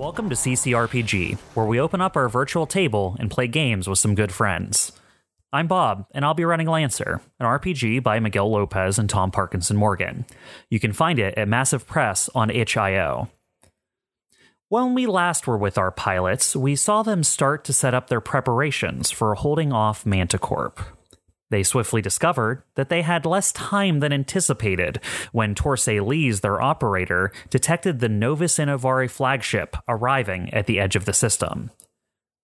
Welcome to CCRPG, where we open up our virtual table and play games with some good friends. I'm Bob, and I'll be running Lancer, an RPG by Miguel Lopez and Tom Parkinson Morgan. You can find it at Massif Press on itch.io. When we last were with our pilots, we saw them start to set up their preparations for holding off Manticorp. They swiftly discovered that they had less time than anticipated when Torsay Lees, their operator, detected the Novus Innovari flagship arriving at the edge of the system.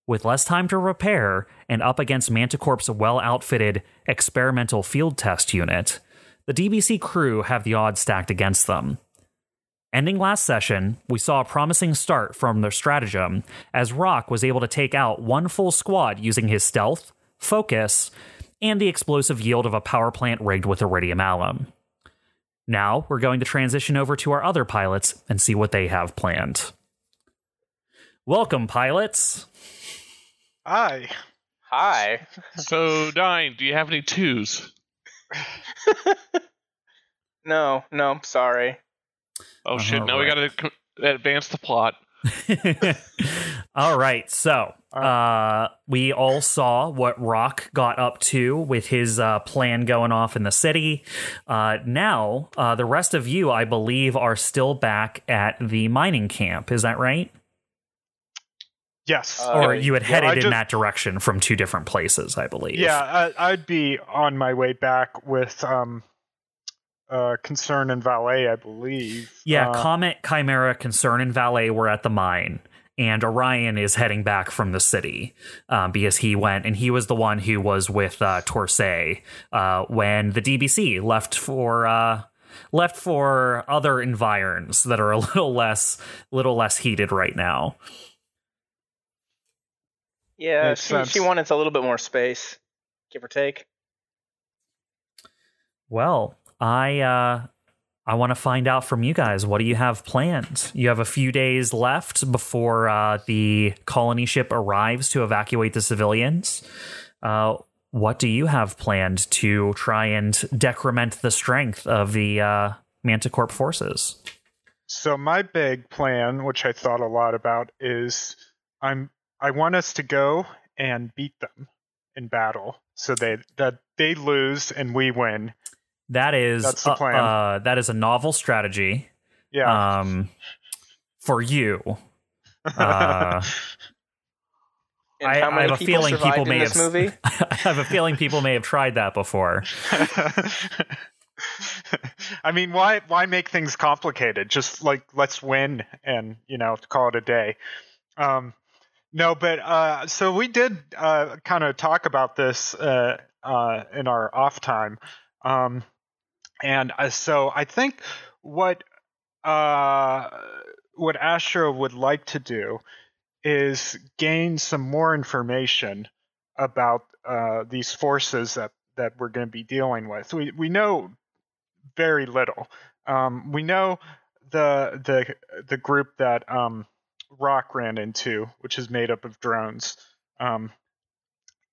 With less time to repair and up against Manticorp's well outfitted experimental field test unit, the DBC crew have the odds stacked against them. Ending last session, we saw a promising start from their stratagem as Rock was able to take out one full squad using his stealth, focus, and the explosive yield of a power plant rigged with iridium alum. Now we're going to transition over to our other pilots and see what they have planned. Welcome, pilots. Hi. Hi. So, Dine, do you have any twos? No, no, sorry. Oh shit! All Now we got to advance the plot. all right, so uh, we all saw what Rock got up to with his uh, plan going off in the city. Uh, now, uh, the rest of you, I believe, are still back at the mining camp. Is that right? Yes. Uh, or you had Yeah, headed in that direction from two different places, I believe. yeah, I, I'd be on my way back with um, uh, Concern and Valet, I believe. Yeah, Uh, Comet, Chimera, Concern, and Valet were at the mine, and Orion is heading back from the city um, because he went and he was the one who was with uh, Torsay uh, when the DBC left for uh, left for other environs that are a little less little less heated right now. Yeah, Makes she, sense. she wanted a little bit more space, give or take. Well, I uh, I want to find out from you guys. What do you have planned? You have a few days left before uh, the colony ship arrives to evacuate the civilians. Uh, what do you have planned to try and decrement the strength of the uh, Manticorp forces? So my big plan, which I thought a lot about, is I'm I want us to go and beat them in battle, so they that they lose and we win. That is That's the uh, plan. uh, that is a novel strategy Yeah. um, for you. Uh, And I- how I have a people feeling people may have- movie? I have a feeling people may have tried that before. I mean, why why make things complicated? Just like let's win and you know call it a day. Um, no, but uh, so we did uh, kind of talk about this uh, uh, in our off time, um, and uh, so I think what uh, what Astro would like to do is gain some more information about uh, these forces that that we're going to be dealing with. We we know very little. Um, we know the the the group that um, Rock ran into, which is made up of drones, um,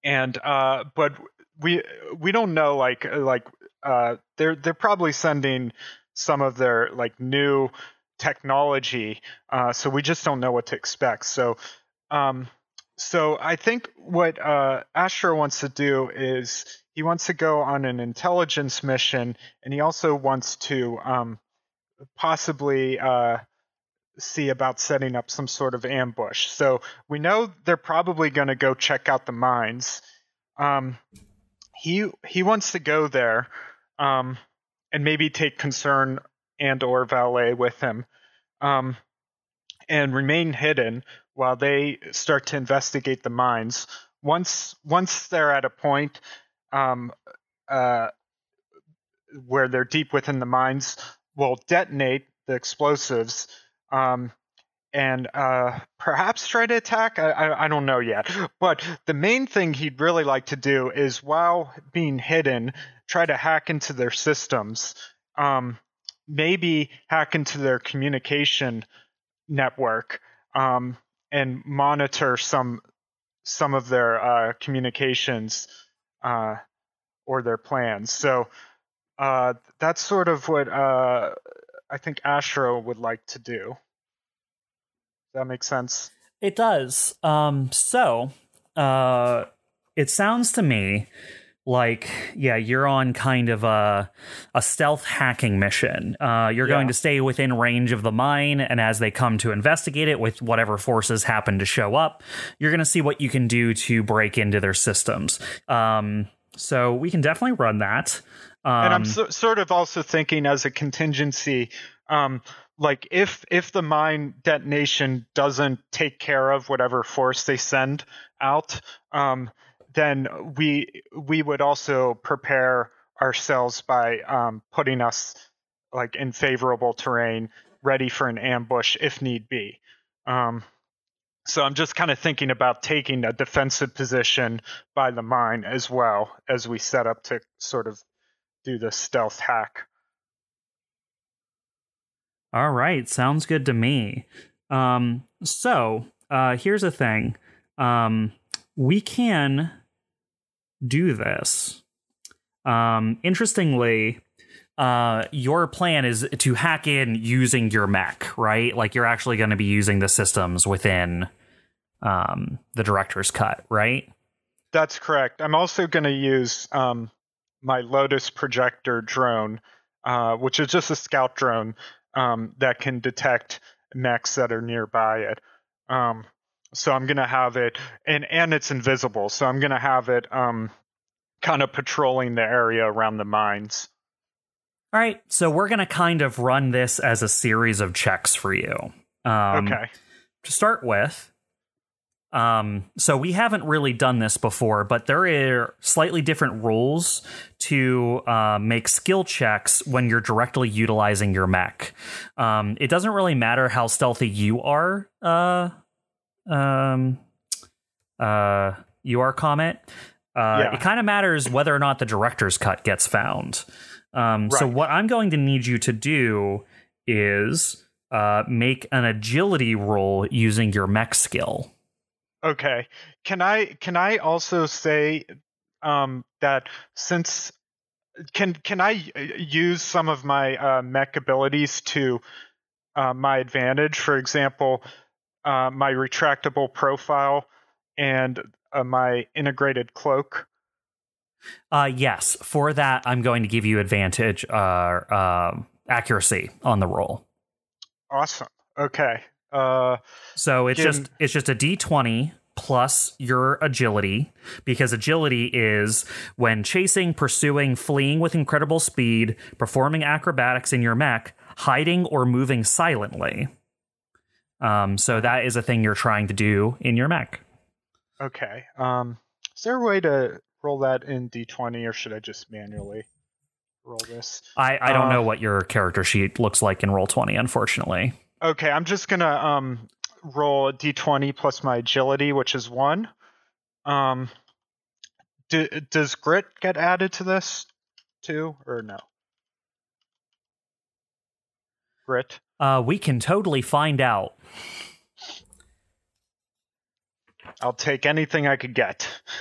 and uh, but we we don't know like like uh, they're they're probably sending some of their like new technology, uh, so we just don't know what to expect. So. Um, so I think what uh, Astro wants to do is he wants to go on an intelligence mission, and he also wants to um, possibly uh, see about setting up some sort of ambush. So we know they're probably going to go check out the mines. Um, he he wants to go there, um, and maybe take concern and or valet with him, um, and remain hidden while they start to investigate the mines. Once once they're at a point um, uh, where they're deep within the mines, we'll detonate the explosives um, and uh, perhaps try to attack. I, I, I don't know yet. But the main thing he'd really like to do is, while being hidden, try to hack into their systems. Um, maybe hack into their communication network um, and monitor some some of their uh, communications uh, or their plans. So uh, that's sort of what uh, I think Astro would like to do. That makes sense? It does. Um, so, uh, it sounds to me like, yeah, you're on kind of a a stealth hacking mission. Uh, you're going to stay within range of the mine, and as they come to investigate it, with whatever forces happen to show up, you're going to see what you can do to break into their systems. Um, so we can definitely run that. Um, and I'm so, sort of also thinking as a contingency, um, like if if the mine detonation doesn't take care of whatever force they send out, um, then we we would also prepare ourselves by um, putting us like in favorable terrain, ready for an ambush if need be. Um, so I'm just kind of thinking about taking a defensive position by the mine as well as we set up to sort of do the stealth hack. All right, sounds good to me. Um, so uh, here's the thing: um, we can do this. Um, interestingly, uh, your plan is to hack in using your Mac, right? Like you're actually going to be using the systems within um, the director's cut, right? That's correct. I'm also going to use um, my Lotus projector drone, uh, which is just a scout drone um, that can detect mechs that are nearby it. Um, so I'm going to have it, and and it's invisible. So I'm going to have it um, kind of patrolling the area around the mines. All right, so we're going to kind of run this as a series of checks for you. Um, okay. to start with, um, so we haven't really done this before, but there are slightly different rules to uh, make skill checks when you're directly utilizing your mech. Um, it doesn't really matter how stealthy you are, uh, um, uh, you are Comet. Uh, Yeah. It kind of matters whether or not the director's cut gets found. Um, So what I'm going to need you to do is uh, make an agility roll using your mech skill. Okay. Can I can I also say um, that since can can I use some of my uh, mech abilities to uh, my advantage? For example, uh, my retractable profile and uh, my integrated cloak. Uh, yes, for that, I'm going to give you advantage, uh, uh, accuracy on the roll. Awesome. Okay. Uh, So it's just it's just a d20 plus your agility because agility is when chasing, pursuing, fleeing with incredible speed, performing acrobatics in your mech, hiding or moving silently. Um, so that is a thing you're trying to do in your mech. okay. Um, is there a way to roll that in d20, or should I just manually roll this? I, I don't Uh, know what your character sheet looks like in Roll20 unfortunately Okay, I'm just gonna um roll a d20 plus my agility, which is one. Um, do, does grit get added to this too, or no? Grit. uh, we can totally find out I'll take anything I could get.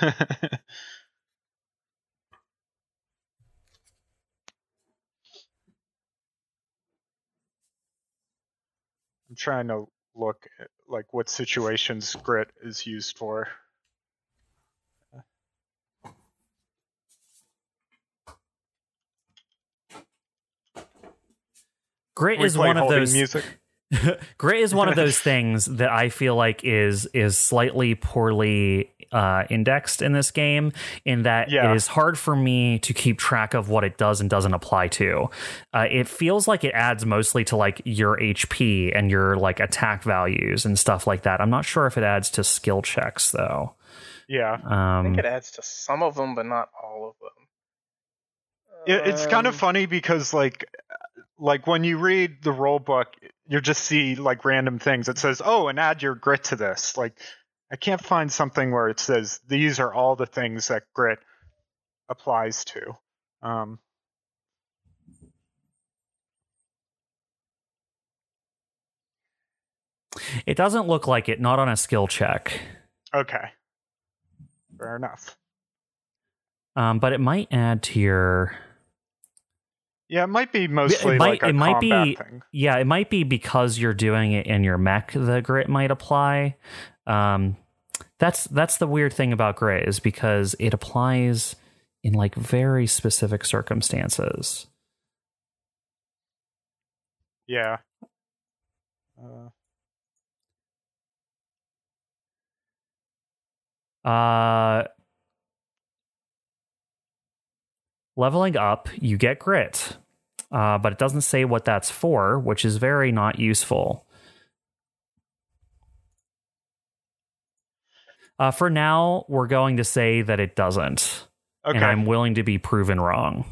I'm trying to look at like what situations grit is used for. grit We is one of those music. grit is one of those things that i feel like is is slightly poorly uh, indexed in this game in that Yeah. it is hard for me to keep track of what it does and doesn't apply to uh, it feels like it adds mostly to like your hp and your like attack values and stuff like that i'm not sure if it adds to skill checks though Yeah. I um think it adds to some of them, but not all of them. It, it's kind of Um, funny because like like when you read the rule book you just see like random things. It says oh and add your grit to this. Like i can't find something where it says these are all the things that grit applies to. Um it doesn't look like it not on a skill check. Okay. Fair enough. Um, but it might add to your Yeah, it might be mostly might- like a it might combat be- thing. Yeah, it might be because you're doing it in your mech. The grit might apply. Um, that's that's the weird thing about grit is because it applies in like very specific circumstances. Yeah. Uh, Uh, leveling up, you get grit, uh, but it doesn't say what that's for, which is very not useful. Uh, for now, we're going to say that it doesn't, okay. and I'm willing to be proven wrong.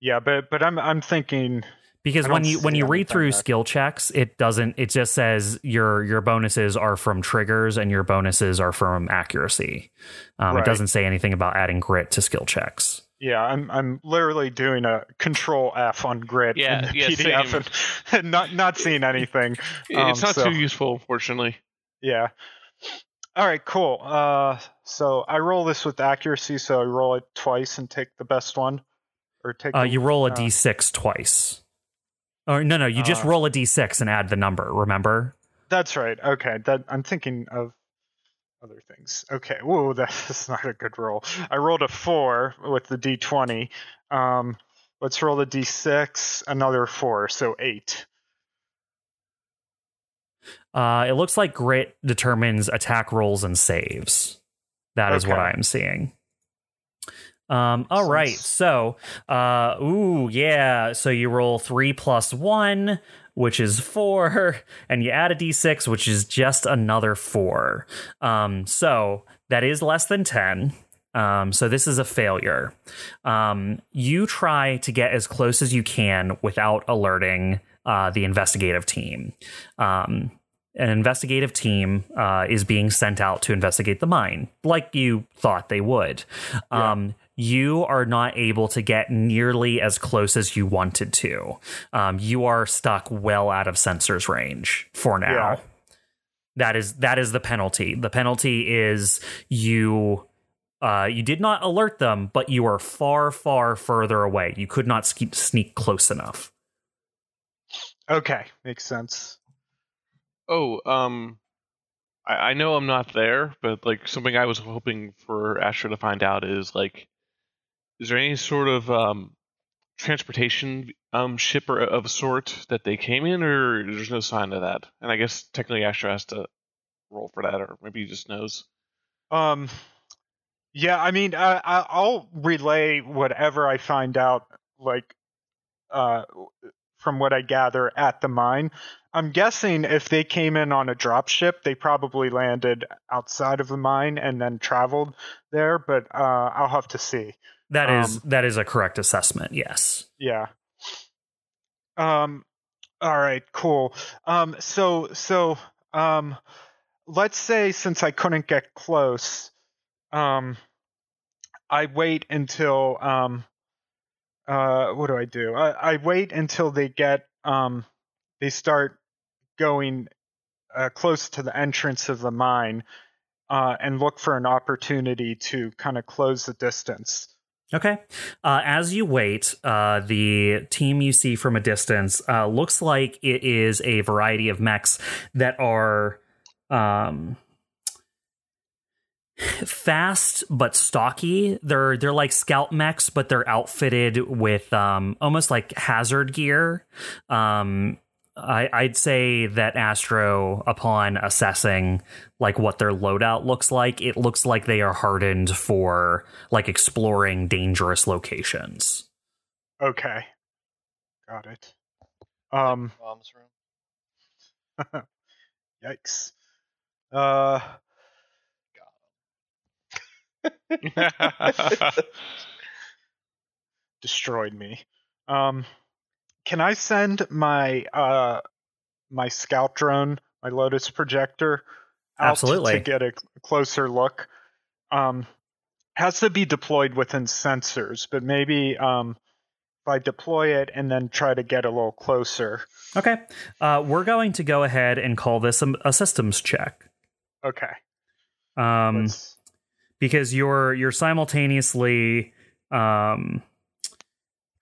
yeah, but but I'm I'm thinking Because when you when you read through that- skill checks, it doesn't. It just says your your bonuses are from triggers and your bonuses are from accuracy. Um, It doesn't say anything about adding grit to skill checks. yeah, I'm I'm literally doing a control F on grit Yeah, in the yeah, PDF and, and not not seeing anything. Um, it's not so- too useful, unfortunately. Yeah. All right, cool. Uh, so I roll this with accuracy, so I roll it twice and take the best one, or take. Uh, the- you roll a uh, d6 twice. Or no, no, you just Uh. roll a d6 and add the number. Remember? That's right. Okay, that I'm thinking of other things. Okay, whoa, that's not a good roll. I rolled a four with the d20. Um, let's roll the d6, another four, so eight. Uh, it looks like grit determines attack rolls and saves. That is what I'm seeing. Um, all right. So, uh, ooh, yeah. So you roll three plus one, which is four, and you add a d6, which is just another four. Um, so that is less than 10. Um, so this is a failure. Um, you try to get as close as you can without alerting uh, the investigative team. Um, an investigative team uh, is being sent out to investigate the mine, like you thought they would. Um, you are not able to get nearly as close as you wanted to. Um, you are stuck well out of sensors range for now. Yeah. That is that is the penalty. The penalty is you uh, you did not alert them, but you are far, far further away. You could not ske- sneak close enough. Okay, makes sense. Oh, um, I, I know I'm not there, but like something I was hoping for Astra to find out is like, is there any sort of um transportation um ship or of a sort that they came in, or there's no sign of that? And I guess technically Astra has to roll for that, or maybe he just knows. Um, yeah, I mean, I'll relay whatever I find out, like, uh, from what I gather at the mine. I'm guessing if they came in on a drop ship, they probably landed outside of the mine and then traveled there. But uh, I'll have to see. That is Um, that is a correct assessment. Yes. Yeah. Um. All right. Cool. Um. So so um, let's say since I couldn't get close, um, I wait until um, uh, what do I do? I, I wait until they get um, they start going uh, close to the entrance of the mine, uh, and look for an opportunity to kind of close the distance. Okay. Uh, as you wait, uh, the team you see from a distance uh, looks like it is a variety of mechs that are um, fast but stocky. They're they're like scout mechs, but they're outfitted with um, almost like hazard gear. Um, I, I'd say that Astro, upon assessing like what their loadout looks like, it looks like they are hardened for like exploring dangerous locations. Okay. Got it. Um. Mom's room. Yikes. Uh. destroyed me. Um, can I send my uh my scout drone, my Lotus projector, out Absolutely. to get a closer look? Um, has to be deployed within sensors, but maybe um, if I deploy it and then try to get a little closer. Okay. Uh, we're going to go ahead and call this a, a systems check. Okay. Um, let's- because you're you're simultaneously um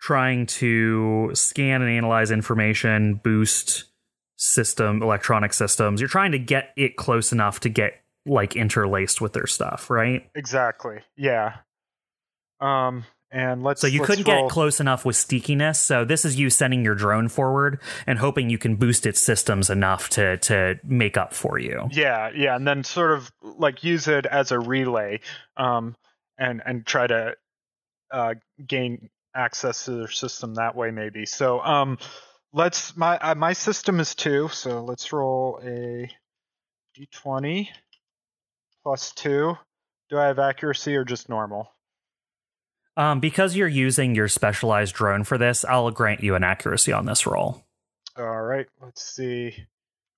trying to scan and analyze information, boost system electronic systems. You're trying to get it close enough to get like interlaced with their stuff, right? Exactly. Yeah. Um, and let's. So you let's couldn't roll- get close enough with steakiness. So this is you sending your drone forward and hoping you can boost its systems enough to to make up for you. Yeah, yeah, and then sort of like use it as a relay, um, and and try to uh, gain access to their system that way, maybe. So, um, let's my uh, my system is two, so let's roll a d20 plus two. Do I have accuracy or just normal? Um, because you're using your specialized drone for this, I'll grant you an accuracy on this roll. All right, let's see.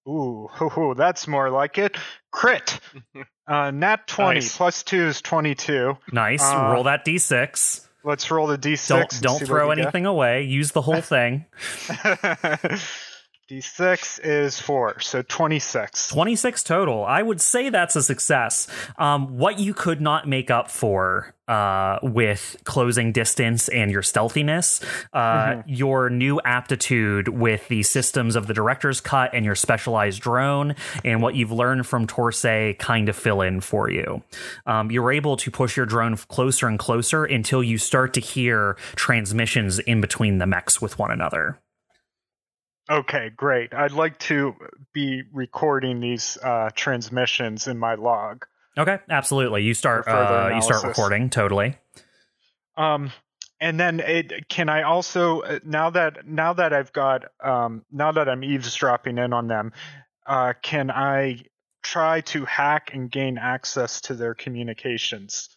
Ooh, ooh, that's more like it. Crit. Uh, nat 20 Nice. plus 2 is 22. Nice. Uh, roll that d6. Let's roll the d6. Don't don't throw anything away. Use the whole thing. d6 is 4, so 26. 26 total. I would say that's a success. Um, what you could not make up for uh, with closing distance and your stealthiness, uh, your new aptitude with the systems of the director's cut and your specialized drone and what you've learned from Torsay kind of fill in for you. Um, you're able to push your drone closer and closer until you start to hear transmissions in between the mechs with one another. Okay, great. I'd like to be recording these uh, transmissions in my log. Okay, absolutely. You start uh, you start recording totally. Um, and then it, can I also uh, now that now that I've got um, now that I'm eavesdropping in on them, uh, can I try to hack and gain access to their communications?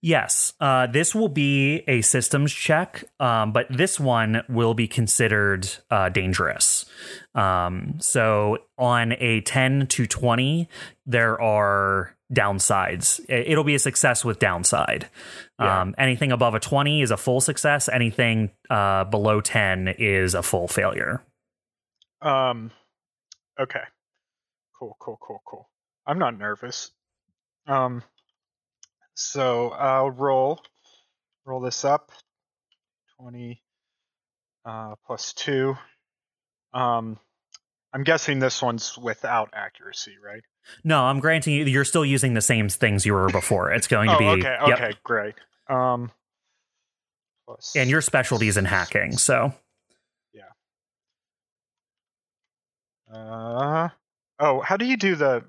Yes, uh, this will be a systems check, um, but this one will be considered uh, dangerous. Um, so on a 10 to 20, there are downsides. It'll be a success with downside. Yeah. Um, anything above a 20 is a full success. Anything uh, below 10 is a full failure. Um, okay, cool, cool, cool, cool. I'm not nervous. Um, so I'll roll roll this up. Twenty uh, plus two. Um, I'm guessing this one's without accuracy, right? No, I'm granting you, you're still using the same things you were before. It's going to oh, be. okay, yep. okay, great. Um, plus And your specialty is in hacking, so. Yeah. Uh, oh, how do you do the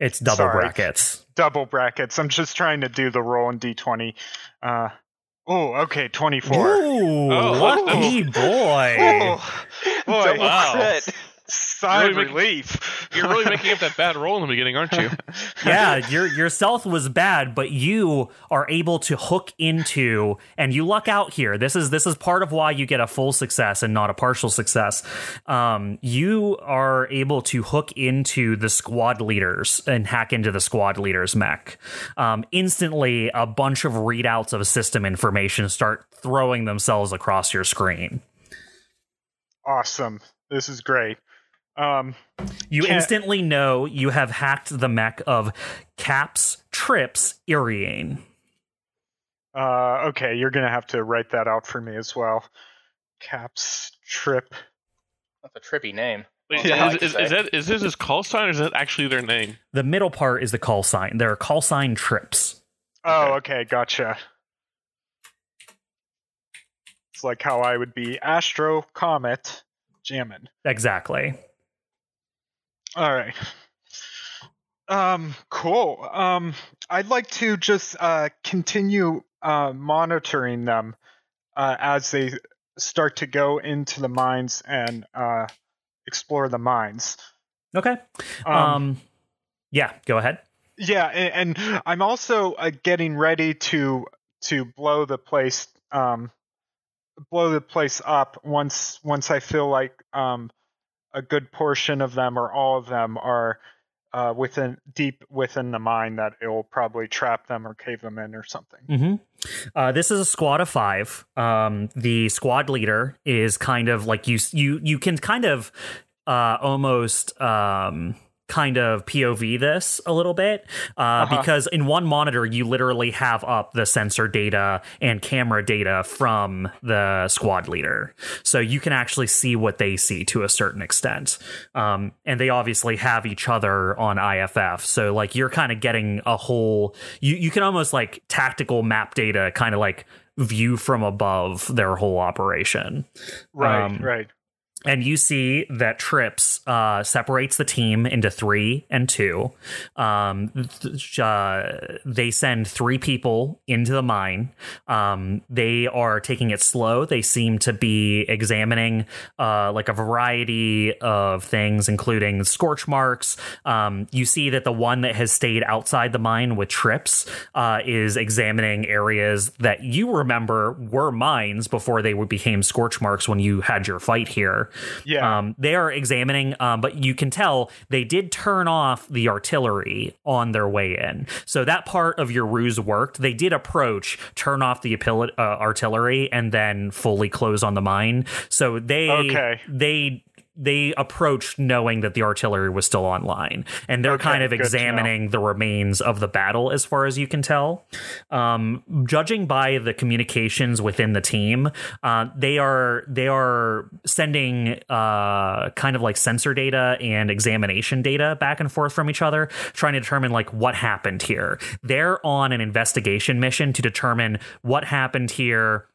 It's double Sorry. brackets. double brackets? I'm just trying to do the roll in D20. Uh, oh, okay, 24. Ooh, Oh, lucky boy. Oh, boy, Double wow. crit. Sigh of Really make- relief. You're really making up that bad roll in the beginning, aren't you? yeah, your your stealth was bad, but you are able to hook into and you luck out here. This is this is part of why you get a full success and not a partial success. Um, you are able to hook into the squad leaders and hack into the squad leaders mech. Um, instantly, a bunch of readouts of system information start throwing themselves across your screen. awesome. This is great. Um, You Can't- instantly know you have hacked the mech of Caps Trips Iriane. uh, okay, you're gonna have to write that out for me as well. Caps trip. That's a trippy name. Wait, That's all I is, can is, say. is that is this his call sign or is that actually their name? The middle part is the call sign. There are call sign trips. Oh, okay, gotcha. It's like how I would be Astro Comet Jammin'. Exactly. All right. Um, cool. Um, I'd like to just uh, continue uh, monitoring them uh, as they start to go into the mines and uh, explore the mines. Okay. Um, Um, yeah, go ahead. yeah, and, and I'm also uh, getting ready to to blow the place um, blow the place up once once I feel like um, a good portion of them or all of them are uh, within deep within the mine that it will probably trap them or cave them in or something. hmm Uh, this is a squad of five. Um, the squad leader is kind of like you. You you can kind of uh, almost um, kind of POV this a little bit uh, Uh-huh. because in one monitor you literally have up the sensor data and camera data from the squad leader, so you can actually see what they see to a certain extent. Um, and they obviously have each other on IFF, so like you're kind of getting a whole. You you can almost like tactical map data, kind of like view from above their whole operation Right, Um, right. And you see that trips uh, separates the team into three and two. Um, th- uh, they send three people into the mine. Um, they are taking it slow. They seem to be examining uh, like a variety of things including scorch marks. Um, you see that the one that has stayed outside the mine with trips uh, is examining areas that you remember were mines before they became scorch marks when you had your fight here Yeah. um, they are examining, um, but you can tell they did turn off the artillery on their way in. So that part of your ruse worked. They did approach, turn off the uh, artillery, and then fully close on the mine. So they Okay. they they approached knowing that the artillery was still online, and they're Okay, kind of good to know. examining the remains of the battle as far as you can tell. Um, judging by the communications within the team, uh, they are they are sending uh, kind of like sensor data and examination data back and forth from each other, trying to determine like what happened here. They're on an investigation mission to determine what happened here.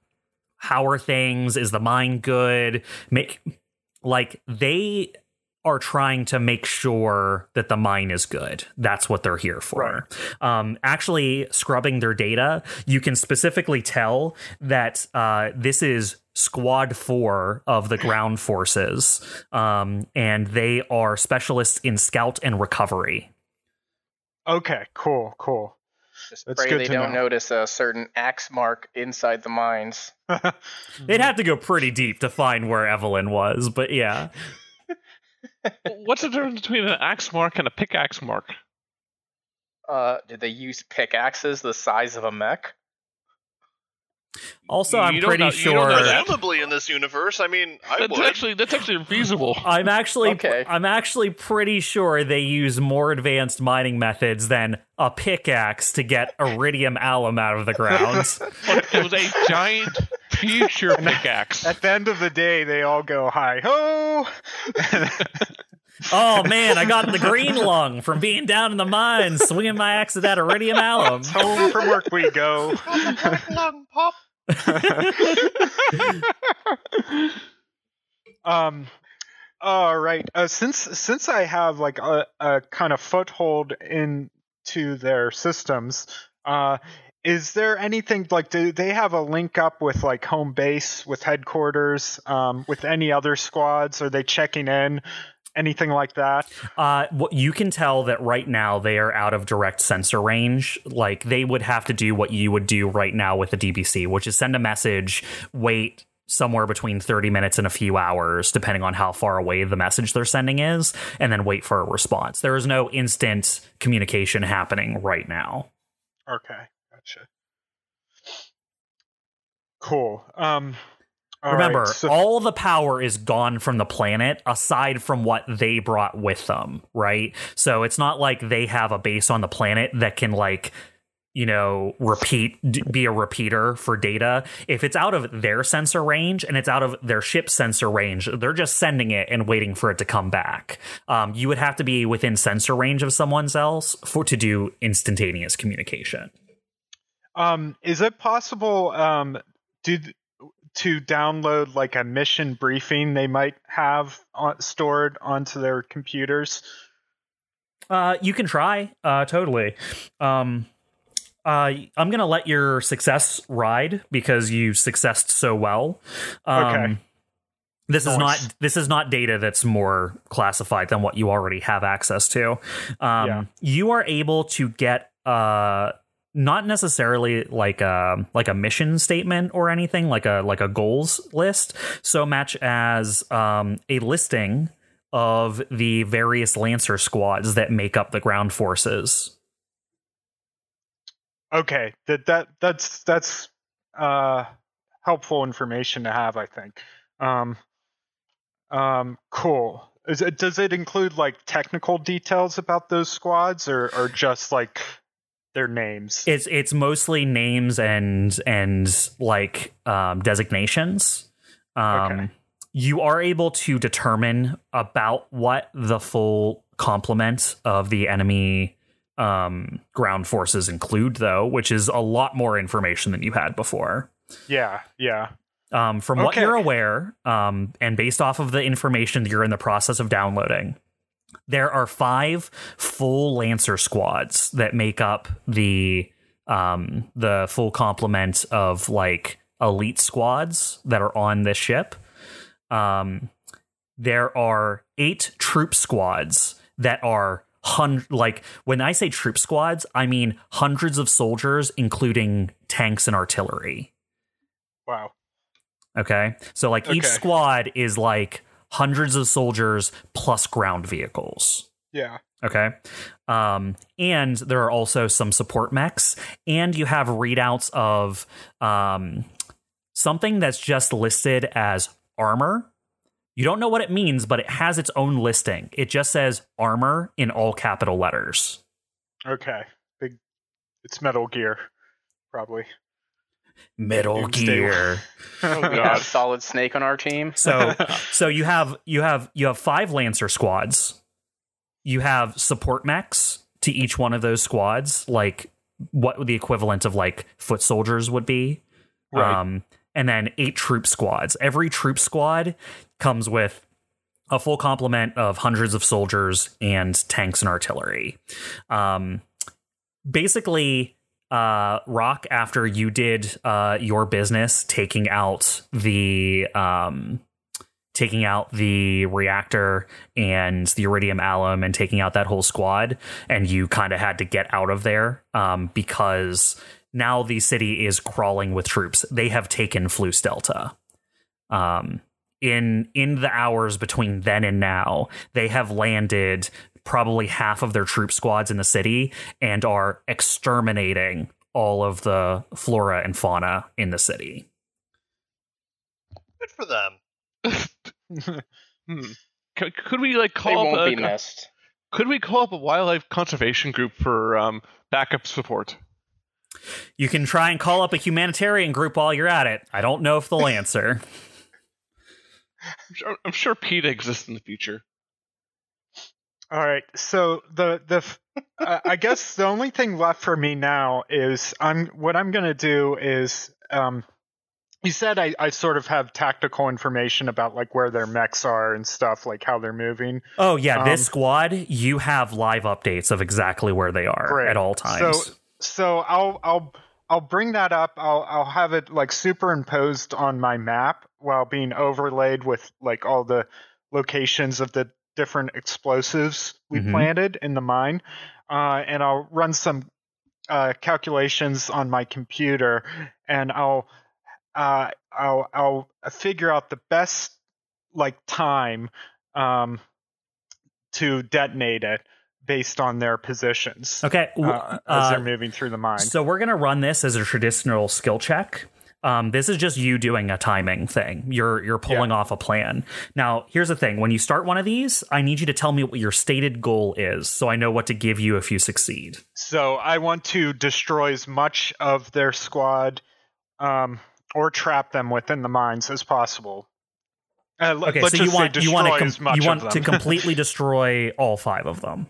How are things? Is the mine good? Make like they are trying to make sure that the mine is good. That's what they're here for. Um, actually, scrubbing their data, you can specifically tell that uh, this is Squad 4 of the ground forces, um, and they are specialists in scout and recovery. Okay, cool, cool. Just That's pray good they don't know. notice a certain axe mark inside the mines. They'd have to go pretty deep to find where Evelyn was, but yeah. What's the difference between an axe mark and a pickaxe mark? Uh, did they use pickaxes the size of a mech? Also, You I'm don't pretty know- you don't sure. know that. Presumably in this universe, I mean, I That's would. actually that's actually feasible. I'm actually Okay. I'm actually pretty sure they use more advanced mining methods than a pickaxe to get iridium alum out of the ground. it was a giant future pickaxe. At the end of the day, they all go hi ho. oh man, I got the green lung from being down in the mines swinging my axe at that iridium alum. Home from work we go. Lung pop. um all right. Uh, since since i have like a, a kind of foothold into their systems uh is there anything like do they have a link up with like home base with headquarters um with any other squads? Are they checking in anything like that Uh, what you can tell that right now they are out of direct sensor range. Like they would have to do what you would do right now with the DBC, which is send a message, wait somewhere between 30 minutes and a few hours, depending on how far away the message they're sending is, and then wait for a response. There is no instant communication happening right now. okay gotcha cool um all Remember, right, so- all the power is gone from the planet aside from what they brought with them, right? So it's not like they have a base on the planet that can like you know repeat be a repeater for data. If it's out of their sensor range and it's out of their ship sensor range they're just sending it and waiting for it to come back. Um, you would have to be within sensor range of someone else for to do instantaneous communication. Um, is it possible um to to download like a mission briefing they might have on, stored onto their computers? Uh, you can try. Uh, totally. Um, uh, I'm gonna let your success ride because you successed so well. Um, Okay. This is not this is not data that's more classified than what you already have access to. Um, Yeah. You are able to get uh not necessarily like a like a mission statement or anything like a like a goals list so much as um, a listing of the various lancer squads that make up the ground forces Okay, that that that's that's uh helpful information to have. I think. Um, um, cool. It, does it include like technical details about those squads, or or just like their names? It's it's mostly names and and like um, designations. Um, Okay. You are able to determine about what the full complement of the enemy um, ground forces include, though, which is a lot more information than you had before. yeah, yeah. Um, from what you're aware, um, and based off of the information that you're in the process of downloading, there are five full Lancer squads that make up the um, the full complement of like elite squads that are on this ship. Um, there are eight troop squads that are hun- like when I say troop squads, I mean hundreds of soldiers, including tanks and artillery. Wow. Okay. So like each squad is like hundreds of soldiers plus ground vehicles. Yeah. Okay. Um, and there are also some support mechs, and you have readouts of um, something that's just listed as armor. You don't know what it means, but it has its own listing. It just says armor in all capital letters. Okay. Big. It's Metal Gear, probably. Metal Gear. Oh We have. Solid Snake on our team. So so you have you have you have five lancer squads you have support mechs to each one of those squads like what the equivalent of like foot soldiers would be Right. um and then eight troop squads every troop squad comes with a full complement of hundreds of soldiers and tanks and artillery um basically uh rock after you did uh your business taking out the um taking out the reactor and the iridium alum and taking out that whole squad and you kind of had to get out of there um because now the city is crawling with troops. They have taken Flus Delta um in in the hours between then and now they have landed probably half of their troop squads in the city and are exterminating all of the flora and fauna in the city Good for them. Hmm. C- could we like call They call won't up be a, missed. could we call up a wildlife conservation group for um, backup support? you can try and call up a humanitarian group while you're at it i don't know if they'll answer I'm sure, I'm sure PETA exists in the future. All right. So the the uh, I guess the only thing left for me now is I'm what I'm gonna do is um you said I, I sort of have tactical information about like where their mechs are and stuff, like how they're moving. Oh yeah, this Um, squad, you have live updates of exactly where they are Great. at all times. So so I'll I'll I'll bring that up. I'll I'll have it like superimposed on my map while being overlaid with like all the locations of the different explosives we Mhm. planted in the mine. Uh, and I'll run some uh, calculations on my computer and I'll uh, I'll I'll figure out the best like time um, to detonate it based on their positions okay, uh, as uh, they're moving through the mine. so we're gonna run this as a traditional skill check. Um, this is just you doing a timing thing. You're you're pulling off a plan. Now, here's the thing: when you start one of these, I need you to tell me what your stated goal is, so I know what to give you if you succeed. So I want to destroy as much of their squad um, or trap them within the mines as possible. Uh, Okay, so you want you want to as much you want to completely destroy all five of them.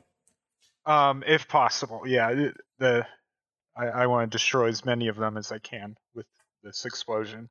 um, if possible. Yeah, the I, I want to destroy as many of them as I can with this explosion.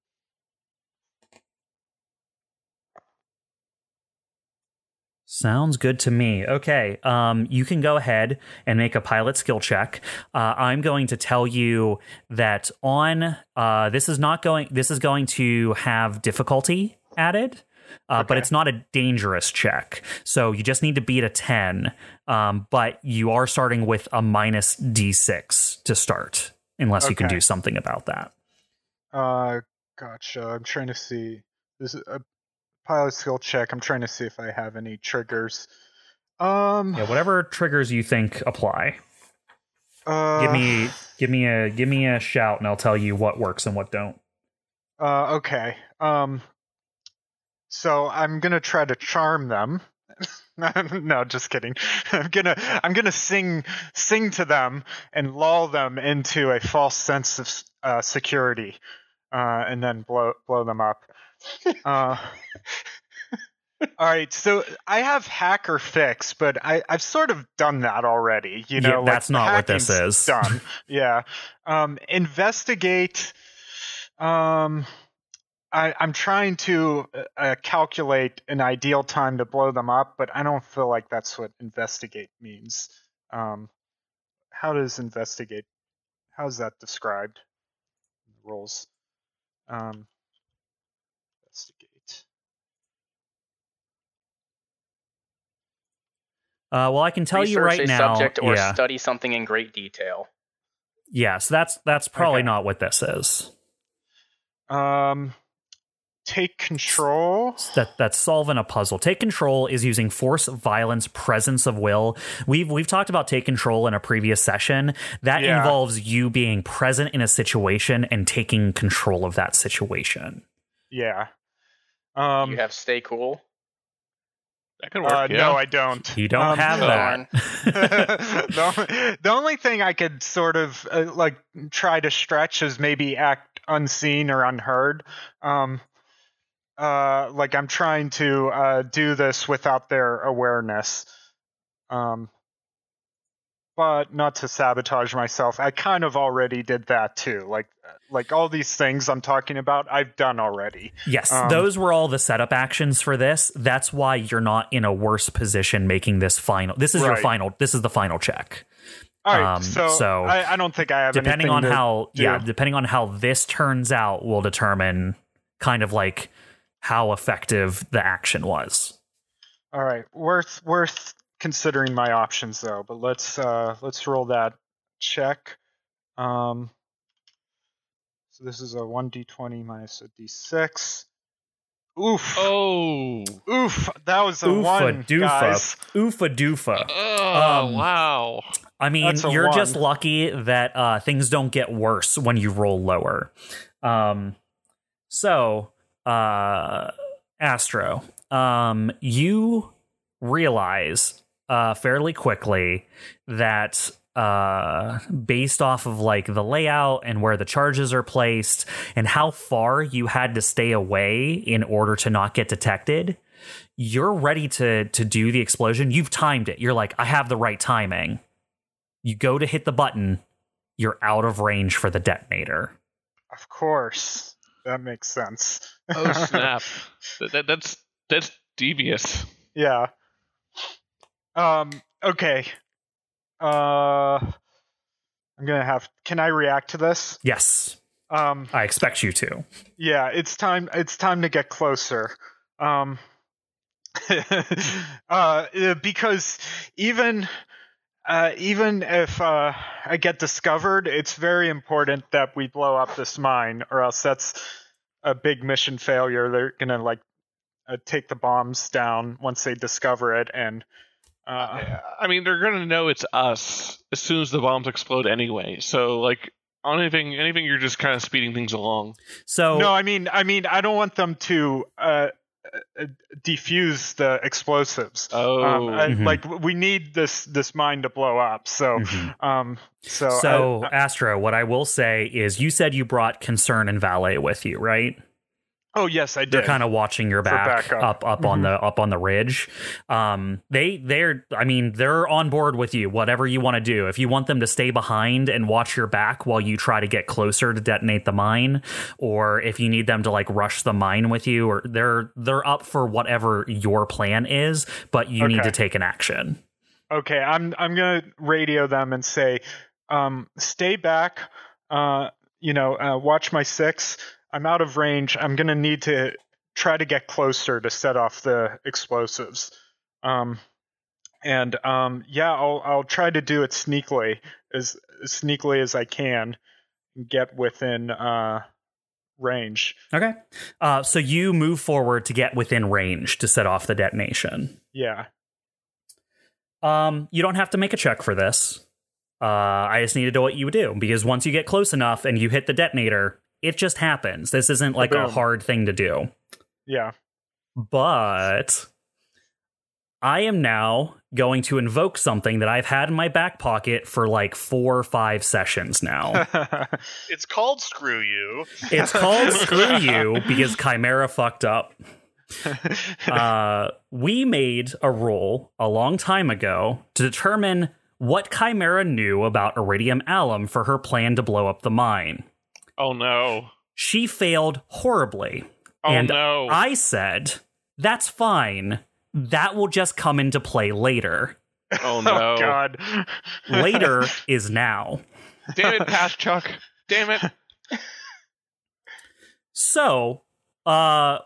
Sounds good to me. Okay, um, you can go ahead and make a pilot skill check. Uh, I'm going to tell you that on uh, this is not going. This is going to have difficulty added, uh, but it's not a dangerous check. So you just need to beat a ten. Um, but you are starting with a minus d6 to start, unless you can do something about that. Uh, gotcha. I'm trying to see. This is a pilot skill check. I'm trying to see if I have any triggers. Um, Yeah, whatever triggers you think apply. uh, give me give me a give me a shout and I'll tell you what works and what don't. Uh, okay. Um, so I'm gonna try to charm them. no, just kidding. I'm gonna I'm gonna sing sing to them and lull them into a false sense of uh, security, uh, and then blow blow them up. Uh, all right, so I have Hack or Fix, but I I've sort of done that already. You know, Yeah, like, that's not what this is. Done. yeah. Um, investigate. Um, I, I'm trying to uh, uh, calculate an ideal time to blow them up, but I don't feel like that's what investigate means. Um, how does investigate? How is that described? Rules. Um, investigate. Uh, well, I can tell you Research right a now. subject or yeah, study something in great detail. yes, that's that's probably Okay. not what this is. Um, take control. That that's solving a puzzle. Take control is using force, violence, presence of will. We've we've talked about take control in a previous session. That Yeah. involves you being present in a situation and taking control of that situation. Yeah. Um, you have stay cool. That can work. uh, yeah. No, I don't. You don't Um, have darn. that. the, only, the only thing I could sort of uh, like try to stretch is maybe act unseen or unheard. Um, uh, like I'm trying to uh, do this without their awareness. Um, but not to sabotage myself. I kind of already did that too. Like like all these things I'm talking about, I've done already. Yes, Um, those were all the setup actions for this. That's why you're not in a worse position making this final. This is your final. This is the final check. All right, Um, so, so I, I don't think I have depending on how do. yeah depending on how this turns out will determine kind of like how effective the action was All right, worth worth considering my options though. But let's uh let's roll that check. Um, so this is a one d20 minus a d6. Oof! Oh. Oof! That was a oofa one, doofa guys. oofa doofa Oh, Um, wow. i mean you're one. just lucky that uh things don't get worse when you roll lower um so uh astro um you realize uh fairly quickly that uh based off of like the layout and where the charges are placed and how far you had to stay away in order to not get detected you're ready to to do the explosion. You've timed it. You're like i have the right timing. You go to hit the button. You're out of range for the detonator. Of course, that makes sense. Oh, snap. that, that, that's that's devious. yeah. Um. Okay. Uh. I'm gonna have. Can I react to this? yes Um. i expect you to Yeah, it's time. It's time to get closer. Um, uh, uh, because even uh, even if uh, I get discovered, it's very important that we blow up this mine, or else that's a big mission failure. They're gonna like uh, take the bombs down once they discover it, and uh, I mean, they're gonna know it's us as soon as the bombs explode anyway. So, like, on anything, anything, you're just kind of speeding things along. so no, I mean, I mean, I don't want them to uh, uh, defuse the explosives. Oh, um, I- Mhm. like we need this this mine to blow up. So, Mhm. um, so so I- astro what i will say is you said you brought concern and valet with you right oh yes, I did. they're kind of watching your back backup. up up on Mhm. the up on the ridge um they they're i mean they're on board with you whatever you want to do if you want them to stay behind and watch your back while you try to get closer to detonate the mine or if you need them to like rush the mine with you or they're they're up for whatever your plan is but you need to take an action okay, I'm I'm gonna radio them and say, um, stay back. Uh, you know, uh, watch my six. I'm out of range. I'm gonna need to try to get closer to set off the explosives. Um, and um, yeah, I'll I'll try to do it sneakily as, as sneakily as I can, get within uh range. okay uh so you move forward to get within range to set off the detonation Yeah. Um, you don't have to make a check for this. Uh, I just need to know what you would do because once you get close enough and you hit the detonator, it just happens. This isn't like a hard thing to do. Yeah. But I am now going to invoke something that I've had in my back pocket for like four or five sessions now. It's called Screw You. it's called Screw You because Chimera fucked up. Uh, we made a rule a long time ago to determine what Chimera knew about Iridium Alum for her plan to blow up the mine. Oh no. She failed horribly. Oh and no. I said, that's fine. That will just come into play later. oh no. Oh God. Later is now. Damn it, Pass Chuck. Damn it. So, uh,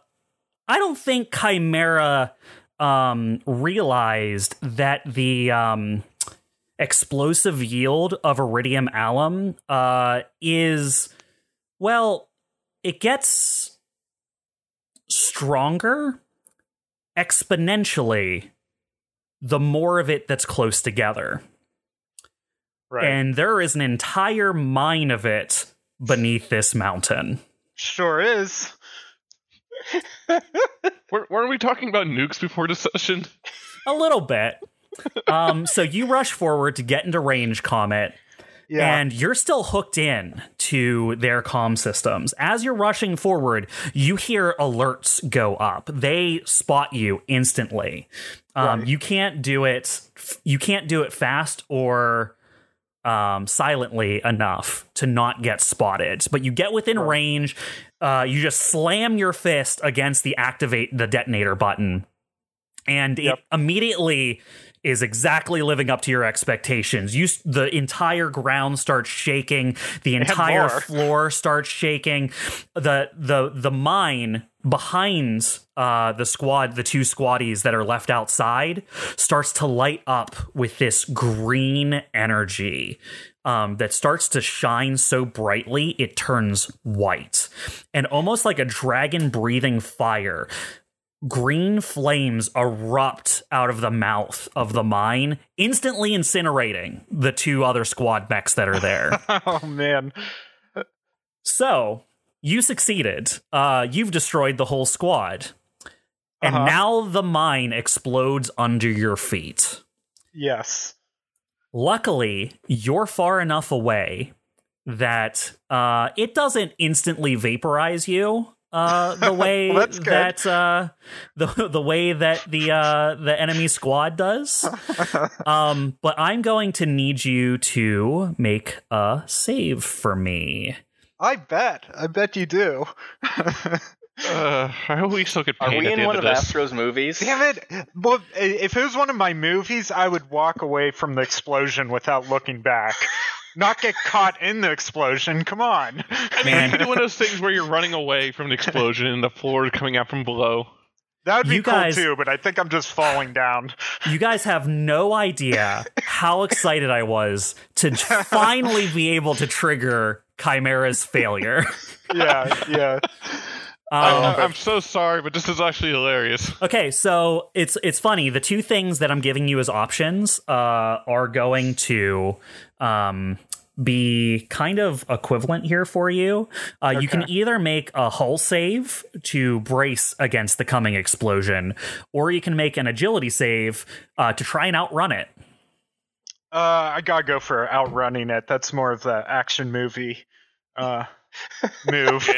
I don't think Chimera um, realized that the um, explosive yield of iridium alum uh, is, well, it gets stronger exponentially the more of it that's close together. Right. And there is an entire mine of it beneath this mountain. sure is. Were, weren't we talking about nukes before this session? A little bit. um, so you rush forward to get into range, Comet, Yeah. and you're still hooked in to their comm systems. As you're rushing forward, you hear alerts go up. They spot you instantly. Um, Right. You can't do it. You can't do it fast or um, silently enough to not get spotted. But you get within range. Uh, you just slam your fist against the activate the detonator button, and Yep. it immediately is exactly living up to your expectations. You the entire ground starts shaking, the entire floor starts shaking. The the the mine behind uh the squad, the two squaddies that are left outside, starts to light up with this green energy. Um, that starts to shine so brightly it turns white and almost like a dragon breathing fire green flames erupt out of the mouth of the mine, instantly incinerating the two other squad mechs that are there. oh man. so you succeeded. Uh, you've destroyed the whole squad. And Uh-huh. now the mine explodes under your feet. Yes. Luckily, you're far enough away that uh, it doesn't instantly vaporize you uh, the way Well, that uh, the the way that the uh, the enemy squad does. um, but I'm going to need you to make a save for me. I bet. I bet you do. Uh, I hope we still get Are paid we at in the one of of. Astro's movies? Damn it! Well, if it was one of my movies, I would walk away from the explosion without looking back. Not get caught in the explosion. Come on. I mean, Man. you could do one of those things where you're running away from an explosion and the floor is coming out from below. That would be You cool guys- too, but I think I'm just falling down. You guys have no idea how excited I was to finally be able to trigger Chimera's failure. Yeah, yeah. Um, I'm so sorry, but this is actually hilarious. Okay, so it's it's funny. The two things that I'm giving you as options uh, are going to um, be kind of equivalent here for you. Uh, You can either make a hull save to brace against the coming explosion, or you can make an agility save uh, to try and outrun it. Uh, I gotta go for outrunning it. That's more of the action movie uh, move.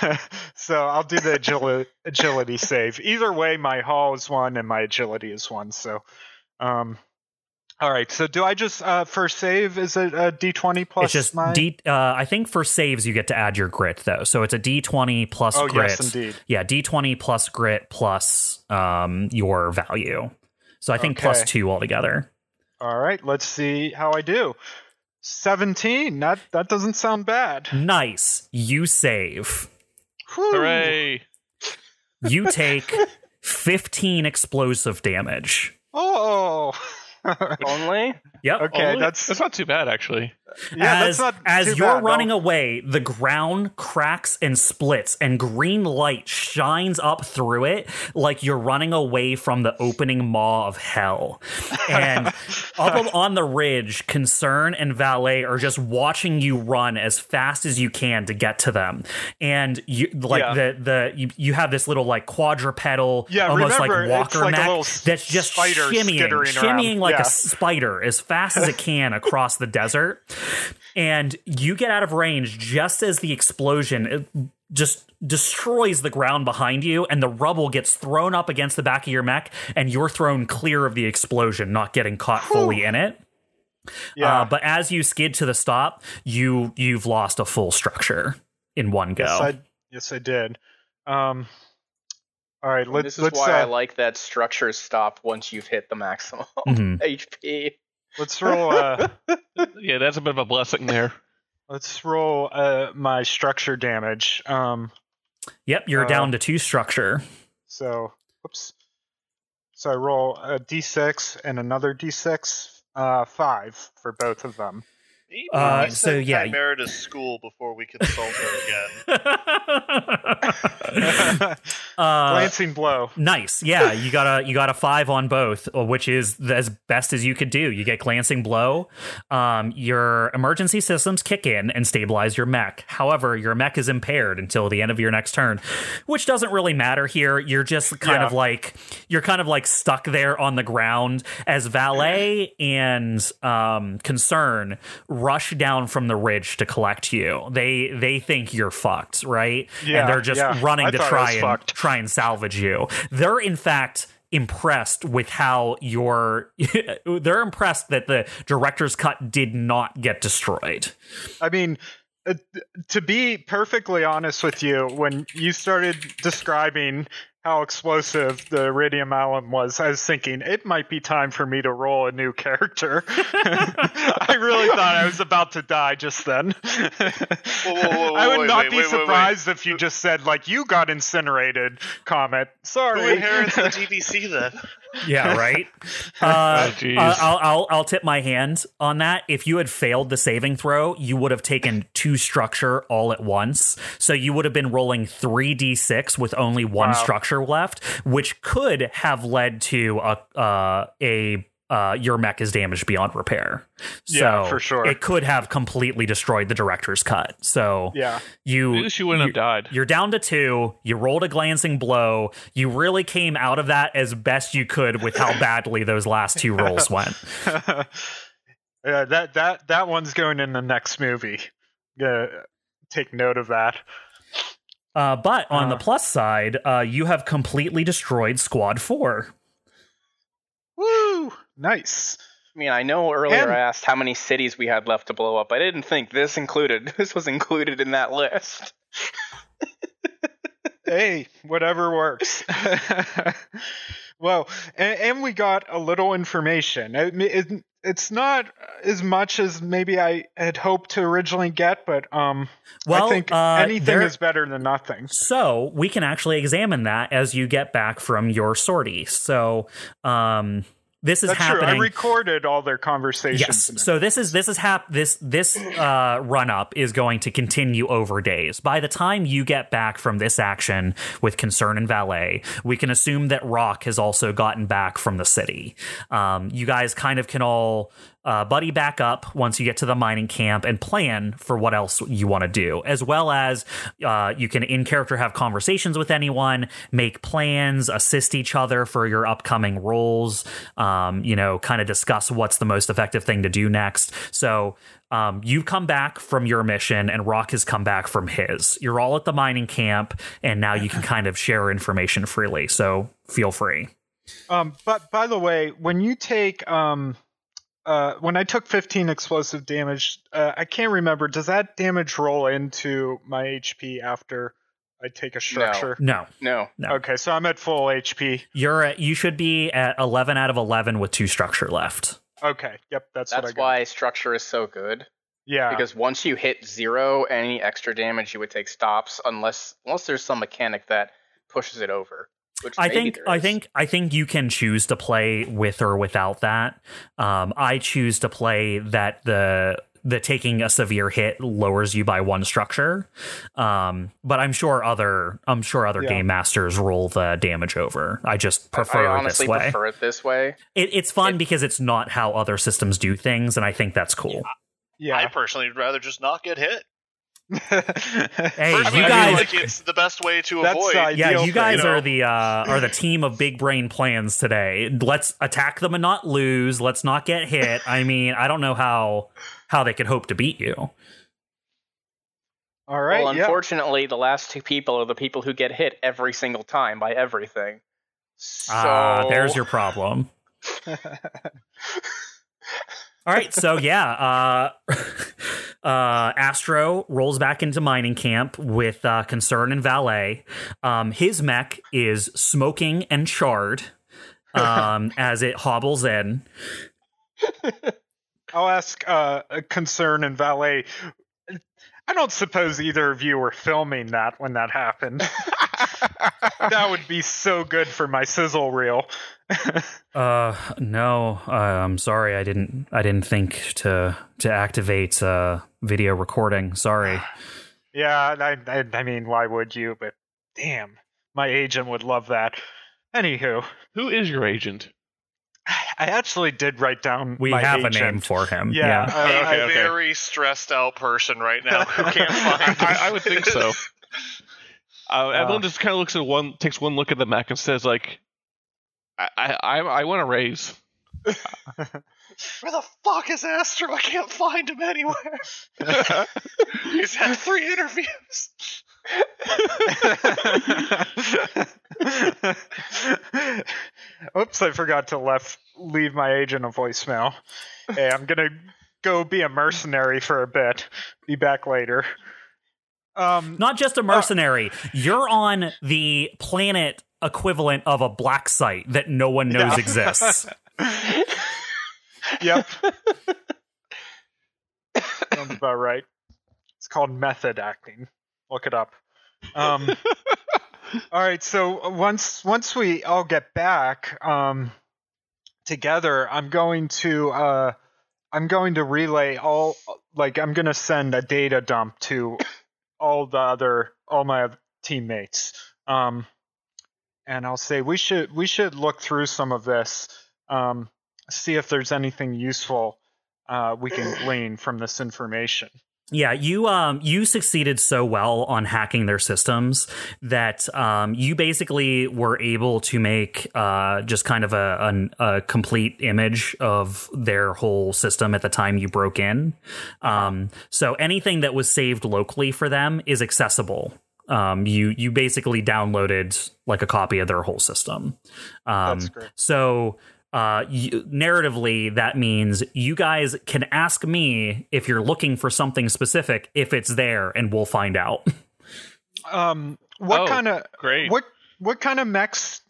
so I'll do the agili- agility save. Either way, my hull is one and my agility is one. So, um, all right. So do I just uh, for save? Is it a D twenty plus? it's just my... D. Uh, I think for saves you get to add your grit though, so it's a D twenty plus Oh grit. yes, indeed. Yeah, D twenty plus grit plus um, your value. So I think Okay. two altogether. All right. Let's see how I do. Seventeen. That that doesn't sound bad. Nice. You save. Whew. Hooray! You take 15 explosive damage. Oh. Only? Yep. Okay, Only- that's that's not too bad actually. Yeah, as that's not as too you're bad, running though. away, the ground cracks and splits, and green light shines up through it like you're running away from the opening maw of hell. And up on the ridge, Concern and Valet are just watching you run as fast as you can to get to them. And you like Yeah. the the you, you have this little like quadrupedal, Yeah, almost remember, like walker like a mech that's just spider shimmying, around. shimmying like Yeah. a spider as fast as it can across the desert. And you get out of range just as the explosion just destroys the ground behind you, and the rubble gets thrown up against the back of your mech, and you're thrown clear of the explosion, not getting caught fully in it. Yeah. Uh, but as you skid to the stop, you you've lost a full structure in one go. Yes, I, yes, I did. Um, all right, let's. this is let's why I uh, like that structures stop once you've hit the maximum Mhm. HP. Let's roll. Uh, Yeah, that's a bit of a blessing there. let's roll uh, my structure damage. Um, Yep, you're Uh, down to two structure. so, oops. So I roll a d6 and another d6, uh, five for both of them. Maybe Uh, we so, send yeah, Chimera to school before we consult her again. uh, Glancing blow. Nice. Yeah, you got a you got a five on both, uh, which is as best as you could do. You get glancing blow. Um, your emergency systems kick in and stabilize your mech. However, your mech is impaired until the end of your next turn, which doesn't really matter here. You're just kind Yeah. of like you're kind of like stuck there on the ground as valet and um, concern rush down from the ridge to collect you. They they think you're fucked, right? Yeah, and they're just yeah. running I to try and fucked. try and salvage you. They're in fact impressed with how your they're impressed that the director's cut did not get destroyed. I mean, uh, to be perfectly honest with you, when you started describing how explosive the iridium alum was, I was thinking it might be time for me to roll a new character. I really thought I was about to die just then. whoa, whoa, I would wait, not wait, be wait, surprised if you just said like you got incinerated. Comet. Who Sorry. inherits the GBC then? Yeah, right. Uh, Oh, uh, I'll, I'll I'll tip my hand on that. If you had failed the saving throw, you would have taken two structure all at once. So you would have been rolling three d six with only one Wow. structure left, which could have led to a uh, a uh, your mech is damaged beyond repair. So Yeah, for sure. It could have completely destroyed the director's cut. So yeah. you At least you wouldn't have died. you're down to two. You rolled a glancing blow. You really came out of that as best you could with how badly those last two rolls went. yeah, that that that one's going in the next movie. Gonna take note of that. Uh, but on the Uh. plus side, uh, you have completely destroyed Squad 4. Woo! Nice. I mean, I know earlier And- I asked how many cities we had left to blow up. I didn't think this included. This was included in that list. hey, whatever works. well, and, and we got a little information. It, it, it's not as much as maybe I had hoped to originally get, but um, Well, I think uh, anything there- is better than nothing. So we can actually examine that as you get back from your sortie. So um, this is That's happening. true. I recorded all their conversations. Yes. So this is this is hap- this this uh, run up is going to continue over days. By the time you get back from this action with Concern and Valet, we can assume that Rock has also gotten back from the city. Um, you guys kind of can all uh, buddy back up once you get to the mining camp and plan for what else you want to do, as well as uh, you can in character have conversations with anyone, make plans, assist each other for your upcoming roles. Um, you know, kind of discuss what's the most effective thing to do next. So. Um, you come back from your mission, and Rock has come back from his. You're all at the mining camp, and now you can kind of share information freely. So feel free. Um, but by the way, when you take um, uh, when I took 15 explosive damage, uh, I can't remember. Does that damage roll into my HP after I take a structure? No, No. no. Okay, so I'm at full HP. You're at, you should be at 11 out of 11 with two structure left. Okay, yep, that's, what I got. why structure is so good. Yeah, Because once you hit zero, any extra damage you would take stops unless unless there's some mechanic that pushes it over. Which I think I think I think you can choose to play with or without that. Um, I choose to play that the the taking a severe hit lowers you by one structure. Um, but I'm sure other I'm sure other Yeah. game masters roll the damage over. I just prefer I it honestly this way. prefer it this way. It, it's fun because it's not how other systems do things, and I think that's cool. I Yeah. I personally would rather just not get hit. Hey, Personally, you I feel guys, like it's the best way to avoid. ideal yeah, you thing, guys you know? are the uh, are the team of big brain plans today. Let's attack them and not lose. Let's not get hit. I mean, I don't know how how they could hope to beat you. All right. well, yeah. unfortunately, the last two people are the people who get hit every single time by everything. So Ah, there's your problem. All right, so yeah, uh, uh, Astro rolls back into mining camp with uh, Concern and Valet. Um, his mech is smoking and charred um, as it hobbles in. I'll ask uh, concern and valet. I don't suppose either of you were filming that when that happened. that would be so good for my sizzle reel. Uh, no, uh, I'm sorry, I didn't. I didn't think to to activate uh, video recording. Sorry. yeah, I, I, I mean, why would you? But damn, my agent would love that. Anywho, Who is your agent? I actually did write down. We my have agent. a name for him. Yeah, yeah. uh, a I- okay. very stressed out person right now who can't find. I, I would think so. Uh, Evelyn Uh. just kind of looks at one, takes one look at the mech, and says, "Like, I, I, I, I want to raise." Where the fuck is Astro? I can't find him anywhere. He's had three interviews. Oops, I forgot to left leave my agent a voicemail. Hey, I'm gonna go be a mercenary for a bit. Be back later. Um, Not just a mercenary. You're on the planet equivalent of a black site that no one knows Yeah. exists. yep. Sounds about right. It's called method acting. Look it up. Um, all right. So once once we all get back um, together, I'm going to uh, I'm going to relay all like I'm going to send a data dump to all the other all my teammates. Um, and I'll say we should we should look through some of this. Um, see if there's anything useful uh, we can glean from this information. Yeah, you um you succeeded so well on hacking their systems that um you basically were able to make uh just kind of a an, a complete image of their whole system at the time you broke in. Um so anything that was saved locally for them is accessible. Um you you basically downloaded like a copy of their whole system. Um That's great. so uh, you, narratively, that means you guys can ask me if you're looking for something specific if it's there, and we'll find out. Um, what Oh, kind of Great. what what kind of mechs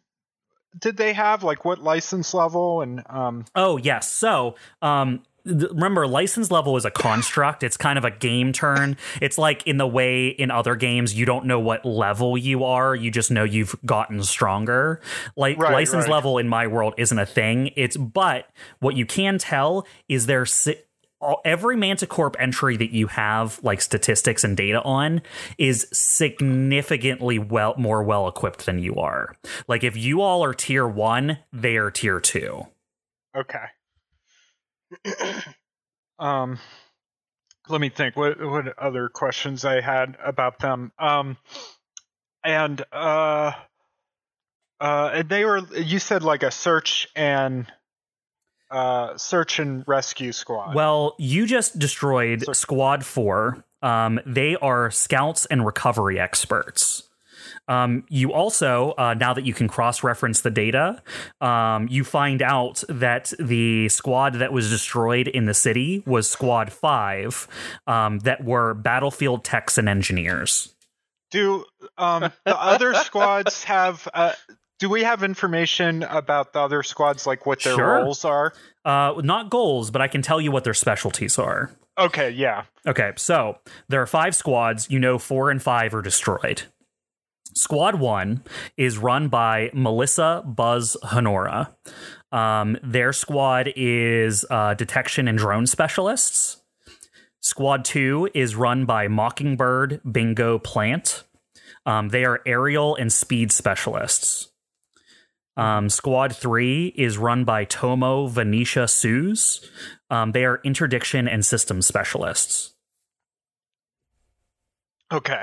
did they have? Like what license level and um, oh yes, so um, th- remember, license level is a construct. It's kind of a game turn. It's like in the way in other games you don't know what level you are. You just know you've gotten stronger. Like Right, license right. level in my world isn't a thing. It's but what you can tell is there. Si- every Manticorp entry that you have, like statistics and data on, is significantly well more well equipped than you are. Like if you all are tier one, they are tier two. okay. um, let me think. What what other questions I had about them? Um, and uh, uh, and they were you said like a search and uh search and rescue squad. Well, you just destroyed. Squad 4. Um, they are scouts and recovery experts. Um, you also, uh, now that you can cross reference the data, um, you find out that the squad that was destroyed in the city was Squad 5, um, that were battlefield techs and engineers. Do um the other squads have uh do we have information about the other squads like what their Sure. roles are? Uh, not goals, but I can tell you what their specialties are. Okay, yeah. Okay, so there are five squads. You know, four and five are destroyed. Squad one is run by Melissa Buzz Honora. Um, their squad is uh, detection and drone specialists. Squad 2 is run by Mockingbird Bingo Plant. Um, they are aerial and speed specialists. Um, Squad 3 is run by Tomo Venetia Sues. Um, they are interdiction and systems specialists. Okay.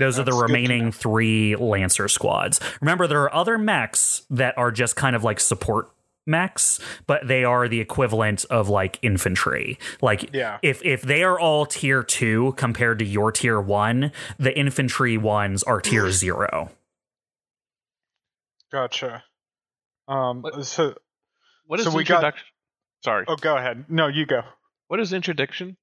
Those are the That's good to remaining three Lancer squads. Remember, there are other mechs that are just kind of like support mechs, but they are the equivalent of like infantry. Like, Yeah. if if they are all tier two compared to your tier one, the infantry ones are tier zero. Gotcha. Um. What- So. What is So we got- introduction? Sorry. Oh, go ahead. No, you go. What is interdiction?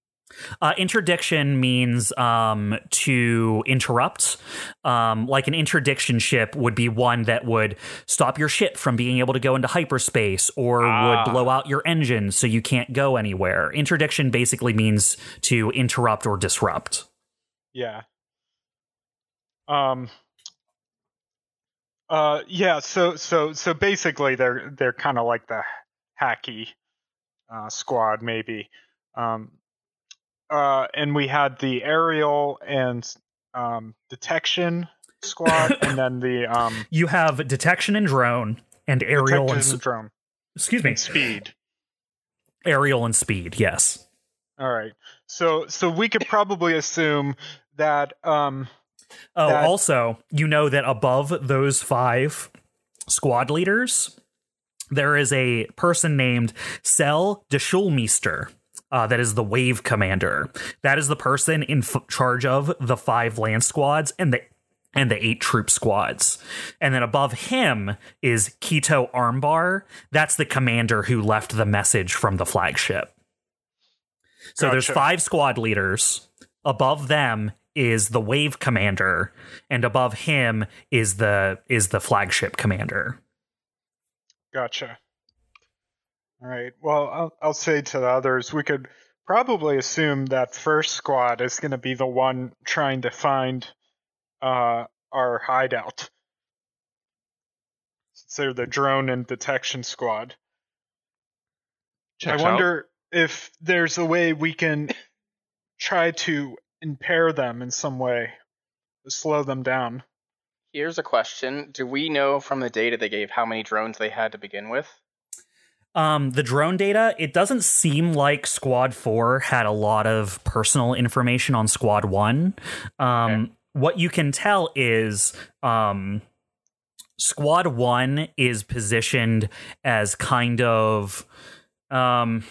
Uh, interdiction means um, to interrupt. Um, like an interdiction ship would be one that would stop your ship from being able to go into hyperspace or Ah. would blow out your engine so you can't go anywhere. Interdiction basically means to interrupt or disrupt. Yeah. Um. Uh. Yeah. So. So. So basically, they're they're kind of like the hacky uh, squad, maybe. Um. Uh. And we had the aerial and um detection squad, and then the um You have detection and drone and aerial and s- drone excuse me, and speed. aerial and speed. Yes. All right. So so we could probably assume that um Oh, that- also, you know that above those five squad leaders, there is a person named Cell de Schulmeister. Uh, that is the wave commander. That is the person in f- charge of the five land squads and the and the eight troop squads. And then above him is Keto Armbar. That's the commander who left the message from the flagship. So there's five squad leaders. Above them is the wave commander, and above him is the is the flagship commander. Gotcha. All right. Well, I'll, I'll say to the others, we could probably assume that first squad is going to be the one trying to find uh, our hideout. So the drone and detection squad. Checks I wonder if there's a way we can try to impair them in some way, to slow them down. Here's a question: Do we know from the data they gave how many drones they had to begin with? Um, the drone data, it doesn't seem like Squad 4 had a lot of personal information on Squad 1. Um, What you can tell is um, Squad 1 is positioned as kind of. Um,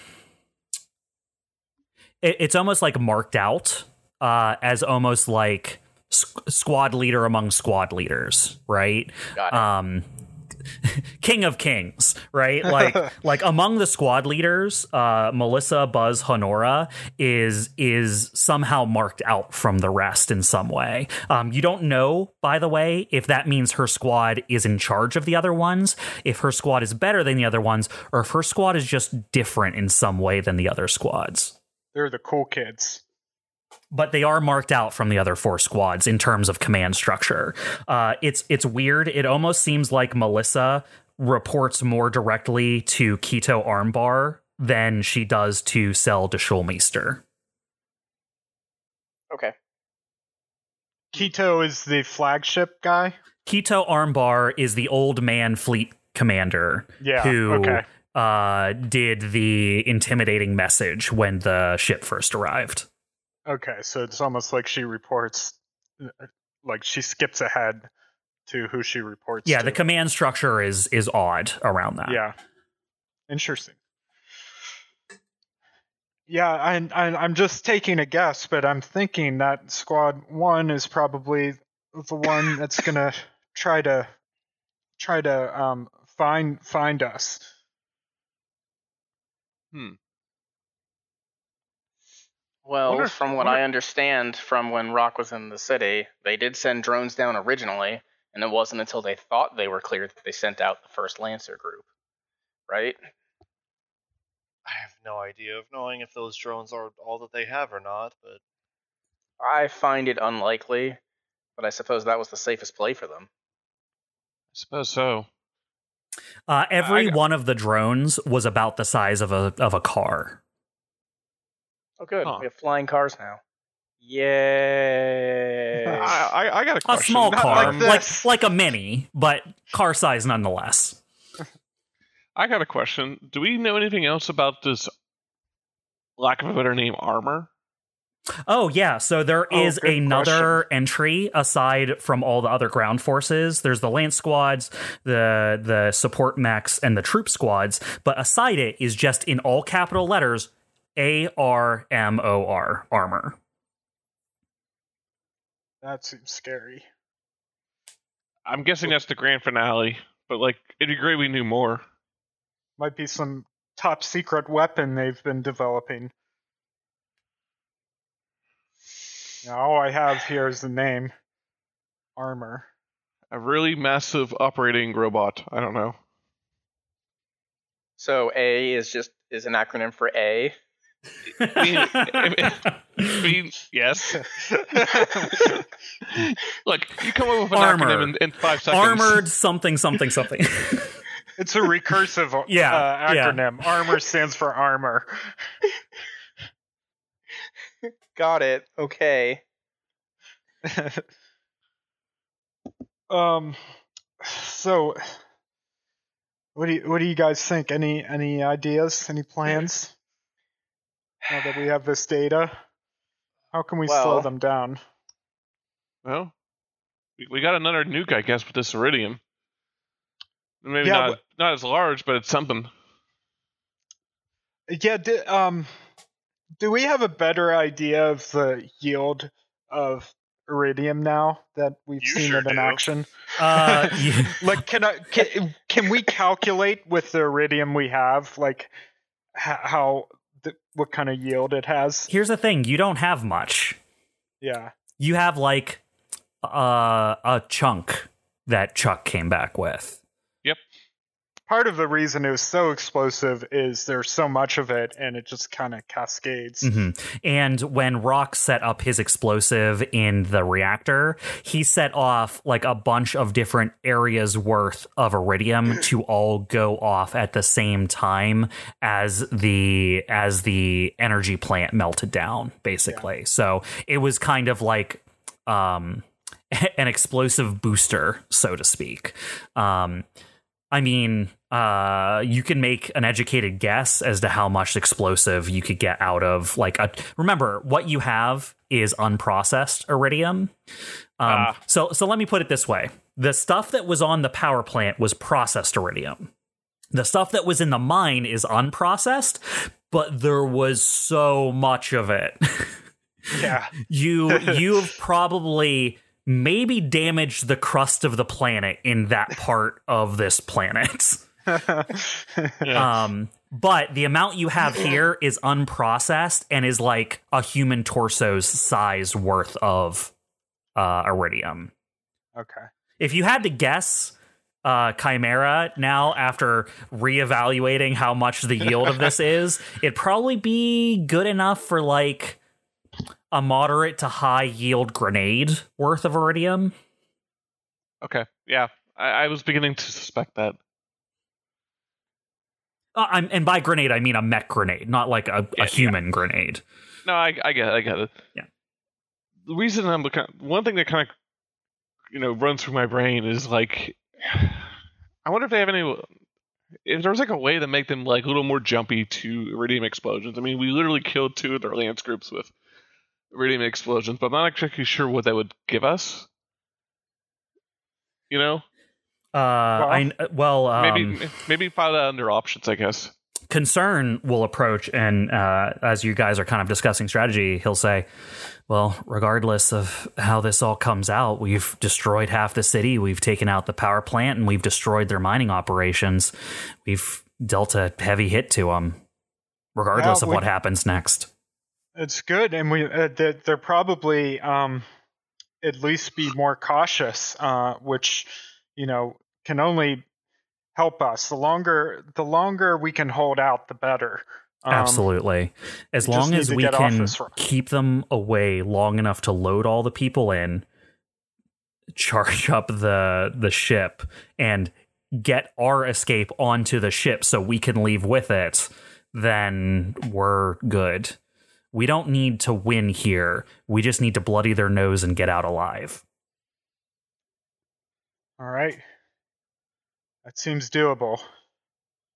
it- it's almost like marked out uh, as almost like s- squad leader among squad leaders, right? King of kings right? Like like among the squad leaders uh melissa buzz honora is is somehow marked out from the rest in some way. Um you don't know by the way if that means her squad is in charge of the other ones if her squad is better than the other ones or if her squad is just different in some way than the other squads. They're the cool kids. But they are marked out from the other four squads in terms of command structure. Uh, it's it's weird. It almost seems like Melissa reports more directly to Keto Armbar than she does to Cell de Schulmeister. okay. Keto is the flagship guy. Keto Armbar is the old man fleet commander Yeah. who okay. uh, did the intimidating message when the ship first arrived. Okay, so it's almost like she reports, like she skips ahead to who she reports. Yeah, to. the command structure is is odd around that. Yeah, interesting. Yeah, I, I, I'm just taking a guess, but I'm thinking that Squad One is probably the one that's gonna try to try to um find find us. Well, Wonder if- from what wonder- I understand from when Rock was in the city, they did send drones down originally, and it wasn't until they thought they were cleared that they sent out the first Lancer group. Right? I have no idea of knowing if those drones are all that they have or not, but I find it unlikely, but I suppose that was the safest play for them. I suppose so. Uh, every I- one of the drones was about the size of a of a car. Oh, good. Huh. We have flying cars now. Yay! I, I, I got a A small Not car, like like like a mini, but car size nonetheless. I got a question. Do we know anything else about this? Lack of a better name, armor. Oh yeah, so there Oh, is good another entry aside from all the other ground forces. There's the lance squads, the the support mechs, and the troop squads. But aside it is just in all capital letters A R M O R armor. That seems scary. I'm guessing that's the grand finale, but like it'd be great we knew more. Might be some top secret weapon they've been developing. Now, all I have here is the name armor. A really massive operating robot. I don't know. so A is just is an acronym for A. I mean, yes. Look, you come up with an Armor. acronym in, in five seconds. Armored something something something. It's a recursive Yeah, uh, yeah. acronym. Armor stands for armor. Got it. Okay. um, so what do you what do you guys think? Any any ideas? Any plans? Now that we have this data, how can we slow them down? Well, we, we got another nuke, I guess, with this iridium. Maybe Yeah, not not as large, but it's something. Yeah. Di- um, do we have a better idea of the yield of iridium now that we've You seen sure it in do. action? uh, you- like can I can, can we calculate with the iridium we have like how the, what kind of yield it has? here's the thing: you don't have much. Yeah. You have like uh, a chunk that Chuck came back with. Part of the reason it was so explosive is there's so much of it and it just kind of cascades. hmm And when Rock set up his explosive in the reactor, he set off like a bunch of different areas worth of iridium to all go off at the same time as the as the energy plant melted down, basically. So it was kind of like um an explosive booster, so to speak. Um I mean, uh, you can make an educated guess as to how much explosive you could get out of like a. Remember, what you have is unprocessed iridium. Um, Ah. So, so let me put it this way: the stuff that was on the power plant was processed iridium. The stuff that was in the mine is unprocessed, but there was so much of it. Yeah. you you've probably maybe damaged the crust of the planet in that part of this planet. Yeah. Um, but the amount you have here is unprocessed and is like a human torso's size worth of uh, iridium. okay. If you had to guess, uh, Chimera now after reevaluating how much the yield of this is, it'd probably be good enough for like a moderate to high yield grenade worth of iridium. okay. Yeah. I, I was beginning to suspect that. Uh, I'm, and by grenade, I mean a mech grenade, not like a, Yeah, a human grenade. No, I, I get it. I get it. Yeah. The reason I'm looking, one thing that kind of, you know, runs through my brain is like, I wonder if they have any, if there was like a way to make them like a little more jumpy to iridium explosions. I mean, we literally killed two of their lance groups with iridium explosions, but I'm not exactly sure what that would give us. You know, Uh, I well, um, maybe maybe file that under options. I guess. concern will approach and uh, as you guys are kind of discussing strategy he'll say well regardless of how this all comes out we've destroyed half the city we've taken out the power plant and we've destroyed their mining operations we've dealt a heavy hit to them regardless Yeah, of we- what happens next It's good, and we uh, they're, probably um, at least be more cautious, uh, which you know can only help us. The longer the longer we can hold out, the better. Um, Absolutely. As long as we can keep them away long enough to load all the people in, charge up the the ship, and get our escape onto the ship so we can leave with it, then we're good. We don't need to win here. We just need to bloody their nose and get out alive. All right. That seems doable.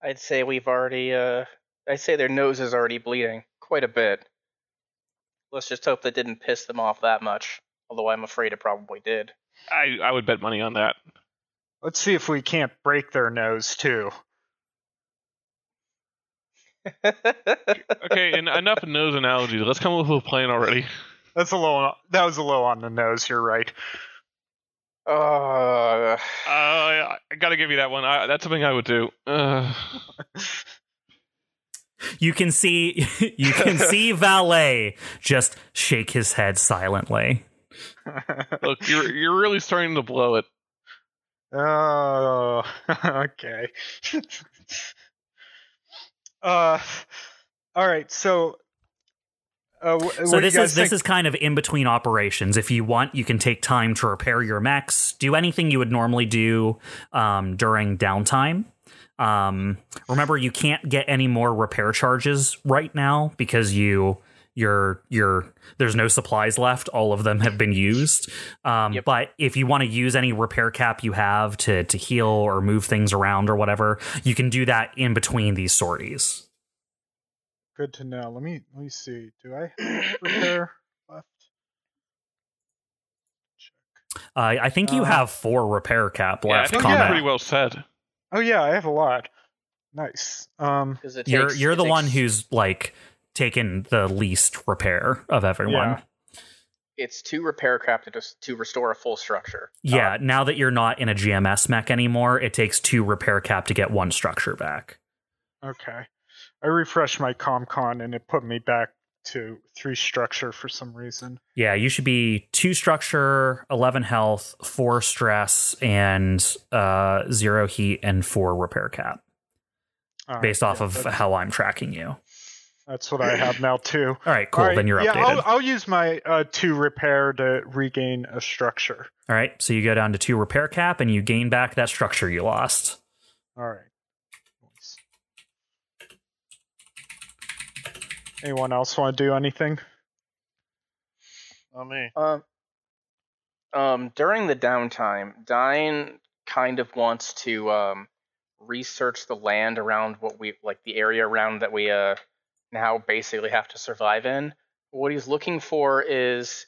I'd say we've already. Uh, I'd say their nose is already bleeding quite a bit. Let's just hope that didn't piss them off that much. Although I'm afraid it probably did. I I would bet money on that. Let's see if we can't break their nose too. Okay, and enough nose analogies. Let's come up with a plan already. That's a little. That was a little on the nose. You're right. uh, Uh, I, I gotta give you that one. I, that's something I would do. Uh, You can see you can see Valet just shake his head silently. look, you're you're really starting to blow it. Oh, okay. Uh, all right. So, uh, wh- So this is guys this is kind of in between operations. If you want, you can take time to repair your mechs, do anything you would normally do um, during downtime. Um, remember, you can't get any more repair charges right now because you you're you're there's no supplies left. All of them have been used. Um, Yep. But if you want to use any repair cap you have to to heal or move things around or whatever, you can do that in between these sorties. Good to know. Let me let me see. Do I have repair left? Uh, I think you Uh, have four repair cap Yeah, I left. think Oh, yeah. Pretty well said. Oh yeah, I have a lot. Nice. Um, 'cause it you're takes- you're it the one takes- who's like taken the least repair of everyone. Yeah. It's two repair cap to just to restore a full structure. Yeah, now that you're not in a GMS mech anymore, it takes two repair cap to get one structure back. okay. I refreshed my COMP/CON and it put me back to three structure for some reason. Yeah, you should be two structure, eleven health, four stress, and uh, zero heat, and four repair cap, right, based off yeah, of how I'm tracking you. That's what I have now too. All right, cool. All right, Then you're yeah, updated. I'll, I'll use my uh, two repair to regain a structure. All right, so you go down to two repair cap, and you gain back that structure you lost. All right. Nice. Anyone else want to do anything? Not me. Um, um, during the downtime, Dine kind of wants to um, research the land around what we like the area around that we uh now basically have to survive in. What he's looking for is,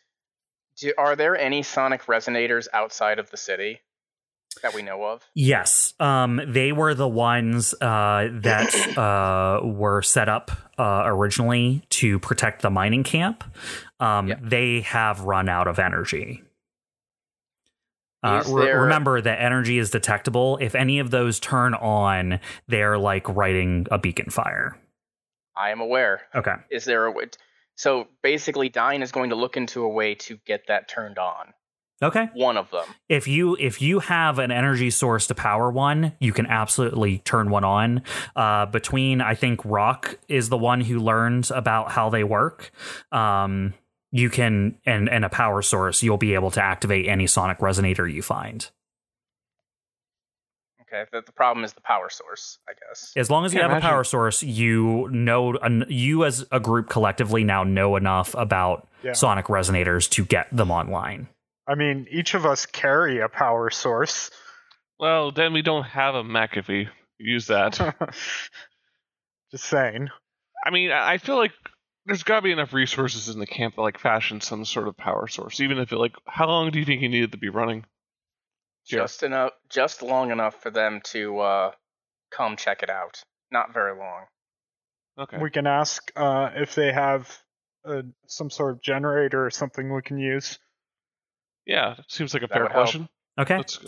do, are there any sonic resonators outside of the city that we know of? Yes, um, they were the ones uh, that uh, were set up uh, originally to protect the mining camp. Um, Yeah. They have run out of energy. Uh, there- remember that energy is detectable. If any of those turn on, they're like writing a beacon fire. I am aware. Okay. Is there a way? So basically, Dine is going to look into a way to get that turned on. Okay. One of them. If you if you have an energy source to power one, you can absolutely turn one on. Uh, between I think Rock is the one who learns about how they work. Um, you can and and a power source, you'll be able to activate any sonic resonator you find. Okay. The, the problem is the power source, I guess. As long as you Can't have a power source, you know en- you as a group collectively now know enough about Yeah. sonic resonators to get them online. I mean, each of us carry a power source. Well, then we don't have a McAfee. Use that. Just saying. I mean, I I feel like there's got to be enough resources in the camp to like fashion some sort of power source. Even if it like, how long do you think you needed to be running? Yeah. Just enough, just long enough for them to uh, come check it out. Not very long. Okay. We can ask uh, if they have uh, some sort of generator or something we can use. yeah, seems like a That fair would help. question. Okay. Let's.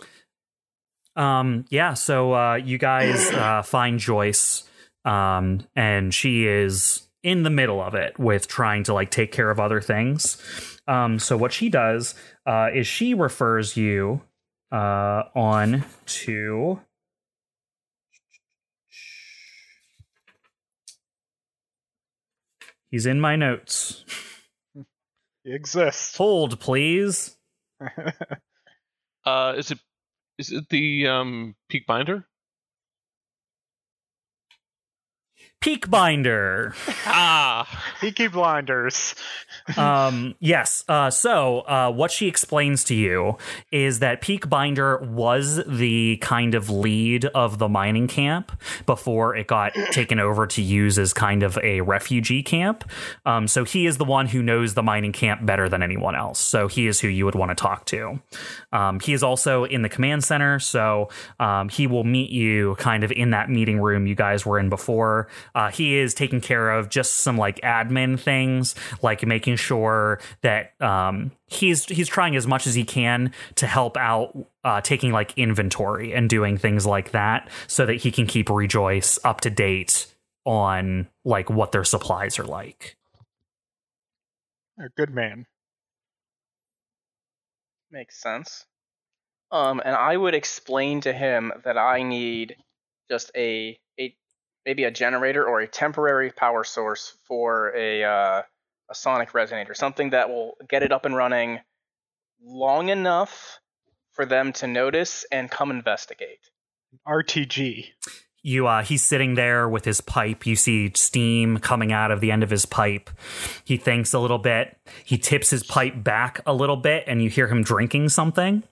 Um, yeah, so uh, you guys uh, find Joyce, um, and she is in the middle of it with trying to like take care of other things. Um, so what she does uh, is she refers you uh, on to. He's in my notes. He exists. Hold, please. Uh, is it is it the um peak binder? Peak Binder. ah, Peaky Blinders. um, yes. Uh, so, uh, what she explains to you is that Peak Binder was the kind of lead of the mining camp before it got taken over to use as kind of a refugee camp. Um, so, he is the one who knows the mining camp better than anyone else. So, he is who you would want to talk to. Um, he is also in the command center. So, um, he will meet you kind of in that meeting room you guys were in before. Uh, he is taking care of just some like admin things, like making sure that um, he's he's trying as much as he can to help out, uh, taking like inventory and doing things like that, so that he can keep Rejoice up to date on like what their supplies are like. A good man. Makes sense. Um, and I would explain to him that I need just a a maybe a generator or a temporary power source for a uh, a sonic resonator, something that will get it up and running long enough for them to notice and come investigate. RTG. You, uh, he's sitting there with his pipe. You see steam coming out of the end of his pipe. He thinks a little bit. He tips his pipe back a little bit, and you hear him drinking something.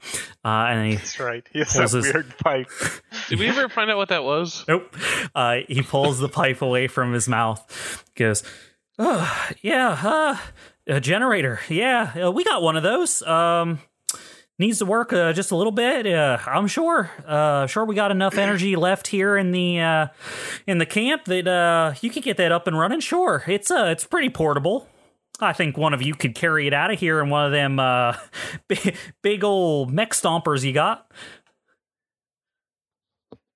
Uh, and he That's right. He has Pulls that his- weird pipe. did we ever find out what that was? Nope. Uh, he pulls the pipe away from his mouth. Goes, oh, yeah, uh, a generator. Yeah, uh, we got one of those. Um, needs to work uh, just a little bit. Uh, I'm sure. Uh, sure, we got enough energy left here in the uh, in the camp that uh, you can get that up and running. Sure, it's uh, it's pretty portable. I think one of you could carry it out of here in one of them uh, big, big old mech stompers you got.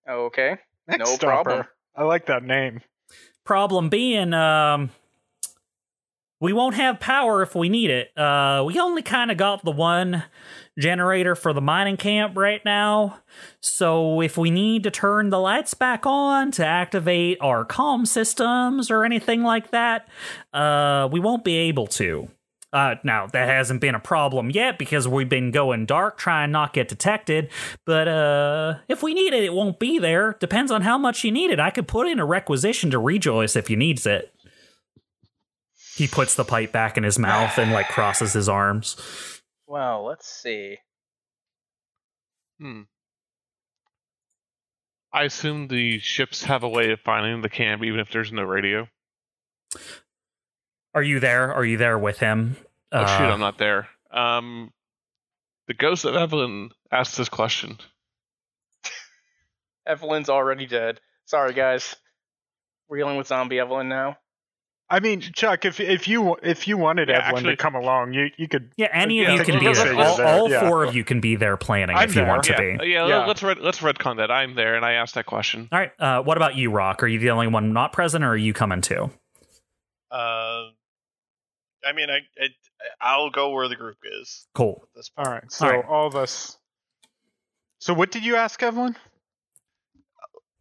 Okay. Next No stopper. problem. I like that name. Problem being, um, we won't have power if we need it. Uh, we only kind of got the one generator for the mining camp right now. So if we need to turn the lights back on to activate our comm systems or anything like that, uh, we won't be able to. Uh, now that hasn't been a problem yet because we've been going dark trying not get detected. But uh, if we need it, it won't be there. Depends on how much you need it. I could put in a requisition to Rejoice if you needs it. He puts the pipe back in his mouth and like crosses his arms. Well, let's see. Hmm. I assume the ships have a way of finding the camp even if there's no radio. Are you there? Are you there with him? Oh shoot, Uh, I'm not there. Um, the ghost of Evelyn asked this question. Evelyn's already dead. Sorry, guys. We're dealing with zombie Evelyn now. I mean, Chuck, if if you if you wanted Yeah, Evelyn actually- to come along, you you could. Yeah, any Yeah, of you can be let's- there. All, all yeah. four of you can be there planning I'm if you there. want to be. yeah, Yeah. Let's red, let's retcon that. I'm there, and I asked that question. All right. Uh, what about you, Rock? Are you the only one not present, or are you coming too? Uh, I mean, I, I I'll go where the group is Cool. at this All So All right. all of us. So what did you ask Evelyn?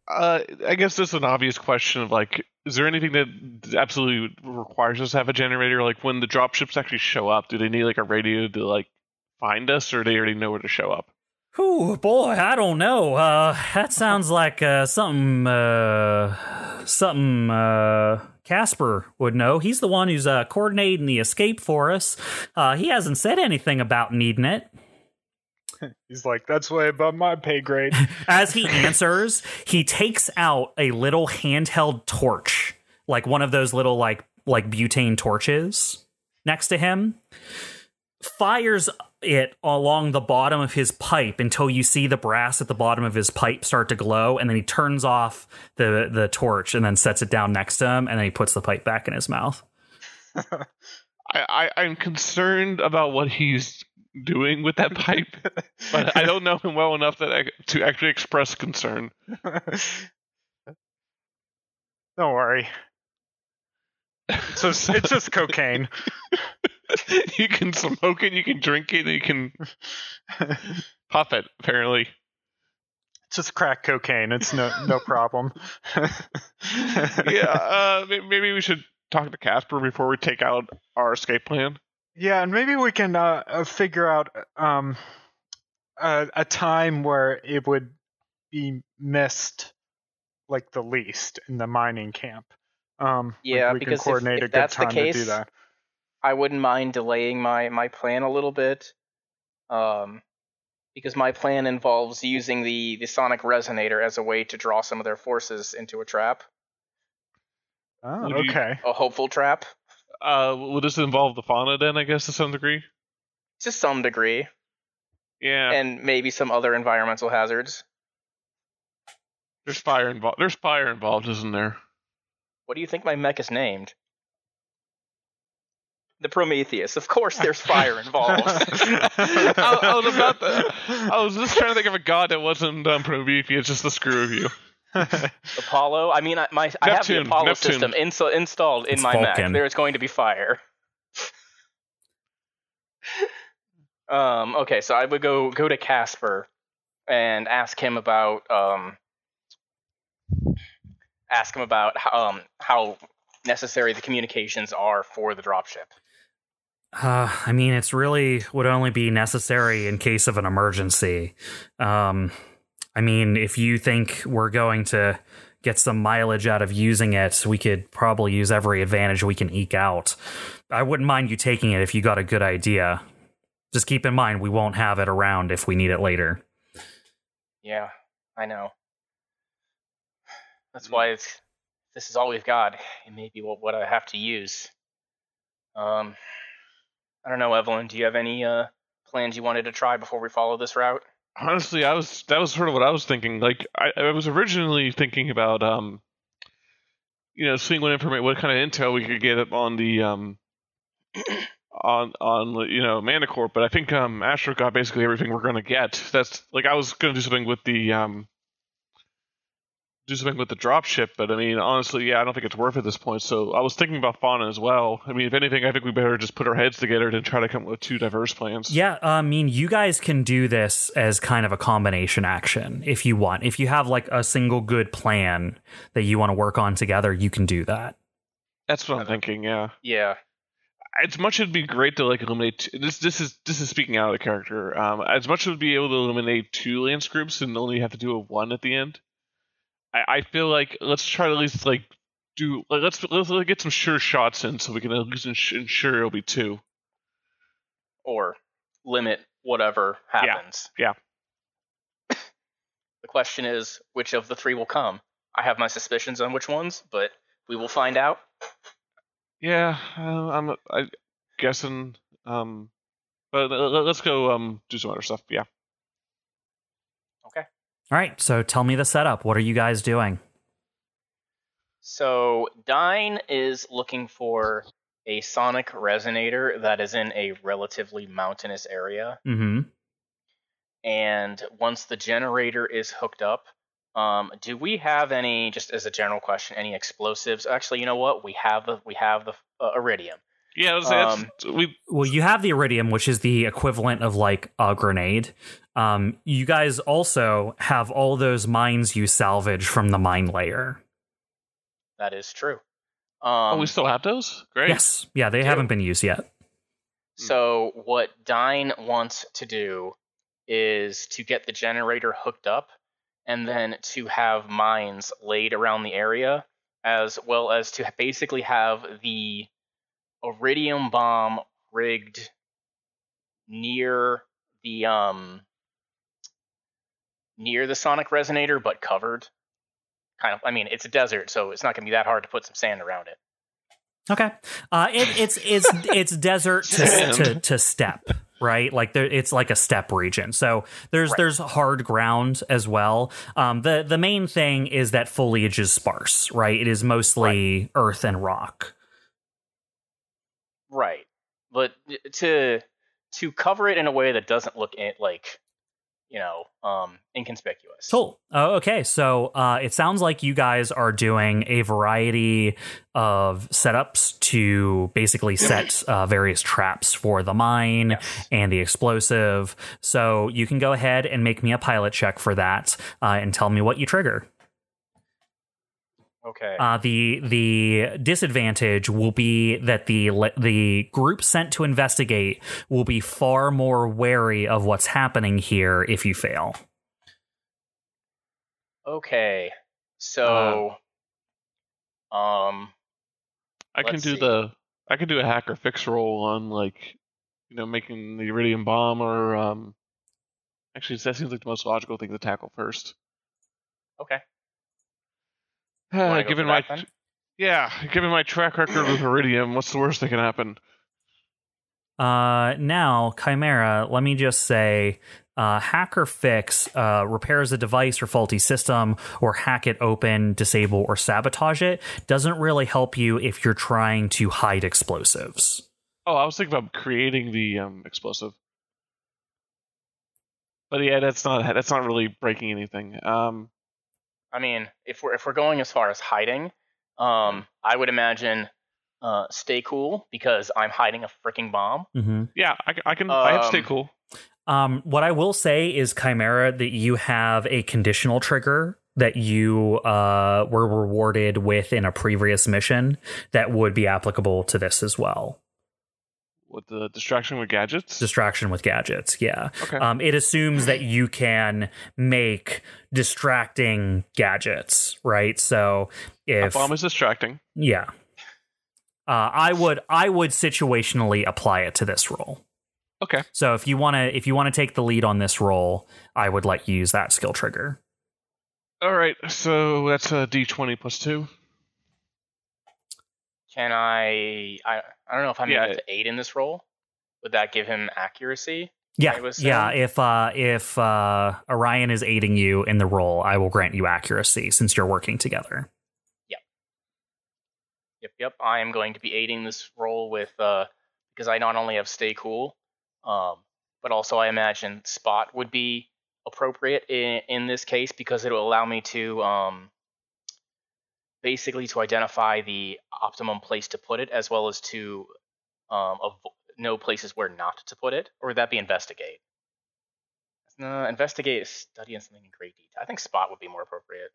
Uh, I guess this is an obvious question of like, is there anything that absolutely requires us to have a generator? Like when the dropships actually show up, do they need like a radio to like find us, or do they already know where to show up? Ooh, boy, I don't know. Uh, that sounds like uh, something. Uh, something. Uh, Casper would know. He's the one who's uh, coordinating the escape for us. Uh, he hasn't said anything about needing it. He's like, that's way above my pay grade. As he answers, he takes out a little handheld torch, like one of those little like like butane torches next to him. Fires it along the bottom of his pipe until you see the brass at the bottom of his pipe start to glow, and then he turns off the the torch and then sets it down next to him, and then he puts the pipe back in his mouth. I, I I'm concerned about what he's doing with that pipe, but I don't know him well enough that I, to actually express concern. Don't worry. It's just, it's just cocaine. you can smoke it, you can drink it, you can puff it. Apparently, It's just crack cocaine. It's no no problem. yeah. Uh, maybe we should talk to Casper before we take out our escape plan. Yeah, and maybe we can uh, uh, figure out um, a, a time where it would be missed like the least in the mining camp. Um, Yeah, we because if- can coordinate if a good that's the time to do case- that. I wouldn't mind delaying my my plan a little bit, um, because my plan involves using the the sonic resonator as a way to draw some of their forces into a trap, Oh, okay. a hopeful trap, Uh, will this involve the fauna then? I guess to some degree. to some degree, Yeah. and maybe some other environmental hazards. there's fire involved. There's fire involved, isn't there? What do you think my mech is named? The Prometheus. Of course, there's fire involved. I, I was about to. I was just trying to think of a god that wasn't um, Prometheus, just the screw of you. Apollo. I mean, I, my I have the Apollo Neptune. system insta- installed in It's my Vulcan. mech. There's going to be fire. um. Okay, so I would go go to Casper and ask him about um. Ask him about how, um how necessary the communications are for the dropship. Uh, I mean, it's really would only be necessary in case of an emergency. Um, I mean, if you think we're going to get some mileage out of using it, we could probably use every advantage we can eke out. I wouldn't mind you taking it if you got a good idea. Just keep in mind, we won't have it around if we need it later. Yeah, I know. That's why it's, this is all we've got. It may be what, what I have to use. Um, I don't know, Evelyn. Do you have any uh, plans you wanted to try before we follow this route? Honestly, I was that was sort of what I was thinking. Like I, I was originally thinking about um, you know, seeing what information, what kind of intel we could get on the um, on on you know Manticore. But I think um, Astro got basically everything we're gonna get. That's like I was gonna do something with the um, do something with the dropship. But I mean, honestly, yeah, I don't think it's worth it at this point. So I was thinking about Fauna as well. I mean, if anything, I think we better just put our heads together and try to come up with two diverse plans. Yeah, I mean, you guys can do this as kind of a combination action if you want. If you have like a single good plan that you want to work on together, you can do that. That's what I'm thinking. Yeah. Yeah. as much it'd be great to like eliminate this this is this is speaking out of the character um as much as would be able to eliminate two lance groups and only have to do a one at the end i i feel like let's try to at least like do like, let's let's get some sure shots in so we can at least ins- ensure it'll be two Or limit whatever happens. yeah. yeah. The question is, which of the three will come? I have my suspicions on which ones, but we will find out. yeah uh, i'm i guessing um but let- let- let's go um do some other stuff yeah All right, so tell me the setup. What are you guys doing? So Dine is looking for a sonic resonator that is in a relatively mountainous area. Mm-hmm. And once the generator is hooked up, um, do we have any? Just as a general question, any explosives? Actually, you know what? We have the we have the uh, iridium. Yeah let's say we Well, you have the iridium, which is the equivalent of like a grenade. Um, you guys also have all those mines you salvage from the mine layer. That is true. oh Um, we still have those great Yes, yeah, they do. haven't been used yet. So what Dine wants to do is to get the generator hooked up and then to have mines laid around the area as well as to basically have the iridium bomb rigged near the um near the sonic resonator but covered kind of i mean it's a desert so it's not going to be that hard to put some sand around it Okay, uh, it, it's it's it's desert to, to to step, right? Like there, it's like a step region. So there's Right. there's hard ground as well. Um, the the main thing is that foliage is sparse, right? It is mostly earth and rock. Right. But to to cover it in a way that doesn't look in, like you know um inconspicuous. Cool. Oh, okay. So uh, it sounds like you guys are doing a variety of setups to basically set uh, various traps for the mine Yes. and the explosive. So you can go ahead and make me a pilot check for that uh, and tell me what you trigger. Okay. Uh, the the disadvantage will be that the the group sent to investigate will be far more wary of what's happening here if you fail. okay. So um I can do see. the I can do a hack or fix roll on like you know making the iridium bomb or um actually that seems like the most logical thing to tackle first. Okay. Uh, Wanna given my that then? yeah, given my track record with iridium, what's the worst that can happen? Uh, now, Chimera, let me just say uh, hack or fix uh, repairs a device or faulty system or hack it open, disable, or sabotage it. Doesn't really help you if you're trying to hide explosives. Oh, I was thinking about creating the um, explosive. But yeah, that's not that's not really breaking anything. Um, I mean, if we're if we're going as far as hiding, um, I would imagine uh, stay cool because I'm hiding a freaking bomb. Mm-hmm. yeah, I, I can. I have stay Um, cool. Um, what I will say is, Chimera, that you have a conditional trigger that you uh, were rewarded with in a previous mission that would be applicable to this as well. With the distraction with gadgets. Distraction with gadgets, yeah. okay. Um, it assumes that you can make distracting gadgets, right? So if a bomb is distracting. yeah, uh, I would I would situationally apply it to this role. Okay. So if you want to if you want to take the lead on this role, I would let you use that skill trigger. All right. So that's a D twenty plus two. Can I? I I don't know if I'm Yeah, able to aid in this role. Would that give him accuracy? Yeah, yeah. If uh, if uh, Orion is aiding you in the role, I will grant you accuracy since you're working together. Yep. Yep, yep. I am going to be aiding this role with uh because I not only have stay cool, um, but also I imagine spot would be appropriate in in this case because it will allow me to um basically to identify the optimum place to put it as well as to um know places where not to put it or would that be investigate? No, investigate is studying something in great detail. I think spot would be more appropriate.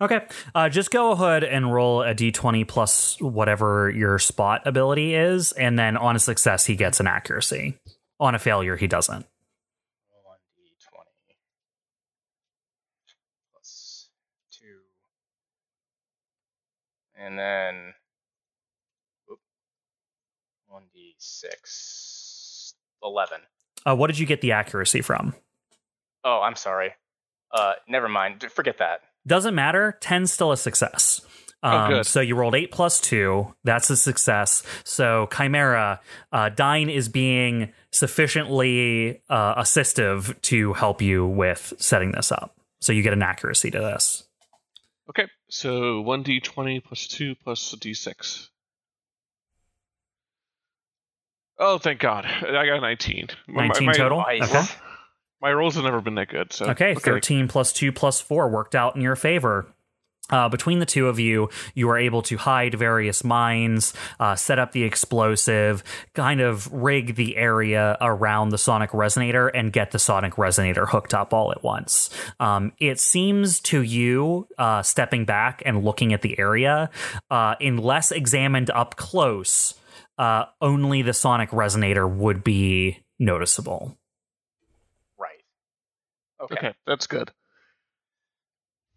Okay, uh, just go ahead and roll a d20 plus whatever your spot ability is, and then on a success he gets an accuracy. On a failure he doesn't. One d twenty plus two, and then one d six. Eleven. Uh, what did you get the accuracy from? Oh, I'm sorry. Uh, never mind. Forget that. Doesn't matter. 10's still a success. Oh, Um, good. So you rolled 8 plus 2. That's a success. So Chimera, uh, Dine is being sufficiently uh, assistive to help you with setting this up. So you get an accuracy to this. Okay. So one D twenty plus two plus a D six. Oh, thank God! I got a nineteen. My- 19 my, total? Nice. Okay. My rolls have never been that good. So Okay, 13 plus 2 plus 4 worked out in your favor. Uh, between the two of you, you are able to hide various mines, uh, set up the explosive, kind of rig the area around the sonic resonator, and get the sonic resonator hooked up all at once. Um, it seems to you, uh, stepping back and looking at the area, uh, unless examined up close, uh, only the sonic resonator would be noticeable. Right. Okay. Okay, that's good.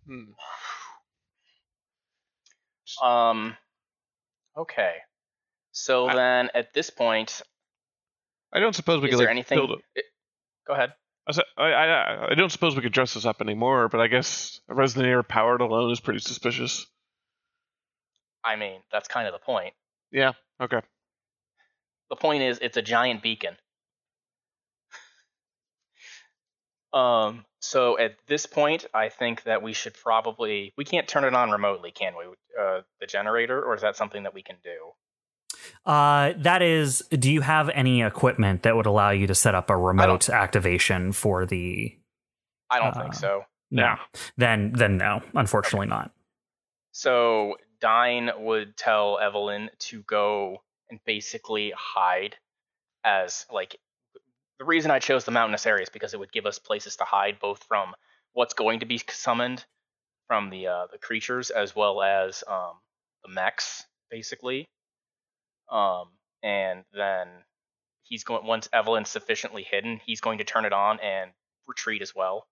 Hmm. Um. Okay. So I- then, at this point, I don't suppose we is could there like anything? build. A, it- go ahead. I, I I don't suppose we could dress this up anymore, but I guess a resonator powered alone is pretty suspicious. I mean, that's kind of the point. Yeah. Okay. The point is, it's a giant beacon. Um. So at this point, I think that we should probably we can't turn it on remotely, can we? Uh, the generator, or is that something that we can do? Uh, that is, do you have any equipment that would allow you to set up a remote activation for the? I don't Uh, think so. No. Then, then no. Unfortunately, not. So Dine would tell Evelyn to go and basically hide as like the reason I chose the mountainous areas because it would give us places to hide both from what's going to be summoned from the uh, the creatures as well as um, the mechs basically. Um, and then he's going once Evelyn's sufficiently hidden, he's going to turn it on and retreat as well.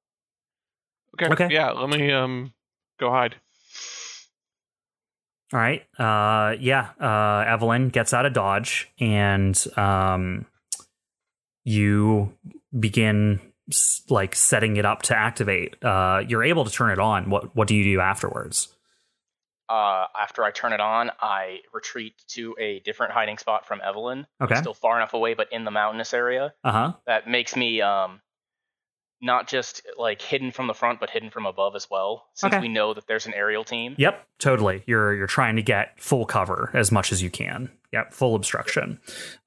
Okay. Okay. Yeah. Let me um go hide. All right. Uh, yeah. Uh, Evelyn gets out of dodge, and um, you begin like setting it up to activate. Uh, you're able to turn it on. What What do you do afterwards? Uh, after I turn it on, I retreat to a different hiding spot from Evelyn. Okay. Still far enough away, but in the mountainous area. Uh huh. That makes me um, not just like hidden from the front, but hidden from above as well. Since Okay. we know that there's an aerial team. Yep. Totally. You're you're trying to get full cover as much as you can. Yep. Full obstruction.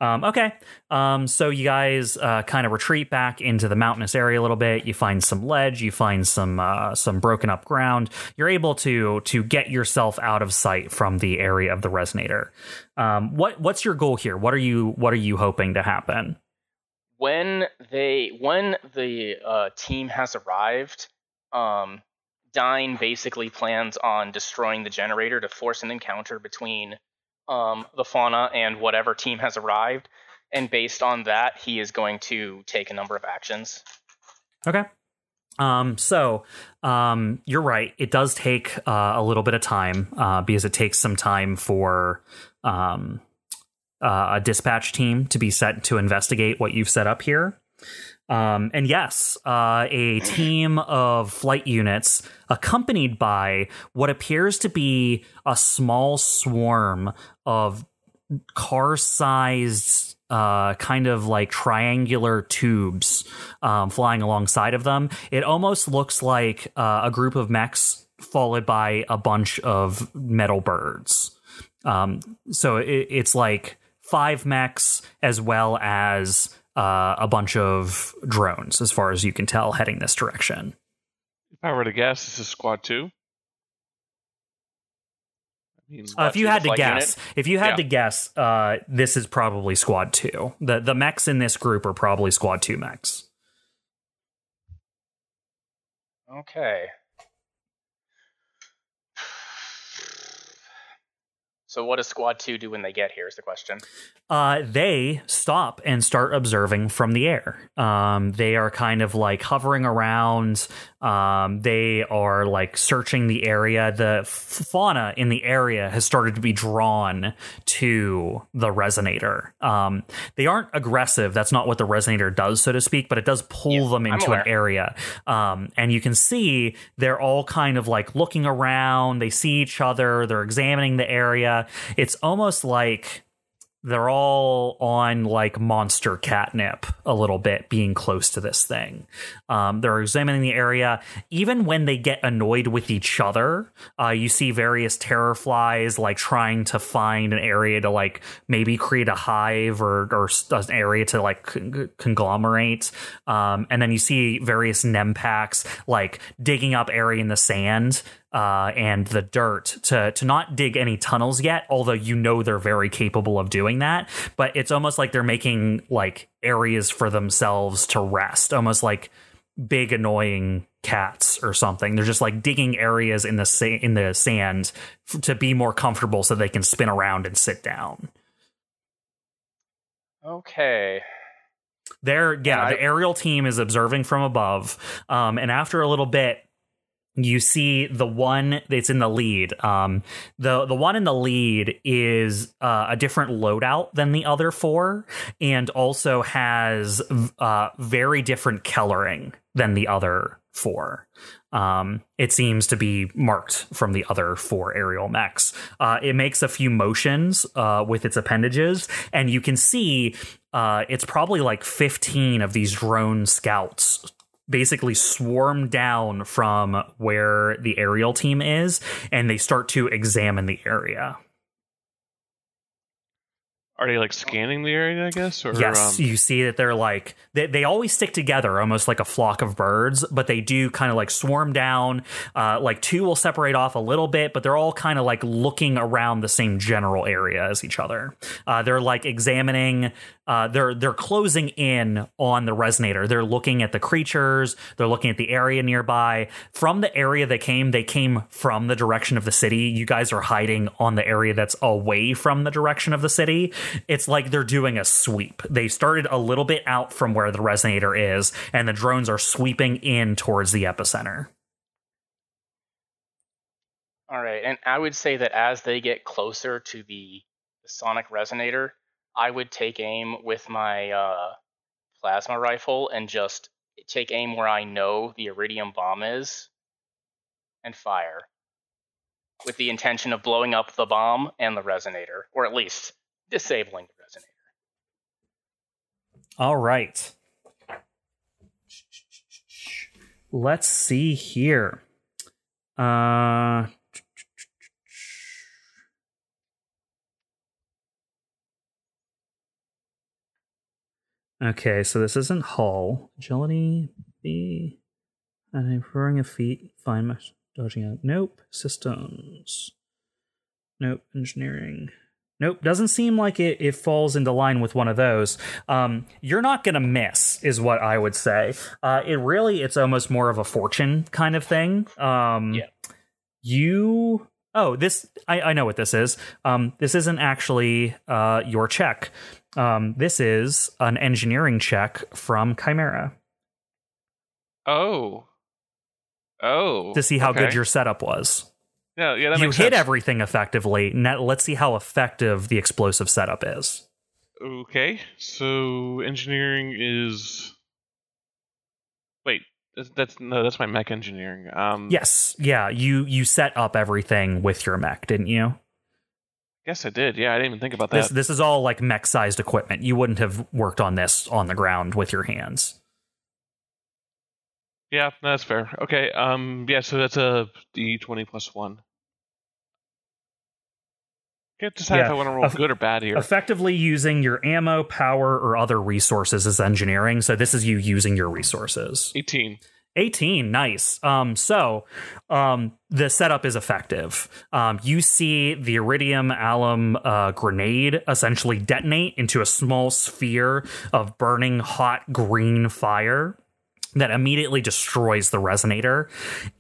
Um, okay. Um, so you guys uh, kind of retreat back into the mountainous area a little bit. You find some ledge. You find some uh, some broken up ground. You're able to to get yourself out of sight from the area of the resonator. Um, what what's your goal here? What are you what are you hoping to happen? When they when the uh, team has arrived, um, Dine basically plans on destroying the generator to force an encounter between um, the fauna and whatever team has arrived. And based on that, he is going to take a number of actions. Okay. Um, so um, you're right. It does take uh, a little bit of time uh, because it takes some time for um, uh, a dispatch team to be set to investigate what you've set up here. Um, and yes, uh, a team of flight units accompanied by what appears to be a small swarm of car sized uh, kind of like triangular tubes um, flying alongside of them. It almost looks like uh, a group of mechs followed by a bunch of metal birds. Um, so it, it's like five mechs as well as uh, a bunch of drones, as far as you can tell, heading this direction. If I were to guess, this is Squad Two. I mean, Uh, if you two, had the to guess, unit? if you had Yeah. to guess, uh, this is probably Squad Two. The the mechs in this group are probably Squad Two mechs. Okay. So what does Squad Two do when they get here? Is the question. Uh, they stop and start observing from the air. Um, they are kind of like hovering around. Um, they are like searching the area. The f- fauna in the area has started to be drawn to the resonator. Um, they aren't aggressive. That's not what the resonator does, so to speak, but it does pull Yeah, them into an area. Um, and you can see they're all kind of like looking around. They see each other. They're examining the area. It's almost like they're all on like monster catnip a little bit being close to this thing. Um, they're examining the area. Even when they get annoyed with each other uh, you see various terror flies like trying to find an area to like maybe create a hive or, or an area to like con- conglomerate. Um, and then you see various nempacks like digging up area in the sand uh, and the dirt to to not dig any tunnels yet, although you know they're very capable of doing that. But it's almost like they're making like areas for themselves to rest, almost like big annoying cats or something. They're just like digging areas in the sa- in the sand f- to be more comfortable, so they can spin around and sit down. Okay. There, yeah, I- the aerial team is observing from above, um, and after a little bit, you see the one that's in the lead. Um, the the one in the lead is uh, a different loadout than the other four, and also has uh, very different coloring than the other four. Um, it seems to be marked from the other four aerial mechs. Uh, it makes a few motions uh, with its appendages, and you can see uh, it's probably like 15 of these drone scouts basically swarm down from where the aerial team is, and they start to examine the area. Are they like scanning the area? I guess. Or, yes, Um, you see that they're like they, they always stick together, almost like a flock of birds, but they do kind of like swarm down. Uh, like two will separate off a little bit, but they're all kind of like looking around the same general area as each other. Uh, they're like examining. Uh, they're they're closing in on the resonator. They're looking at the creatures. They're looking at the area nearby. From the area they came, they came from the direction of the city. You guys are hiding on the area that's away from the direction of the city. It's like they're doing a sweep. They started a little bit out from where the resonator is, and the drones are sweeping in towards the epicenter. All right, and I would say that as they get closer to the, sonic resonator, I would take aim with my uh, plasma rifle and just take aim where I know the iridium bomb is, and fire, with the intention of blowing up the bomb and the resonator, or at least disabling the resonator. All right. Let's see here. Uh Okay, so this isn't hull. Agility B and I'm referring a feet. Fine dodging out. Nope. Systems. Nope. Engineering. Nope, doesn't seem like it, it falls into line with one of those. Um, you're not gonna miss, is what I would say. Uh, it really, it's almost more of a fortune kind of thing. Um, Yeah. You, oh, this, I, I know what this is. Um, this isn't actually uh, your check. Um, this is an engineering check from Chimera Oh. Oh. to see how good your setup was. Yeah, yeah, that you hit sense. everything effectively. Now let's see how effective the explosive setup is. Okay, so engineering is. Wait, that's, that's no, that's my mech engineering. Um, Yes, yeah, you you set up everything with your mech, didn't you? Yes, I did. Yeah, I didn't even think about This that. this is all like mech sized equipment. You wouldn't have worked on this on the ground with your hands. Yeah, that's fair. Okay. Um. Yeah. So that's a D twenty plus one. Can't decide if I want to roll eff- good or bad here. Effectively using your ammo, power, or other resources is engineering. So this is you using your resources. Eighteen. 18 nice um so um the setup is effective um you see the iridium alum uh grenade essentially detonate into a small sphere of burning hot green fire that immediately destroys the resonator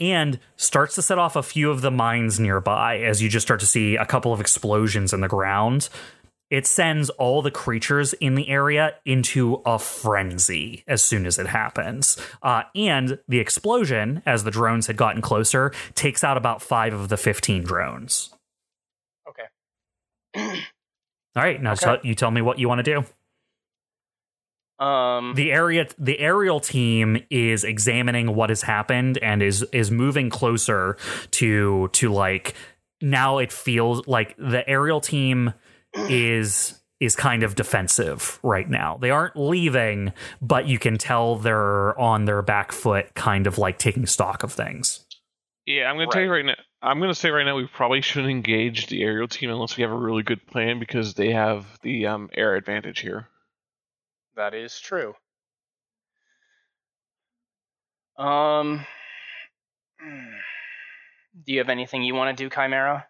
and starts to set off a few of the mines nearby as you just start to see a couple of explosions in the ground it sends all the creatures in the area into a frenzy as soon as it happens. Uh, and the explosion, as the drones had gotten closer, takes out about five of the 15 drones. Okay. All right, now Okay. tell- you tell me what you want to do. Um. The area, the aerial team is examining what has happened and is is moving closer to to like now. It feels like the aerial team is is kind of defensive right now. They aren't leaving, but you can tell they're on their back foot, kind of like taking stock of things. Yeah, I'm gonna tell you right now. I'm gonna say right now we probably shouldn't engage the aerial team unless we have a really good plan because they have the um, air advantage here. That is true. Um, do you have anything you want to do, Chimera?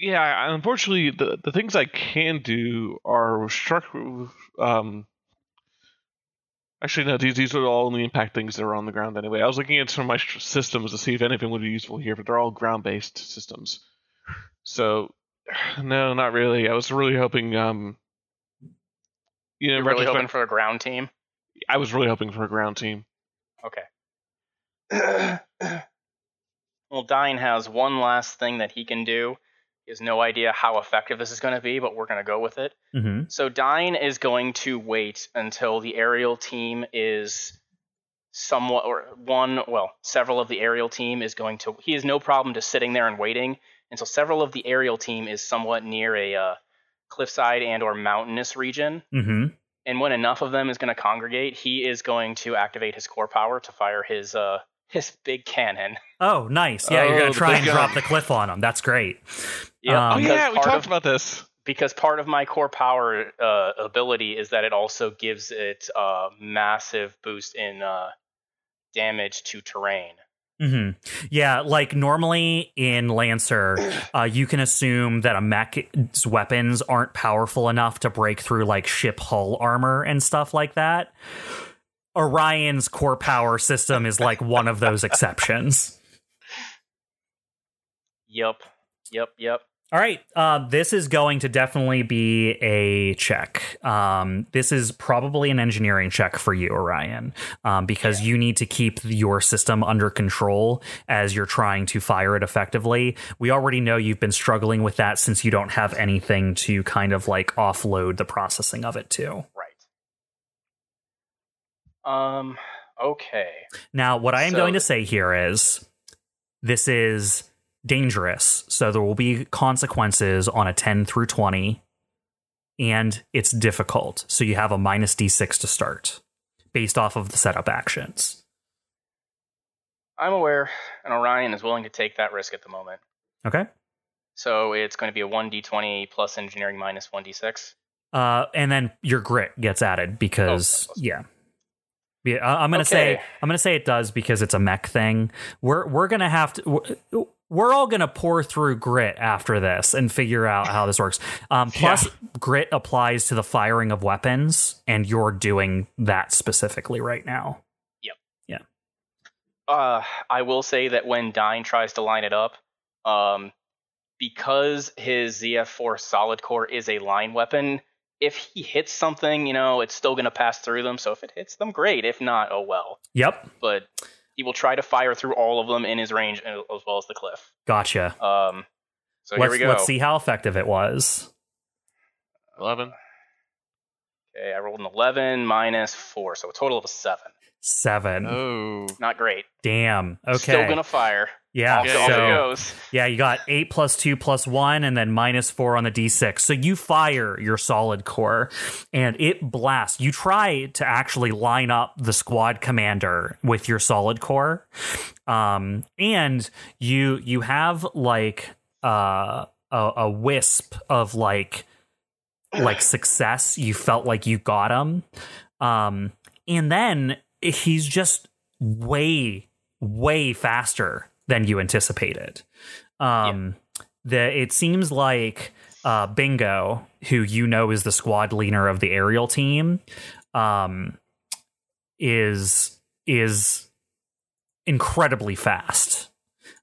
Yeah, unfortunately, the the things I can do are struck. Um, actually, no, these these are all only impact things that are on the ground anyway. I was looking at some of my systems to see if anything would be useful here, but they're all ground based systems. So, no, not really. I was really hoping. Um, you know, You're really hoping for a ground team. I was really hoping for a ground team. Okay. well, Dine has one last thing that he can do. He has no idea how effective this is going to be, but we're going to go with it. hmm So Dine is going to wait until the aerial team is somewhat, or one, well, several of the aerial team is going to. He has no problem just sitting there and waiting until several of the aerial team is somewhat near a uh, cliffside and or mountainous region. hmm And when enough of them is going to congregate, he is going to activate his core power to fire his uh his big cannon. Oh, nice. Yeah, you're Oh, gonna try and gun. drop the cliff on them. That's great. Yeah, Um, oh yeah, we talked of- about this. because part of my core power uh, ability is that it also gives it a massive boost in uh, damage to terrain. Hmm Yeah, like normally in Lancer, uh, you can assume that a mech's weapons aren't powerful enough to break through like ship hull armor and stuff like that. Orion's core power system is like one of those exceptions. Yep, yep, yep. All right. Uh, this is going to definitely be a check. Um, this is probably an engineering check for you, Orion, um, because you need to keep your system under control as you're trying to fire it effectively. We already know you've been struggling with that since you don't have anything to kind of like offload the processing of it to. Right. Um. Okay. Now, what I am So- going to say here is this is dangerous. So there will be consequences on a 10 through 20, and it's difficult. So you have a minus d6 to start based off of the setup actions. I'm aware, and Orion is willing to take that risk at the moment. Okay. So it's going to be a 1d20 plus engineering minus 1d6. Uh, and then your grit gets added because, Oh, yeah. Yeah, I'm gonna say I'm gonna say it does because it's a mech thing. We're we're gonna have to. We're- all gonna pore through grit after this and figure out how this works. Um, plus, grit applies to the firing of weapons, and you're doing that specifically right now. Yep. Yeah. Uh, I will say that when Dine tries to line it up, um, because his ZF4 solid core is a line weapon, if he hits something, you know, it's still going to pass through them. So if it hits them, great. If not, oh well. Yep, But he will try to fire through all of them in his range as well as the cliff. gotcha. Um, so let's here we go. let's see how effective it was. Eleven. Okay, I rolled an 11 minus 4, so a total of a 7. Seven. Oh. Not great. Damn. Okay. Still going to fire. yeah. Off, Yeah, so it goes. Yeah, you got eight plus two plus one, and then minus four on the d6. So you fire your solid core, and it blasts. You try to actually line up the squad commander with your solid core, um, and you you have like uh, a, a wisp of like like success. You felt like you got him, um, and then he's just way way faster than you anticipated. Um, the it seems like uh, Bingo, who you know is the squad leader of the aerial team, um, is is incredibly fast.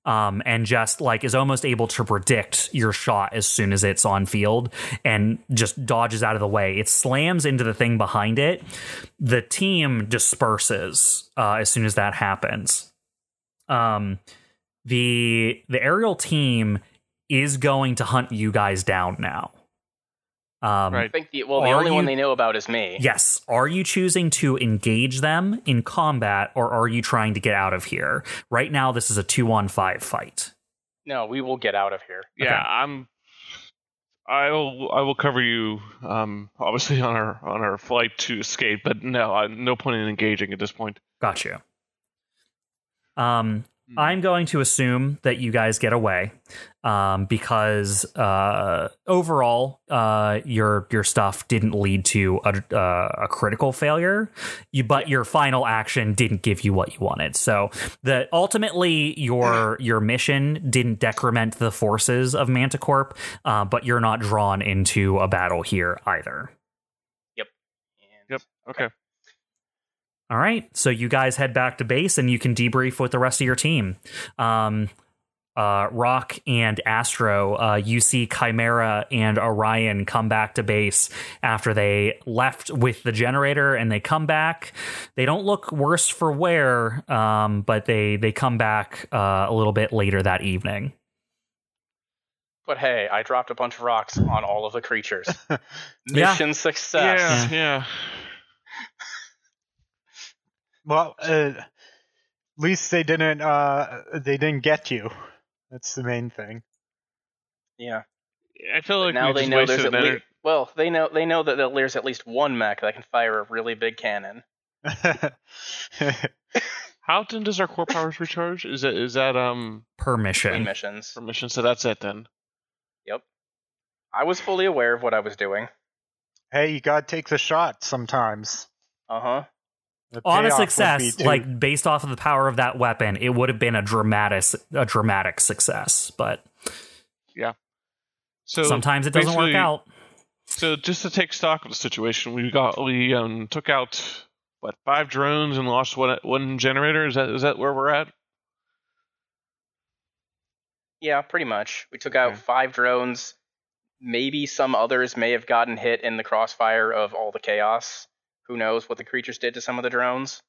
Um, and just like is almost able to predict your shot as soon as it's on field and just dodges out of the way. It slams into the thing behind it. The team disperses uh, as soon as that happens. Um, the the aerial team is going to hunt you guys down now. Um, Right. I think the, well, the Are only one they know about is me. Yes. Are you choosing to engage them in combat or are you trying to get out of here? Right now, this is a two on five fight. No, we will get out of here. Yeah, Okay. I'm. I will. I will cover you. Um, obviously on our on our flight to escape, but no, I, no point in engaging at this point. Got you. Um, Hmm. I'm going to assume that you guys get away, um, because uh, overall, uh, your your stuff didn't lead to a, uh, a critical failure. You, but your final action didn't give you what you wanted. So that ultimately your your mission didn't decrement the forces of Manticorp, uh, but you're not drawn into a battle here either. And Yep. Okay. All right. So you guys head back to base and you can debrief with the rest of your team. Um, uh, Rock and Astro, uh, you see Chimera and Orion come back to base after they left with the generator, and they come back. They don't look worse for wear, um, but they they come back uh, a little bit later that evening. But hey, I dropped a bunch of rocks on all of the creatures. Yeah. Mission success. Yeah. Yeah. Well, uh, at least they didn't. Uh, they didn't get you. That's the main thing. Yeah. I feel like now they know there's at an least well, they know they know that there's at least one mech that can fire a really big cannon. How often does our core powers recharge? Is that is that um Per Between mission. missions. permission? So that's it then. Yep. I was fully aware of what I was doing. hey, you gotta take the shot sometimes. Uh huh. The On a success, be to- like based off of the power of that weapon, it would have been a dramatic a dramatic success. But Yeah. So sometimes it doesn't work out. So just to take stock of the situation, we got we um took out what five drones and lost one one generator. Is that is that where we're at? Yeah, pretty much. We took out Okay. five drones. Maybe some others may have gotten hit in the crossfire of all the chaos. Who knows what the creatures did to some of the drones?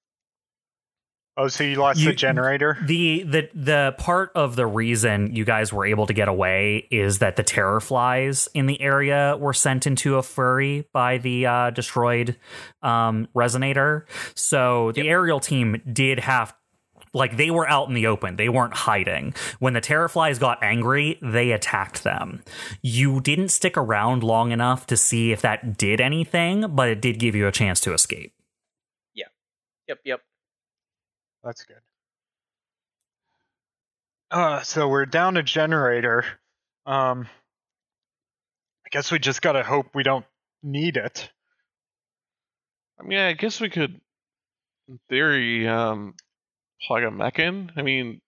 Oh, so you lost You- the generator? The the the part of the reason you guys were able to get away is that the terror flies in the area were sent into a flurry by the uh, destroyed um, resonator. So the aerial team did have like they were out in the open. They weren't hiding. When the terror flies got angry, they attacked them. You didn't stick around long enough to see if that did anything, but it did give you a chance to escape. Yeah. Yep, yep. That's good. Uh, so we're down a generator. Um, I guess we just gotta hope we don't need it. I mean, I guess we could, in theory, um, plug a mech in. I mean,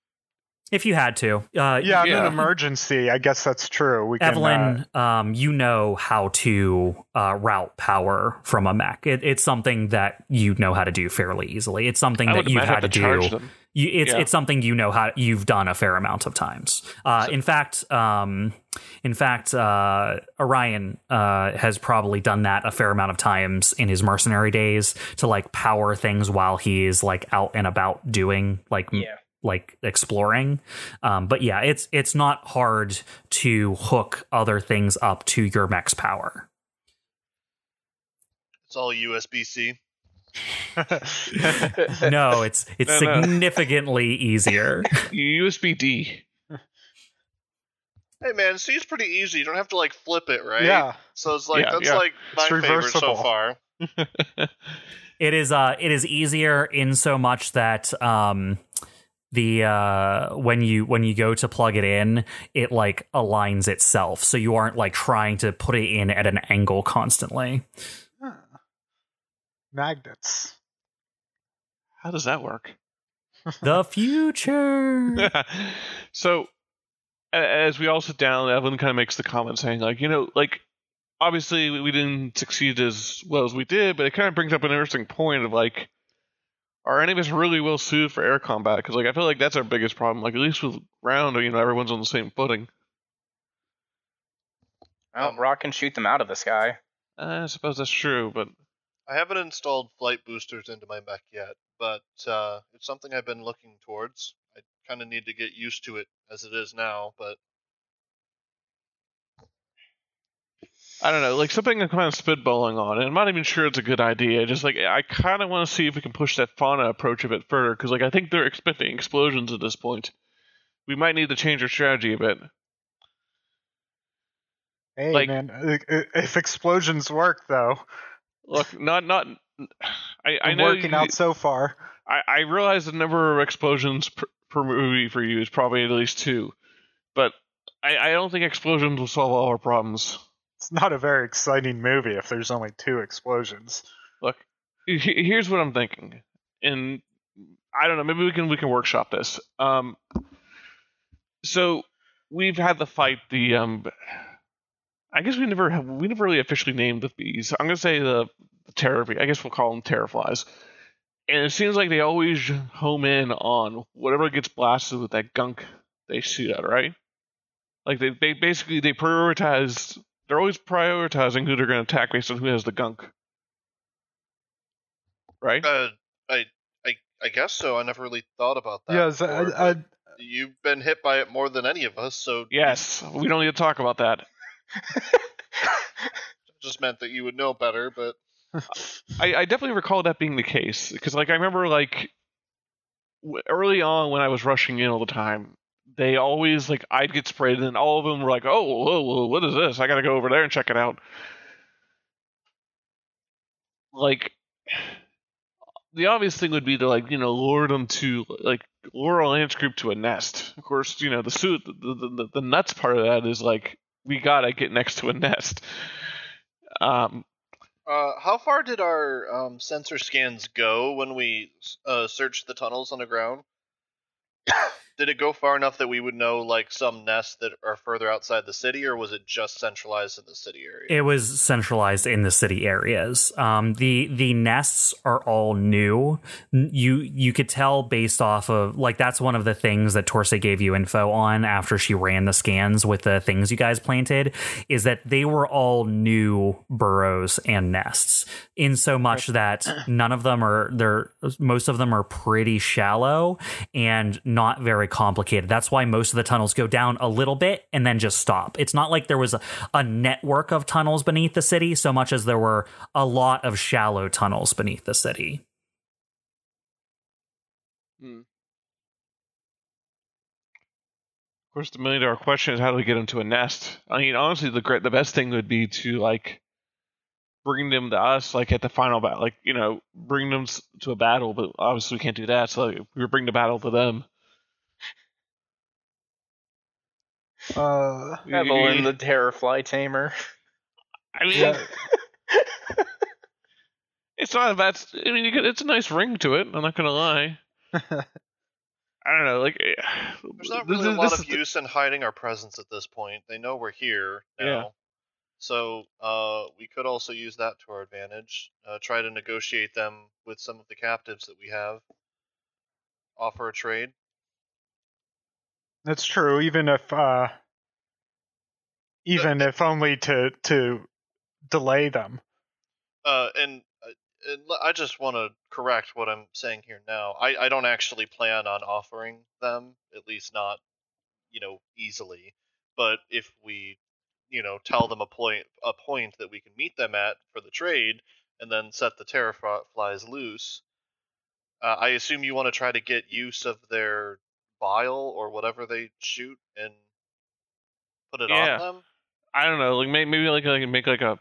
If you had to, uh, Yeah, in Yeah. an emergency, I guess that's true. We can. uh, Evelyn, um, you know how to uh, route power from a mech. It, it's something that you know how to do fairly easily. It's something I that you've had to to do. them. You, it's Yeah. it's something you know how you've done a fair amount of times. Uh, in fact, um, in fact, uh, Orion uh, has probably done that a fair amount of times in his mercenary days to like power things while he's like out and about doing like Yeah. like exploring. Um, but yeah, it's it's not hard to hook other things up to your mech's power. It's all USB C. No, it's it's No, no. significantly easier. USB D. Hey man, C is pretty easy. You don't have to like flip it, right? Yeah. So it's like Yeah, that's yeah. like my favorite so far. It is uh it is easier in so much that um the uh when you when you go to plug it in it like aligns itself so you aren't like trying to put it in at an angle constantly Magnets. How does that work? the future so, as we all sit down, Evelyn kind of makes the comment saying, like, you know, like, obviously we we didn't succeed as well as we did, but it kind of brings up an interesting point of like, are any of us really well suited for air combat? Because like I feel like that's our biggest problem. Like at least with ground, you know, everyone's on the same footing. Well, Rock can shoot them out of the sky. Uh, I suppose that's true, but I haven't installed flight boosters into my mech yet, but uh, it's something I've been looking towards. I kind of need to get used to it as it is now, but I don't know, like something I'm kind of spitballing on, and I'm not even sure it's a good idea. Just like I kind of want to see if we can push that fauna approach a bit further, because like I think they're expecting explosions at this point. We might need to change our strategy a bit. Hey Like- man, i- i- if explosions work though, Look, not not. I I know working you- out so far. I I realize the number of explosions per, per movie for you is probably at least two, but I I don't think explosions will solve all our problems. It's not a very exciting movie if there's only two explosions. Look, here's what I'm thinking, and I don't know. Maybe we can we can workshop this. Um, so we've had the fight. The um, I guess we never have we never really officially named the bees. I'm gonna say the, the terror. bee. I guess we'll call them terrorflies. And it seems like they always home in on whatever gets blasted with that gunk they shoot at, right? Like they, they basically they prioritize. They're always prioritizing who they're going to attack based on who has the gunk right? uh, I, I, I guess so. I never really thought about that. yeah, before, I, I, but you've been hit by it more than any of us, so yes, we don't need to talk about that. just meant that you would know better. But I, I definitely recall that being the case because, like, I remember like early on when I was rushing in all the time, they always like I'd get sprayed, and all of them were like, "Oh, whoa, whoa, what is this? I got to go over there and check it out." Like, the obvious thing would be to like you know lure them to like lure a lance group to a nest. Of course, you know the suit, the the, the, the nuts part of that is like we gotta get next to a nest. Um, uh, how far did our um, sensor scans go when we uh, searched the tunnels underground? Did it go far enough that we would know like some nests that are further outside the city, or was it just centralized in the city area? It was centralized in the city areas. Um, the the nests are all new. You you could tell based off of like that's one of the things that Torse gave you info on after she ran the scans with the things you guys planted is that they were all new burrows and nests. In so much that none of them are they're most of them are pretty shallow and not very complicated. That's why most of the tunnels go down a little bit and then just stop. It's not like there was a, a network of tunnels beneath the city so much as there were a lot of shallow tunnels beneath the city. Hmm. Of course, the million dollar question is how do we get them to a nest? I mean, honestly, the great, the best thing would be to like bring them to us, like at the final battle, like you know, bring them to a battle. But obviously, we can't do that. So like, we bring the battle to them. Uh, We- Evelyn, the Terrorfly Tamer. I mean, yeah, it's not a bad. I mean, you could, it's a nice ring to it. I'm not gonna lie. I don't know, like eh, There's not this really a lot of is the- use in hiding our presence at this point. They know we're here now. Yeah. So uh, we could also use that to our advantage. Uh, try to negotiate them with some of the captives that we have. Offer a trade. That's true. Even if, uh, even if only to to delay them. Uh, and, uh, and I just want to correct what I'm saying here now. I, I don't actually plan on offering them, at least not, you know, easily. But if we, you know, tell them a point a point that we can meet them at for the trade, and then set the terraflies loose, uh, I assume you want to try to get use of their bile or whatever they shoot and put it Yeah. on them. I don't know, like may- maybe like I can make like a,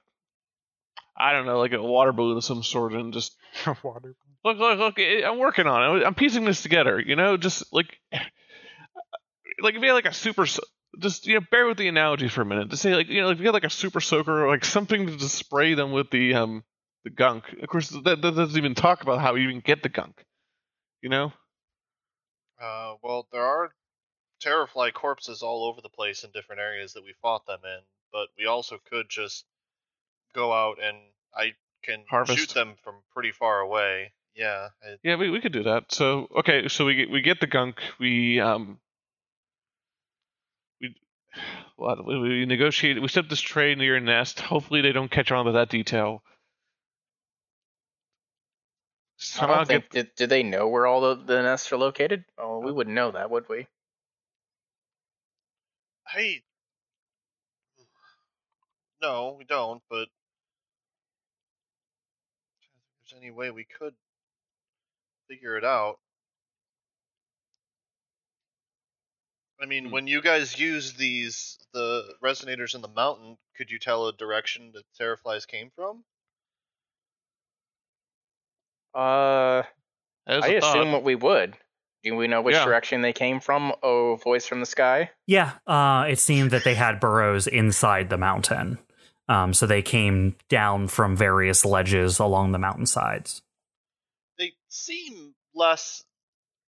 I don't know, like a water balloon of some sort, and just Water. look, look, look. eh, I'm working on it. I'm piecing this together. You know, just like, like if you had like a super, just you know, bear with the analogy for a minute. To say like, you know, if you had like a super soaker or like something to just spray them with the um the gunk. Of course, that, that doesn't even talk about how you even get the gunk. You know. Uh, well, there are Terrorfly corpses all over the place in different areas that we fought them in, but we also could just go out and I can shoot them from pretty far away. Yeah, I, Yeah, we, we could do that. So okay, so we get we get the gunk. We um we what we, we negotiate. We set this tray near your nest. Hopefully they don't catch on to that detail. I Somehow don't think. get Did, do they know where all the, the nests are located? Oh, we wouldn't know that, would we? I no, we don't. But if there's any way we could figure it out. I mean, Hmm. when you guys use these the resonators in the mountain, could you tell a direction that Terraflies came from? Uh, I I a thought. assume what we would. Do we know which Yeah. direction they came from? Oh, voice from the sky. Yeah, uh, it seemed that they had burrows inside the mountain. Um, so they came down from various ledges along the mountainsides. They seem less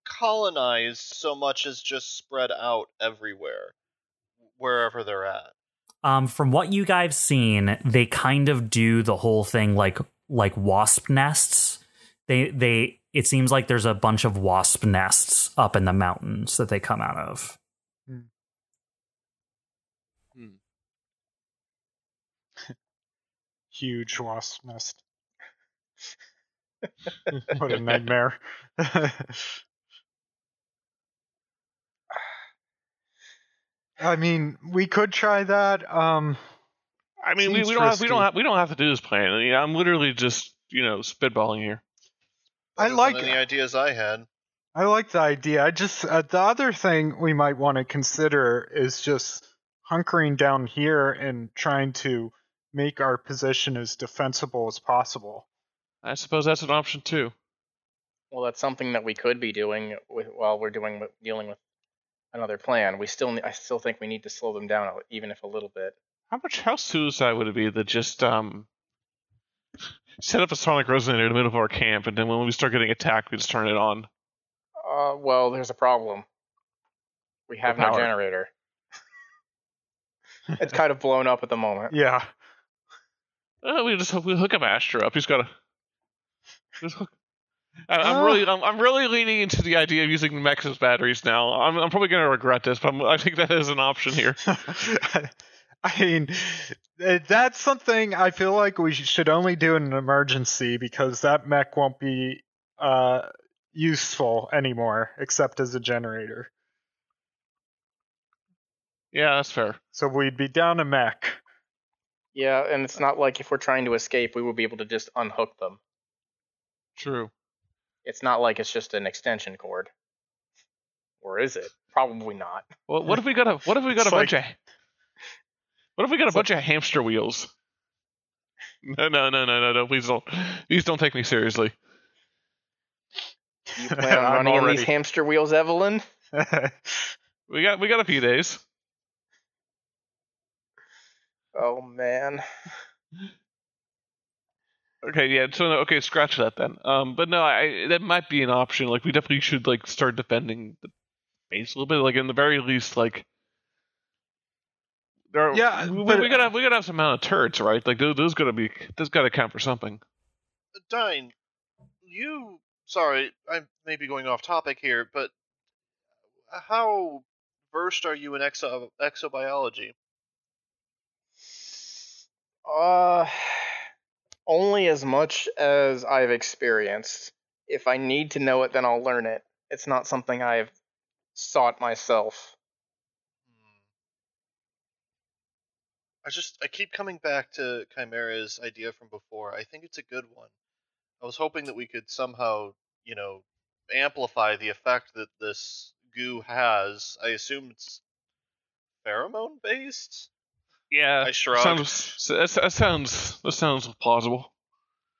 colonized so much as just spread out everywhere, wherever they're at. Um, from what you guys seen, they kind of do the whole thing like like wasp nests. They they it seems like there's a bunch of wasp nests up in the mountains that they come out of. hmm Huge wasp nest. what a nightmare. I mean, we could try that. Um, I mean, we, we don't have we don't have we don't have to do this plan. I mean, I'm literally just you know spitballing here. I like the ideas I had. I like the idea. I just uh, the other thing we might want to consider is just hunkering down here and trying to make our position as defensible as possible. I suppose that's an option too. Well, that's something that we could be doing with, while we're doing dealing with another plan. We still, I still think we need to slow them down, even if a little bit. How much how suicide would it be to just um set up a sonic resonator in the middle of our camp, and then when we start getting attacked, we just turn it on. Uh, well, there's a problem. We have no generator. it's kind of blown up at the moment. Yeah. Uh, we just we hook up Astro up. He's got. Just hook. I'm really, I'm, I'm really leaning into the idea of using as batteries now. I'm, I'm probably going to regret this, but I'm, I think that is an option here. I mean, eh, that's something I feel like we should only do in an emergency because that mech won't be uh, useful anymore except as a generator. Yeah, that's fair. So we'd be down a mech. Yeah, and it's not like if we're trying to escape, we will be able to just unhook them. True. It's not like it's just an extension cord. Or is it? Probably not. Well, what if we got a, what if we got It's a bunch of, what if we got a It's bunch of hamster wheels? No, no, no, no, no, no! Please don't, please don't take me seriously. You plan on I'm running in these hamster wheels, Evelyn? We got, we got a few days. Oh man. Okay, yeah. So no, okay, scratch that then. Um, but no, I that might be an option. Like we definitely should like start defending the base a little bit. Like in the very least, like there. Are, Yeah, we, but- we gotta we gotta have some amount of turrets, right? Like those, those gotta be those gotta count for something. Dine, you. Sorry, I may be going off topic here, but how versed are you in exo exobiology? Uh only as much as I've experienced. If I need to know it, then I'll learn it. It's not something I've sought myself. I just I keep coming back to Chimera's idea from before. I think it's a good one. I was hoping that we could somehow, you know, amplify the effect that this goo has. I assume it's pheromone based. Yeah, I shrugged. sounds that, that sounds that sounds plausible.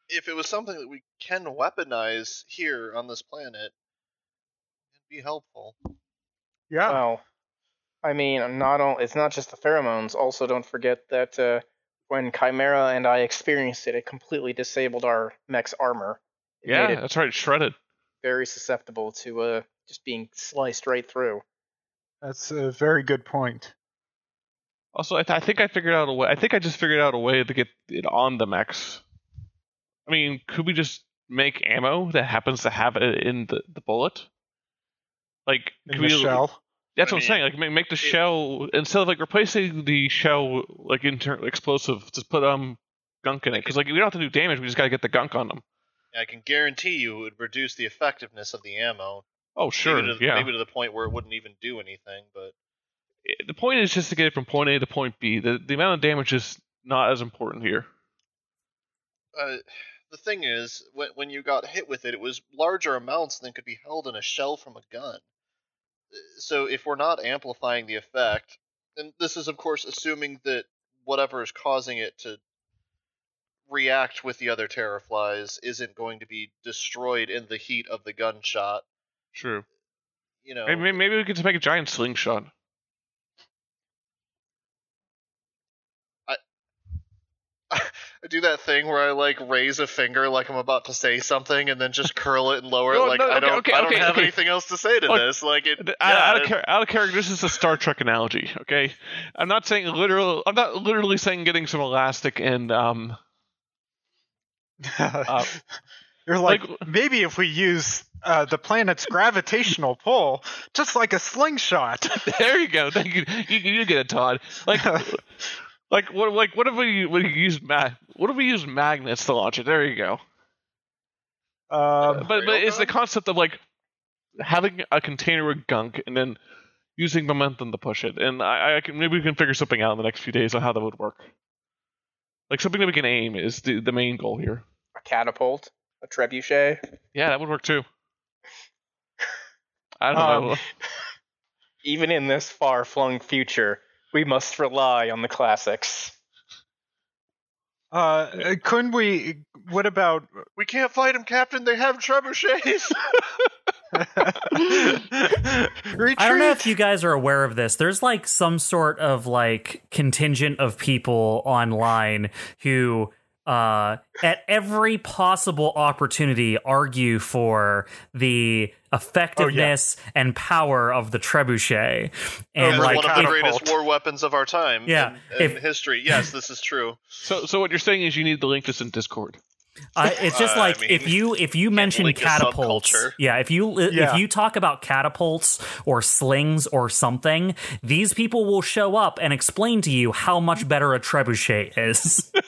If it was something that we can weaponize here on this planet, it'd be helpful. yeah. Well, I mean, not all, it's not just the pheromones. Also, don't forget that uh, when Chimera and I experienced it, it completely disabled our mech's armor. It Yeah, that's right. Shredded. very susceptible to uh, just being sliced right through. That's a very good point. Also, I, th- I think I figured out a way. I think I just figured out a way to get it on the mechs. I mean, could we just make ammo that happens to have it in the, the bullet? Like, In could the we, shell. That's I what I'm saying. Like, make, make the it- shell instead of like replacing the shell like internal explosive, just put um gunk in it. Because like we don't have to do damage. We just gotta get the gunk on them. I can guarantee you it would reduce the effectiveness of the ammo. Oh sure, maybe to, yeah. Maybe to the point where it wouldn't even do anything, but The point is just to get it from point A to point B. The the amount of damage is not as important here. uh, the thing is, when when you got hit with it, it was larger amounts than could be held in a shell from a gun. So if we're not amplifying the effect, and this is of course assuming that whatever is causing it to react with the other terraflies isn't going to be destroyed in the heat of the gunshot. True. You know, Maybe, maybe we could just make a giant slingshot. I do that thing where I like raise a finger like I'm about to say something and then just curl it and lower No, it like no, I okay, don't okay, I don't okay, have okay. anything else to say to Look, this. Like it Out, yeah, out, of, it- char- out of character, this is a Star Trek analogy. Okay, I'm not saying literal. I'm not literally saying getting some elastic and um. You're like, like- maybe if we use uh, the planet's gravitational pull, just like a slingshot. There you go. Thank you. You, you get it, Todd. Like, like what? Like what if we we use ma- What if we use magnets to launch it? There you go. um, but but it's the concept of like having a container with gunk and then using momentum to push it. And I, I can maybe we can figure something out in the next few days on how that would work. Like something that we can aim is the the main goal here. A catapult, a trebuchet. Yeah, that would work too. I don't know. Um, Even in this far-flung future, we must rely on the classics. uh, couldn't we? What about? we can't fight them, Captain. They have trebuchets. Retreat. I don't know if you guys are aware of this. There's like some sort of like contingent of people online who uh, at every possible opportunity argue for the effectiveness and power of the trebuchet and As like one of the if- greatest war weapons of our time Yeah, in, in if- history. Yes, this is true. So, so what you're saying is you need to link this in Discord. I, it's just Uh, like I mean, if you if you mention link catapults, yeah. If you Yeah. if you talk about catapults or slings or something, these people will show up and explain to you how much better a trebuchet is.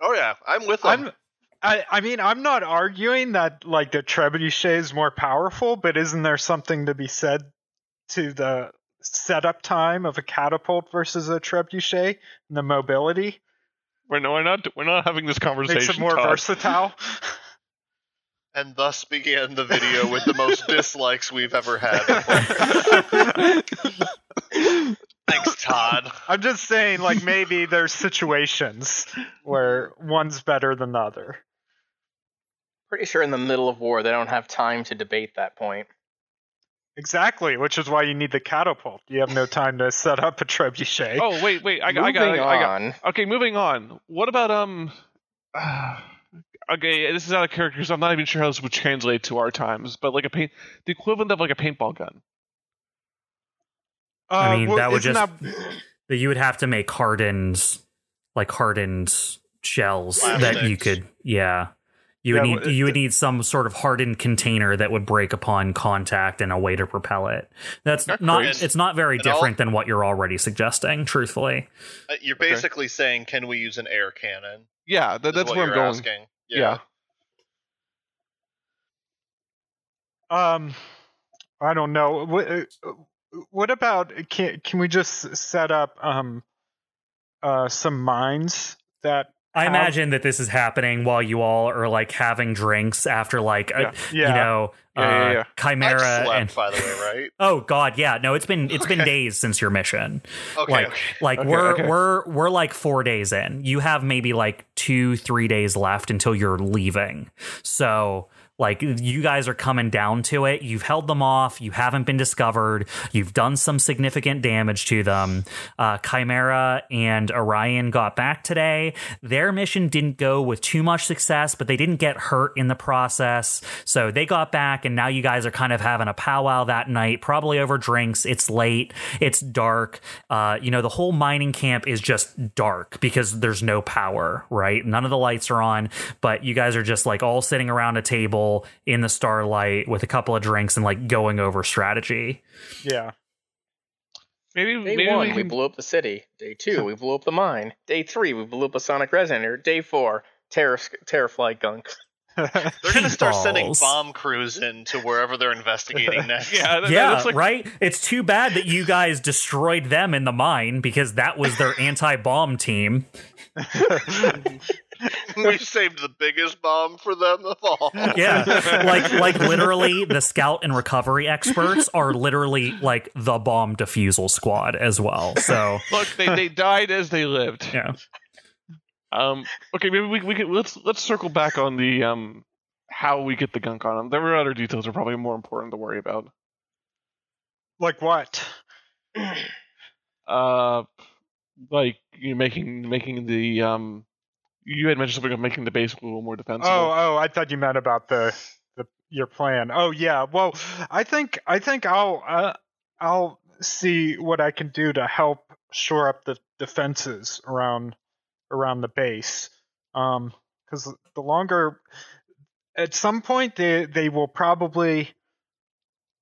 Oh yeah, I'm with them. I'm, I, I mean, I'm not arguing that like the trebuchet is more powerful, but isn't there something to be said to the setup time of a catapult versus a trebuchet and the mobility We're, no, we're not. We're not having this conversation. makes it more Todd. versatile? and thus began the video with the most dislikes we've ever had. Thanks, Todd. I'm just saying, like maybe there's situations where one's better than the other. Pretty sure in the middle of war they don't have time to debate that point. Exactly, which is why you need the catapult. You have no time to set up a trebuchet. Oh wait, wait. I, got- I Moving got. I got. on. Okay, moving on. What about um? okay, this is out of character, so I'm not even sure how this would translate to our times. But like a paint, the equivalent of like a paintball gun. I Uh, mean, well, that would just that- that you would have to make hardened, like hardened shells that you could, yeah. You would Yeah, need well, you would need some sort of hardened container that would break upon contact and a way to propel it. That's Not not. crazy. It's not very And all- different than what you're already suggesting. Truthfully, Uh, You're basically saying, can we use an air cannon? Yeah, that, is that's what where I'm you're going. Asking. Yeah. Um, I don't know. What, uh, what about can can we just set up um uh some mines that I How- imagine that this is happening while you all are like having drinks after like a, Yeah. you know Yeah, yeah, uh, yeah. Chimera slept, and by the way, right? oh god yeah no it's been it's been days since your mission Okay. like okay. like Okay, we're okay. we're we're like four days in you have maybe like two three days left until you're leaving so like you guys are coming down to it. You've held them off. You haven't been discovered. You've done some significant damage to them. Uh, chimera and orion got back today. Their mission didn't go with too much success but they didn't get hurt in the process. So they got back and now you guys are kind of having a powwow that night probably over drinks. It's late. It's dark. Uh, you know the whole mining camp is just dark because there's no power right? None of the lights are on but you guys are just like all sitting around a table in the starlight with a couple of drinks and like going over strategy yeah Maybe Day maybe one, we we, blew up the city. Day two, we blew up the mine. Day three, we blew up a sonic resonator. Day four, terror terrorfly gunk. They're gonna start sending bomb crews into wherever they're investigating next. yeah, that, yeah that's like right it's too bad that you guys destroyed them in the mine because that was their anti-bomb team we saved the biggest bomb for them of all. yeah like like literally the scout and recovery experts are literally like the bomb defusal squad as well so look. They they died as they lived. yeah Um. Okay. Maybe we we can let's let's circle back on the um how we get the gunk on them. There are other details are probably more important to worry about. like what Uh, like you making making the um. You had mentioned something of making the base a little more defensible. oh oh i thought you meant about the, the your plan. Oh yeah. Well i think i think i'll uh, i'll see what i can do to help shore up the defenses around around the base um because the longer at some point they they will probably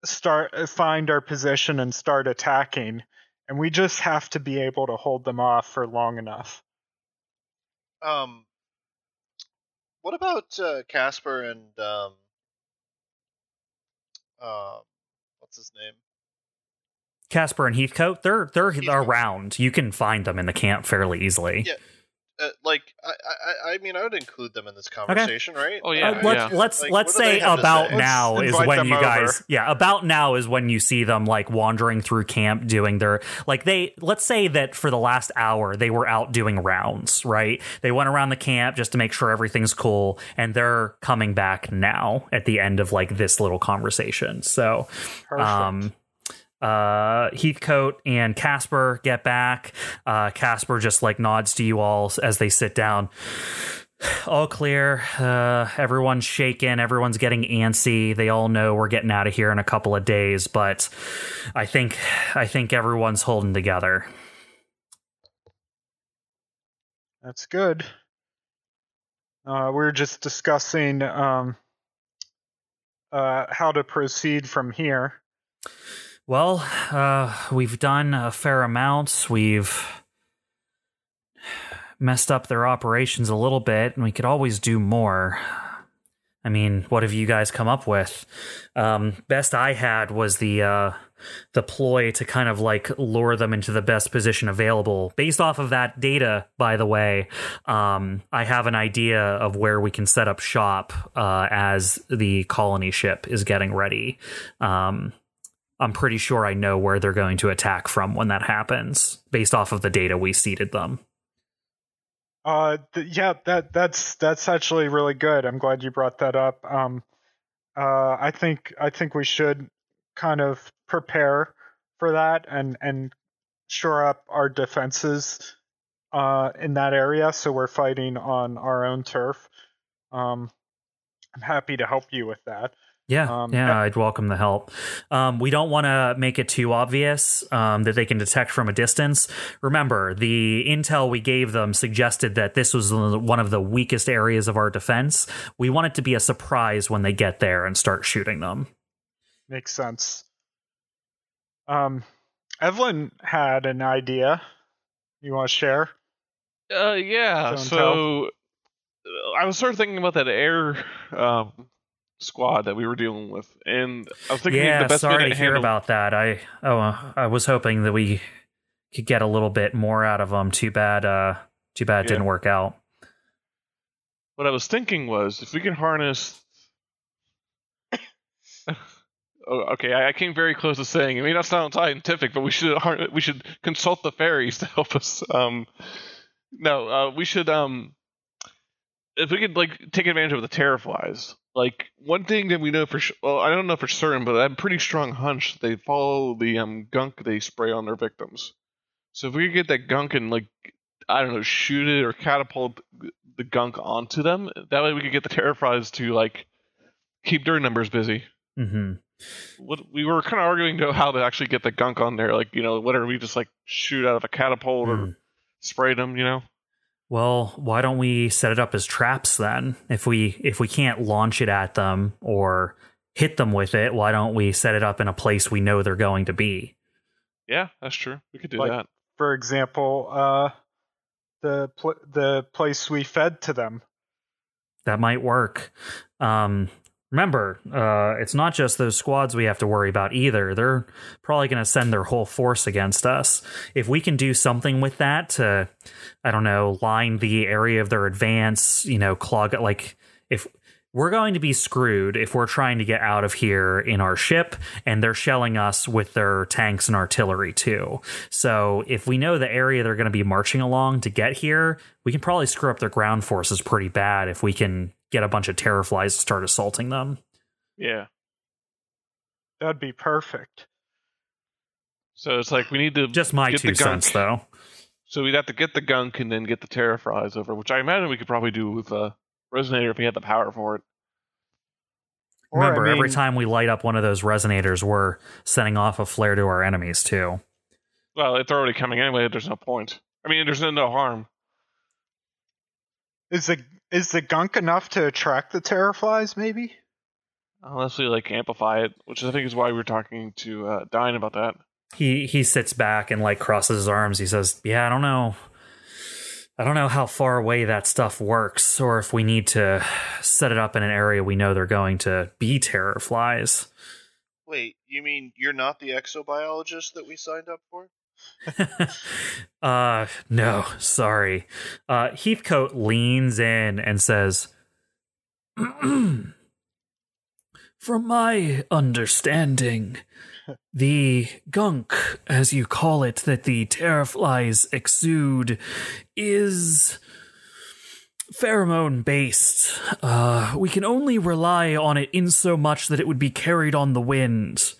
start find our position and start attacking and we just have to be able to hold them off for long enough Um, what about uh, Casper and um, uh, what's his name? casper and heathcote they're they're Heathcote. around you can find them in the camp fairly easily Yeah. Uh, like I, I, I mean, I would include them in this conversation, right? Oh, yeah, Uh, let's yeah. let's Like, let's what do they say about say? now Let's is when you guys over. yeah about now is when you see them like wandering through camp doing their like they let's say that for the last hour they were out doing rounds right they went around the camp just to make sure everything's cool and they're coming back now at the end of like this little conversation so Perfect. um uh Heathcote and Casper get back. Uh, Casper just like nods to you all as they sit down. All clear. Uh, everyone's shaken. Everyone's getting antsy. They all know we're getting out of here in a couple of days, but I think I think everyone's holding together. That's good. Uh, we are just discussing um, uh, how to proceed from here. Well, uh, we've done a fair amount. We've messed up their operations a little bit, and we could always do more. I mean, what have you guys come up with? Um, best I had was the uh, the ploy to kind of like lure them into the best position available. Based off of that data, by the way, um, I have an idea of where we can set up shop uh, as the colony ship is getting ready. Um, I'm pretty sure I know where they're going to attack from when that happens, based off of the data we seeded them. Uh, th- yeah, that that's that's actually really good. I'm glad you brought that up. Um, uh, I think I think we should kind of prepare for that and and shore up our defenses uh, in that area, so we're fighting on our own turf. Um, I'm happy to help you with that. Yeah, Um, yeah, yeah. I'd welcome the help. Um, we don't want to make it too obvious um, that they can detect from a distance. Remember, the intel we gave them suggested that this was one of the weakest areas of our defense. We want it to be a surprise when they get there and start shooting them. Makes sense. Um, Evelyn had an idea. You want to share? Uh, yeah. Don't So I was sort of thinking about that air um, squad that we were dealing with, and I was thinking yeah, the best way sorry to to hear handle. about that. I oh, uh, I was hoping that we could get a little bit more out of them. Too bad. Uh, too bad it Yeah. didn't work out. What I was thinking was if we can harness. oh, okay, I, I came very close to saying it may not sound scientific, but we should har- we should consult the fairies to help us. Um, no, uh, we should um, if we could like take advantage of the terraflies. Like one thing that we know for sure, well, I don't know for certain, but I have a pretty strong hunch they follow the um gunk they spray on their victims. So if we could get that gunk and like I don't know, shoot it or catapult the gunk onto them. That way we could get the terraflies to like keep their numbers busy. hmm What we were kind of arguing to how to actually get the gunk on there. Like you know, whether we just like shoot out of a catapult Hmm. or spray them. You know. Well, why don't we set it up as traps then? If we if we can't launch it at them or hit them with it, why don't we set it up in a place we know they're going to be? Yeah, that's true. We could do Like- that. For example, uh, the pl- the place we fed to them. That might work. Um, remember, uh, it's not just those squads we have to worry about either. They're probably going to send their whole force against us. If we can do something with that to, I don't know, line the area of their advance, you know, clog it, like if we're going to be screwed if we're trying to get out of here in our ship and they're shelling us with their tanks and artillery too. So if we know the area they're going to be marching along to get here, we can probably screw up their ground forces pretty bad if we can get a bunch of terraflies to start assaulting them. Yeah. That'd be perfect. So it's like we need to Just my get two the gunk. cents though. So we'd have to get the gunk and then get the terraflies over, which I imagine we could probably do with a resonator if we had the power for it. Or, I Remember, every time we light up one of those resonators, we're sending off a flare to our enemies too. Well, it's already coming anyway, there's no point. I mean, there's no, no harm. Is the is the gunk enough to attract the terraflies? Maybe. Unless we like amplify it, which I think is why we were talking to uh, Dine about that. He he sits back and like crosses his arms. He says, "Yeah, I don't know. I don't know how far away that stuff works, or if we need to set it up in an area we know they're going to be terror flies." Wait, you mean you're not the exobiologist that we signed up for? uh, no, sorry. Uh, Heathcote leans in and says, From my understanding, the gunk, as you call it, that the terraflies exude is pheromone based. Uh, we can only rely on it in so much that it would be carried on the wind.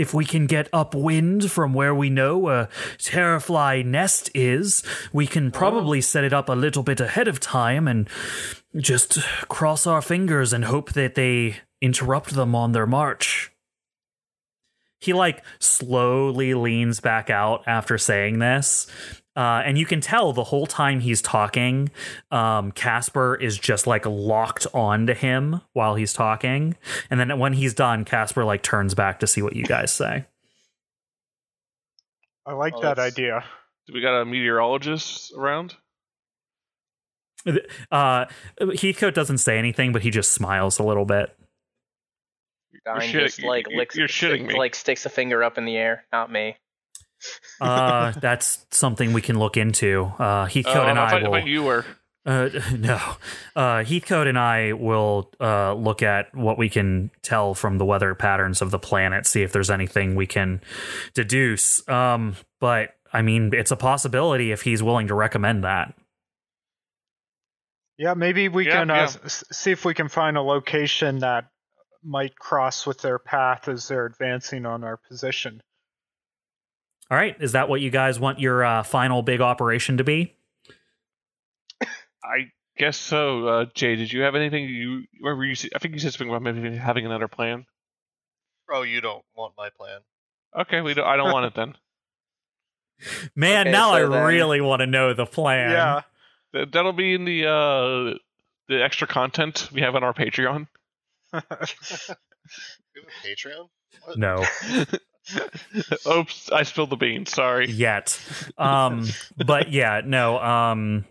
If we can get upwind from where we know a terrafly nest is, we can probably set it up a little bit ahead of time and just cross our fingers and hope that they interrupt them on their march. He like slowly leans back out after saying this. Uh, and you can tell the whole time he's talking, um, Casper is just like locked onto him while he's talking. And then when he's done, Casper like turns back to see what you guys say. I like Well, that idea. Do we got a meteorologist around? Uh, Heathcote doesn't say anything, but he just smiles a little bit. Dine shit- just like you're- licks, you're shitting me. like sticks a finger up in the air. Not me. Uh, that's something we can look into. Uh, Heathcote Uh, and I I thought- I will. you were. Uh, no. Uh, Heathcote and I will uh, look at what we can tell from the weather patterns of the planet, see if there's anything we can deduce. Um, but I mean, it's a possibility if he's willing to recommend that. Yeah, maybe we Yeah, can uh, yeah. s- see if we can find a location that might cross with their path as they're advancing on our position. All right. Is that what you guys want your uh, final big operation to be? I guess so. Uh, Jay, did you have anything? You remember? You I think you said something about maybe having another plan. Oh, you don't want my plan. Okay, we don't. I don't want it then. Man, Okay, now so I then- really want to know the plan. Yeah. Th- That'll be in the uh the extra content we have on our Patreon. You have a Patreon? What? No. Oops, I spilled the beans. Sorry. yet. Um, but yeah, no. Um,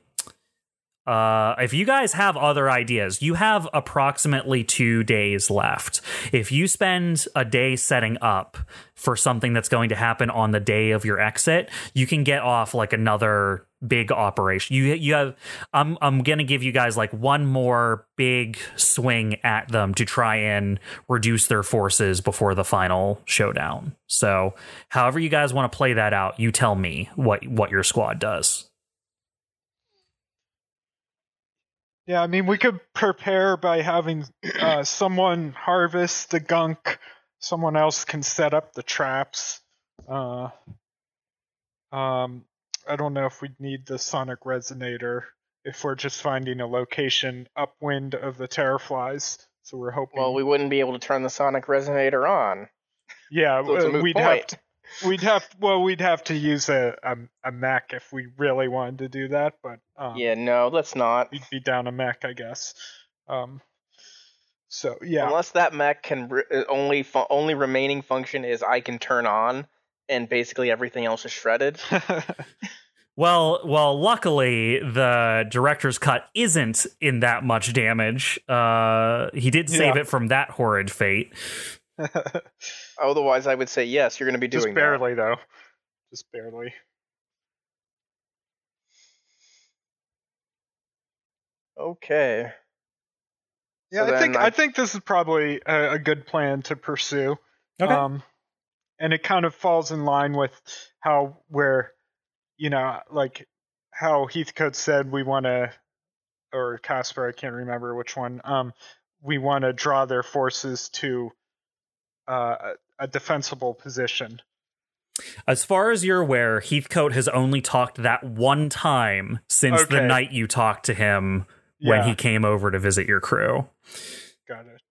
uh, if you guys have other ideas, you have approximately two days left. If you spend a day setting up for something that's going to happen on the day of your exit, you can get off like another big operation. You you have I'm I'm gonna give you guys like one more big swing at them to try and reduce their forces before the final showdown. So however you guys want to play that out, you tell me what what your squad does. Yeah, I mean, we could prepare by having uh, someone harvest the gunk, someone else can set up the traps. Uh, um, I don't know if we'd need the sonic resonator if we're just finding a location upwind of the terraflies. So we're hoping. Well, we wouldn't be able to turn the sonic resonator on. yeah, So uh, we'd point. have to, we'd have well, we'd have to use a, a a mech if we really wanted to do that, but um, Yeah, no, let's not. we'd be down a mech, I guess. Um, so yeah, Unless that mech can re- uh, only fu- only remaining function is I can turn on, and basically everything else is shredded. Well, well, luckily the director's cut isn't in that much damage. Uh, he did save Yeah. it from that horrid fate. Otherwise, I would say yes. You're going to be doing just that. barely though, just barely. Okay. Yeah, So I think I, I- think this is probably a, a good plan to pursue. Okay. Um, and it kind of falls in line with how we're, you know, like how Heathcote said we want to, or Casper, I can't remember which one. Um, we want to draw their forces to uh, a, a defensible position. As far as you're aware, Heathcote has only talked that one time since the night you talked to him when he came over to visit your crew. Got it.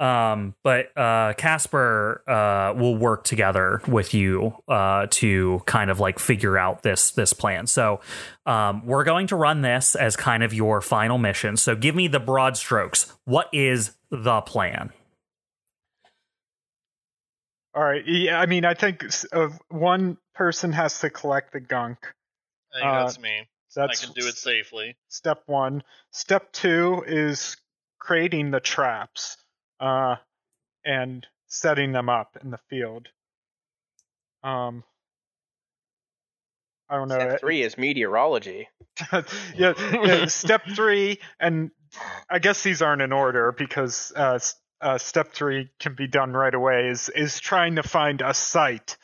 Um, but uh, Casper uh, will work together with you uh, to kind of like figure out this this plan. So um, we're going to run this as kind of your final mission. So give me the broad strokes. What is the plan? All right. Yeah, I mean, I think uh, one person has to collect the gunk. I think Uh, that's me. That's I can do it safely. step one. Step two is creating the traps uh, and setting them up in the field. Um, I don't know. Step three is meteorology. yeah, yeah, step three, and I guess these aren't in order because uh, uh, step three can be done right away. Is is trying to find a site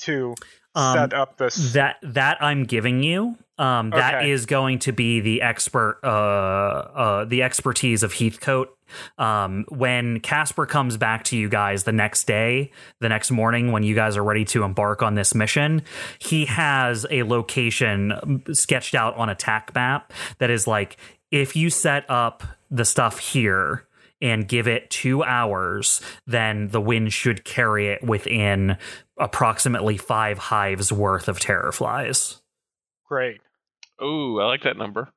to Um, set up this? That that I'm giving you. Um, that is Okay. going to be the expert, uh, uh, the expertise of Heathcote. Um, when Casper comes back to you guys the next day, the next morning, when you guys are ready to embark on this mission, he has a location um, sketched out on a TAC map that is like if you set up the stuff here and give it two hours, then the wind should carry it within approximately five hives worth of terror flies. Great. Oh, I like that number.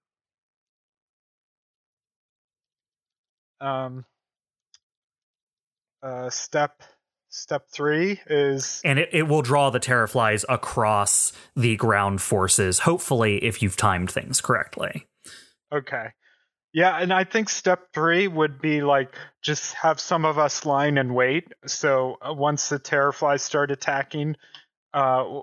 Um, uh, step step three is And it, it will draw the terror flies across the ground forces, hopefully, if you've timed things correctly. okay. Yeah, and I think step three would be like just have some of us line and wait. So uh, once the terrorflies start attacking, uh,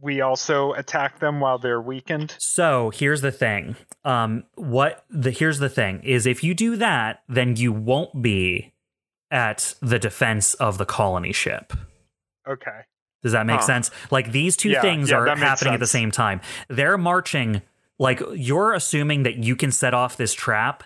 we also attack them while they're weakened. So here's the thing. Um, what the here's the thing is if you do that, then you won't be at the defense of the colony ship. Okay. Does that make Huh. sense? Like these two Yeah, things yeah, are happening at the same time. They're marching like you're assuming that you can set off this trap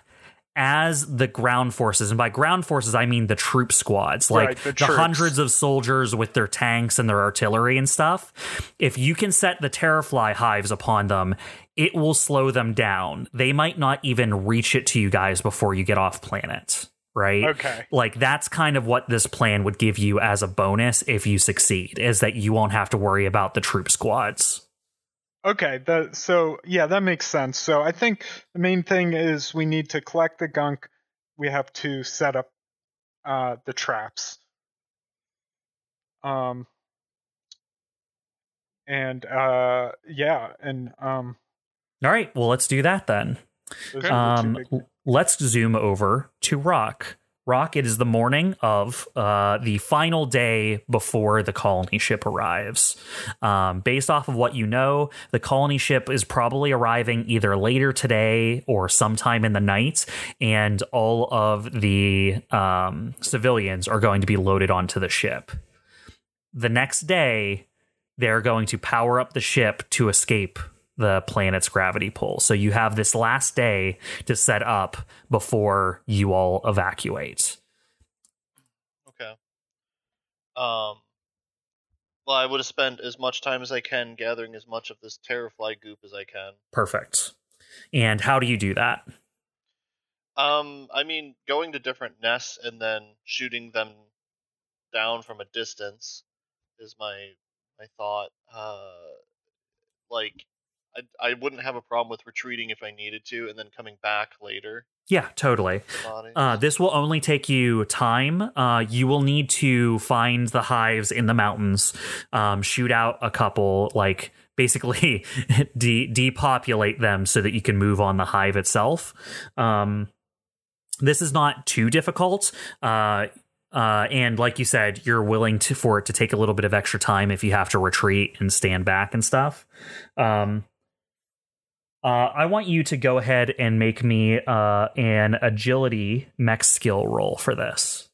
as the ground forces and by ground forces I mean the troop squads like Right, the the, hundreds of soldiers with their tanks and their artillery and stuff. If you can set the terrorfly hives upon them it will slow them down. They might not even reach it to you guys before you get off planet right? Okay. like that's kind of what this plan would give you as a bonus if you succeed is that you won't have to worry about the troop squads Okay, that so yeah, that makes sense. So I think the main thing is we need to collect the gunk. We have to set up uh, the traps. Um, and uh, yeah, and um, all right well let's do that then those are the two um let's zoom over to rock rock it is the morning of uh the final day before the colony ship arrives. Um based off of what you know the colony ship is probably arriving either later today or sometime in the night and all of the um civilians are going to be loaded onto the ship. The next day they're going to power up the ship to escape the planet's gravity pull. So you have this last day to set up before you all evacuate. Okay. Um. Well, I would have spent as much time as I can gathering as much of this Terrorfly goop as I can. Perfect. And how do you do that? Um, I mean, going to different nests and then shooting them down from a distance is my my thought. Uh, like, I I wouldn't have a problem with retreating if I needed to, and then coming back later. Yeah, totally. Uh, this will only take you time. Uh, you will need to find the hives in the mountains, um, shoot out a couple, like basically de- depopulate them so that you can move on the hive itself. Um, this is not too difficult. Uh, uh, and like you said, you're willing to for it to take a little bit of extra time if you have to retreat and stand back and stuff. Um, uh, I want you to go ahead and make me uh, an agility mech skill roll for this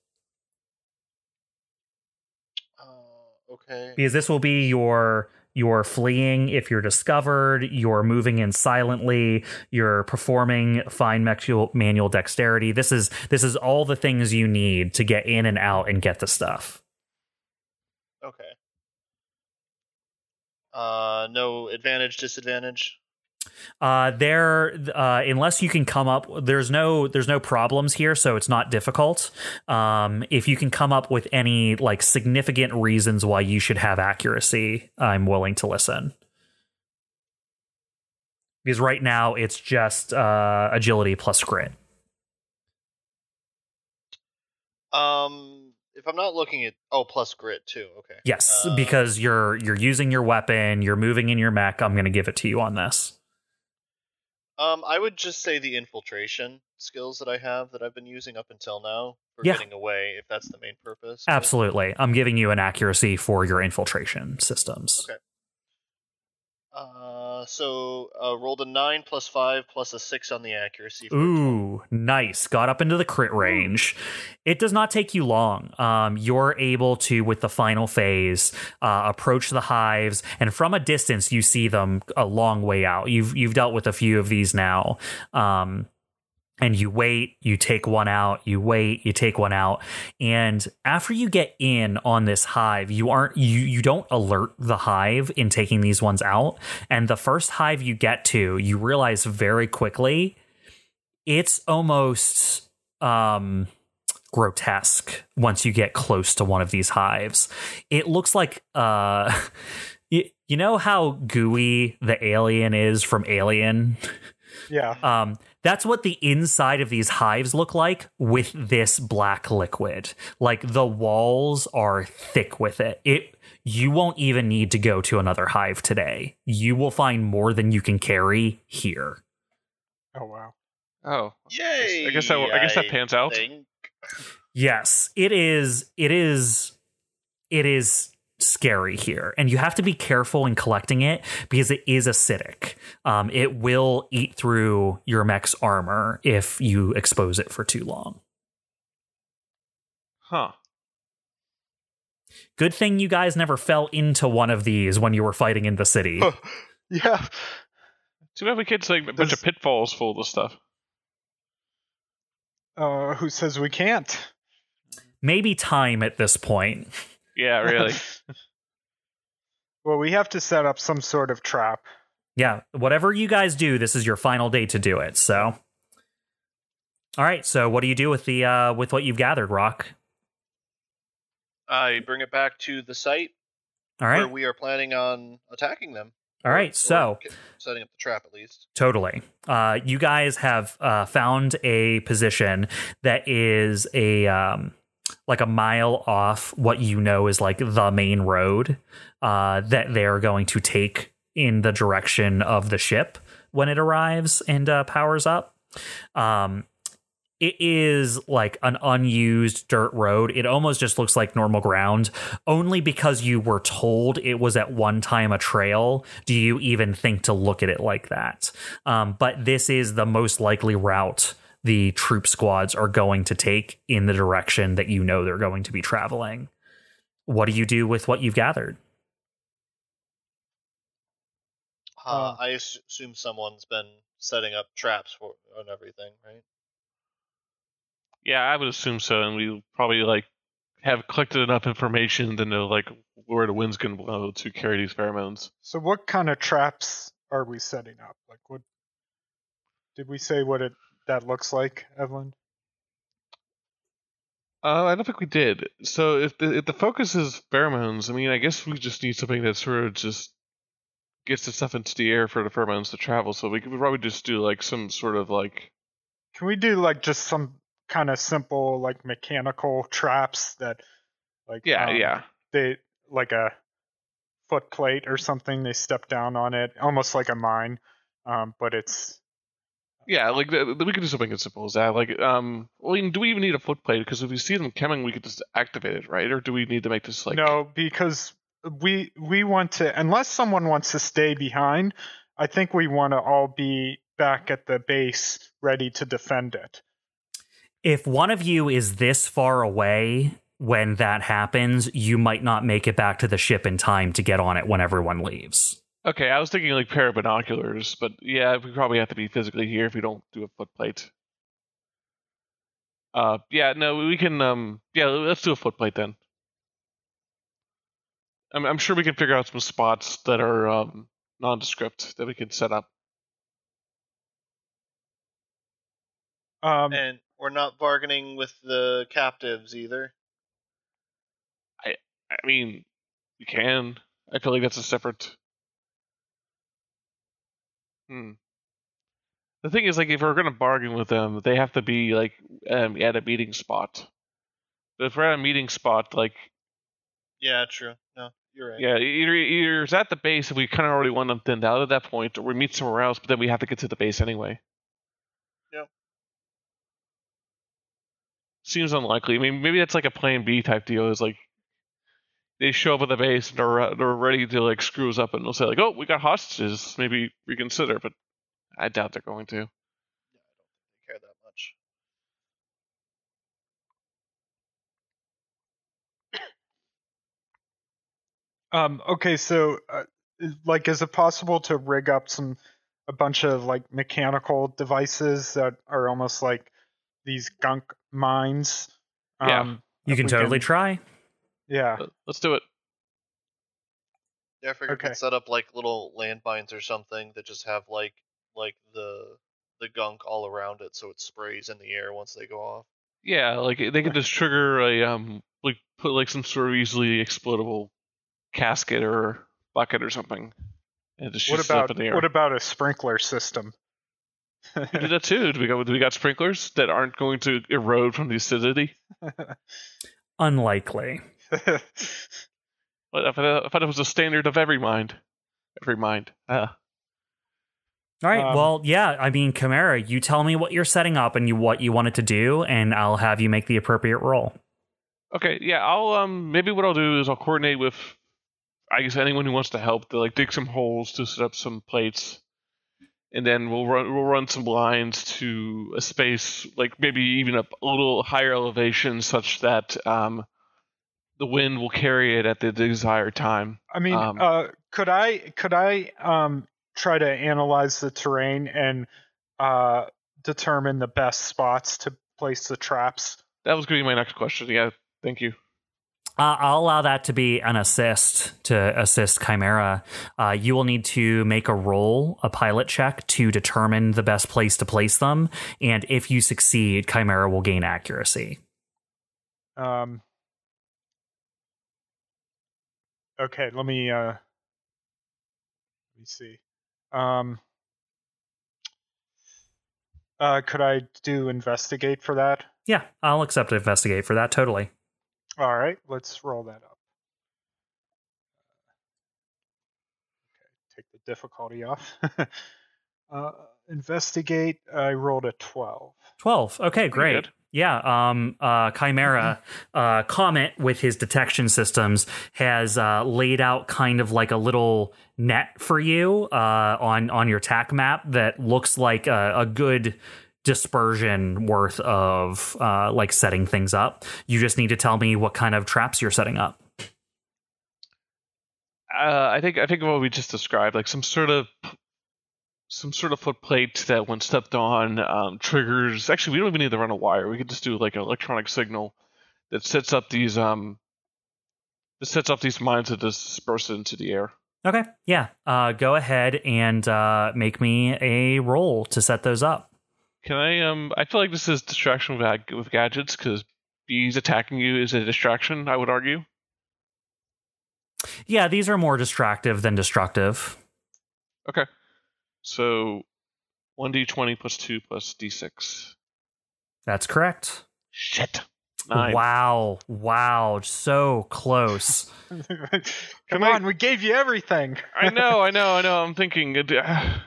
Uh, okay. because this will be your your fleeing if you're discovered, you're moving in silently, you're performing fine manual, manual dexterity. This is this is all the things you need to get in and out and get the stuff. Okay. Uh, no advantage, disadvantage. Uh, there, uh, unless you can come up, there's no, there's no problems here, so it's not difficult. Um, if you can come up with any like significant reasons why you should have accuracy, I'm willing to listen. Because right now it's just uh, agility plus grit. Um, if I'm not looking at oh plus grit too. Okay. Yes, Uh, because you're you're using your weapon, you're moving in your mech. I'm going to give it to you on this. Um, I would just say the infiltration skills that I have that I've been using up until now for Yeah. getting away, if that's the main purpose. Absolutely, I'm giving you an accuracy for your infiltration systems. Okay. Uh, so uh, rolled a nine plus five plus a six on the accuracy. for Ooh, nice. Got up into the crit range. It does not take you long. Um, you're able to, with the final phase, uh, approach the hives, and from a distance, you see them a long way out. You've you've dealt with a few of these now. Um, and you wait, you take one out, you wait, you take one out, and after you get in on this hive, you aren't you you don't alert the hive in taking these ones out, and the first hive you get to, you realize very quickly it's almost um grotesque once you get close to one of these hives. It looks like uh you, you know how gooey the alien is from Alien? Yeah. Um, that's what the inside of these hives look like with this black liquid. Like the walls are thick with it. It you won't even need to go to another hive today. You will find more than you can carry here. Oh wow. Oh, Yay! I guess that I guess that pans out. think. Yes, it is it is it is scary here and you have to be careful in collecting it because it is acidic um, it will eat through your mech's armor if you expose it for too long huh? good thing you guys never fell into one of these when you were fighting in the city Yeah. Too bad we kids like a bunch Does- of pitfalls full of this stuff. Uh, who says we can't? maybe time at this point Yeah, really. well, we have to set up some sort of trap. yeah whatever you guys do this is your final day to do it so all right so what do you do with the uh with what you've gathered rock I bring it back to the site All right. where we are planning on attacking them. all Or- right or so setting up the trap at least. Totally. Uh, you guys have uh, found a position that is a um, like a mile off what you know is like the main road uh, that they're going to take in the direction of the ship when it arrives and uh, powers up. Um, it is like an unused dirt road. It almost just looks like normal ground. Only because you were told it was at one time a trail do you even think to look at it like that. Um, but this is the most likely route the troop squads are going to take in the direction that you know they're going to be traveling. What do you do with what you've gathered? Uh, Oh. I assume someone's been setting up traps for and everything, right? yeah, I would assume so, and we probably like have collected enough information to know like where the wind's gonna blow to carry these pheromones. So, what kind of traps are we setting up? Like, what did we say? What it that looks like, Evelyn? Uh, I don't think we did. So if the if the focus is pheromones, I mean, I guess we just need something that sort of just gets the stuff into the air for the pheromones to travel. So we could probably just do like some sort of like Can we do like just some kind of simple like mechanical traps that, like, yeah, um, yeah, they like a foot plate or something? They step down on it, almost like a mine, um, but it's yeah. Like th- th- we could do something as simple as that. Like, um, well, do we even need a foot plate? Because if we see them coming, we could just activate it, right? Or do we need to make this like no because we we want to unless someone wants to stay behind. I think we want to all be back at the base, ready to defend it. If one of you is this far away when that happens, you might not make it back to the ship in time to get on it when everyone leaves. Okay, I was thinking like pair of binoculars, but yeah, we probably have to be physically here if we don't do a foot plate. Uh, yeah, no, we can. Um, yeah, let's do a foot plate then. I'm, I'm sure we can figure out some spots that are um, nondescript that we can set up. Um, And we're not bargaining with the captives either. I I mean, we can. I feel like that's a separate. Hmm. The thing is, like, if we're gonna bargain with them, they have to be like um, at a meeting spot. But if we're at a meeting spot, like, Yeah, true. No, you're right. yeah, either either it's at the base if we kind of already want them thinned out at that point, or we meet somewhere else, but then we have to get to the base anyway. Yep. Seems unlikely. I mean, maybe that's like a plan B type deal. Is like, they show up at the base and are they're ready to like screw us up, and they'll say like, "Oh, we got hostages. Maybe reconsider." But I doubt they're going to. No, I don't care that much. Um, okay, so uh, like, is it possible to rig up some a bunch of like mechanical devices that are almost like these gunk mines? Yeah. Um, You can we totally try. Yeah. Let- Let's do it. Yeah, I figured we could set up like little landmines or something that just have like like the the gunk all around it, so it sprays in the air once they go off. Yeah, like they could just trigger a um like put like some sort of easily explodable casket or bucket or something, and just What shoots up about in the air. what about a sprinkler system? we do that too. Do we got do we got sprinklers that aren't going to erode from the acidity? Unlikely. But I thought, I it was a standard of every mind. Every mind. Ah. All right. Um, well, yeah. I mean, Chimera, you tell me what you're setting up and you what you want it to do, and I'll have you make the appropriate roll. Okay, yeah, I'll um maybe what I'll do is I'll coordinate with I guess anyone who wants to help to like dig some holes to set up some plates. And then we'll run we'll run some lines to a space like maybe even up a little higher elevation such that um the wind will carry it at the desired time. I mean, Um, uh, could I could I um, try to analyze the terrain and uh, determine the best spots to place the traps? That was going to be my next question. Yeah, thank you. Uh, I'll allow that to be an assist to assist Chimera. Uh, you will need to make a roll, a pilot check to determine the best place to place them. And if you succeed, Chimera will gain accuracy. Um, okay, let me uh, let me see. Um, uh, could I do investigate for that? Yeah, I'll accept investigate for that totally. All right, let's roll that up. Okay, take the difficulty off. uh, investigate. I rolled a twelve. 12. Okay, great. Good. Yeah, um, uh, Chimera, uh, Comet with his detection systems has uh, laid out kind of like a little net for you uh, on on your TAC map that looks like a, a good dispersion worth of uh, like setting things up. You just need to tell me what kind of traps you're setting up. Uh, I think I think of what we just described, like some sort of some sort of footplate that, when stepped on, um, triggers. Actually, we don't even need to run a wire. We could just do like an electronic signal that sets up these um that sets up these mines that disperse into the air. Okay, yeah. Uh, go ahead and uh, make me a roll to set those up. Can I um? I feel like this is distraction with, with gadgets because bees attacking you is a distraction. I would argue. Yeah, these are more distractive than destructive. Okay. So, one d twenty plus two plus d six. That's correct. Shit. Nine. Wow. Wow. So close. Come I- on, we gave you everything. I know, I know, I know. I'm thinking. uh,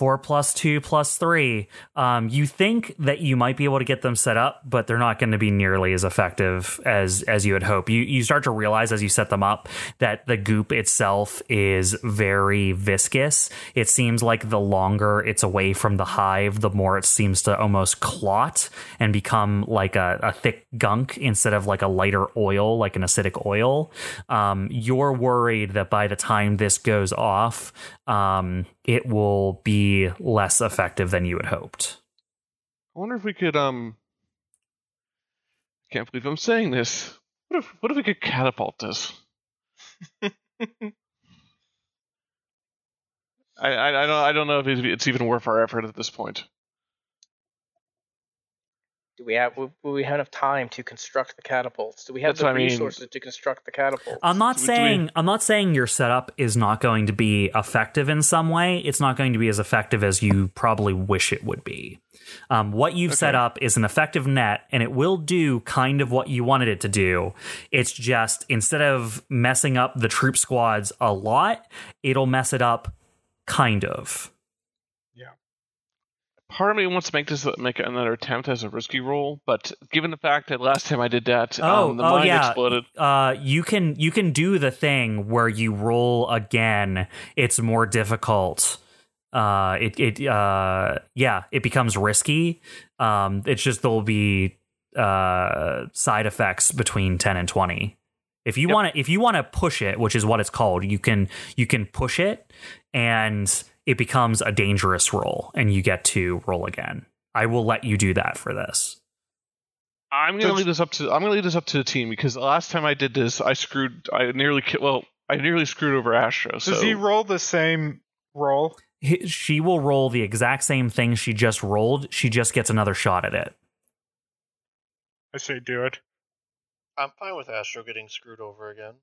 Four plus two plus three. Um, you think that you might be able to get them set up, but they're not going to be nearly as effective as as you would hope. You you start to realize as you set them up that the goop itself is very viscous. It seems like the longer it's away from the hive, the more it seems to almost clot and become like a, a thick gunk instead of like a lighter oil, like an acidic oil. Um, you're worried that by the time this goes off, um, it will be less effective than you had hoped. I wonder if we could um. I can't believe I'm saying this. What if what if we could catapult this? I, I I don't I don't know if it's it's even worth our effort at this point. Do we have will will we have enough time to construct the catapults? Do we have That's the what I mean. resources to construct the catapults? I'm not Do we- we- saying I'm not saying your setup is not going to be effective in some way. It's not going to be as effective as you probably wish it would be. Um, what you've set up is an effective net, and it will do kind of what you wanted it to do. It's just instead of messing up the troop squads a lot, it'll mess it up kind of. Part of me wants to make this make another attempt as a risky roll, but given the fact that last time I did that, Oh, um, the oh, mine yeah. exploded. Uh, you can you can do the thing where you roll again. It's more difficult. Uh, it it uh yeah, it becomes risky. Um, it's just there'll be uh side effects between ten and twenty. If you Yep. want to if you want to push it, which is what it's called, you can you can push it and it becomes a dangerous roll and you get to roll again. I will let you do that for this. I'm gonna That's- leave this up to I'm gonna leave this up to the team because the last time I did this, I screwed. I nearly ki- well, I nearly screwed over Astro. So Does he roll the same roll? He- She will roll the exact same thing she just rolled. She just gets another shot at it. I say do it. I'm fine with Astro getting screwed over again.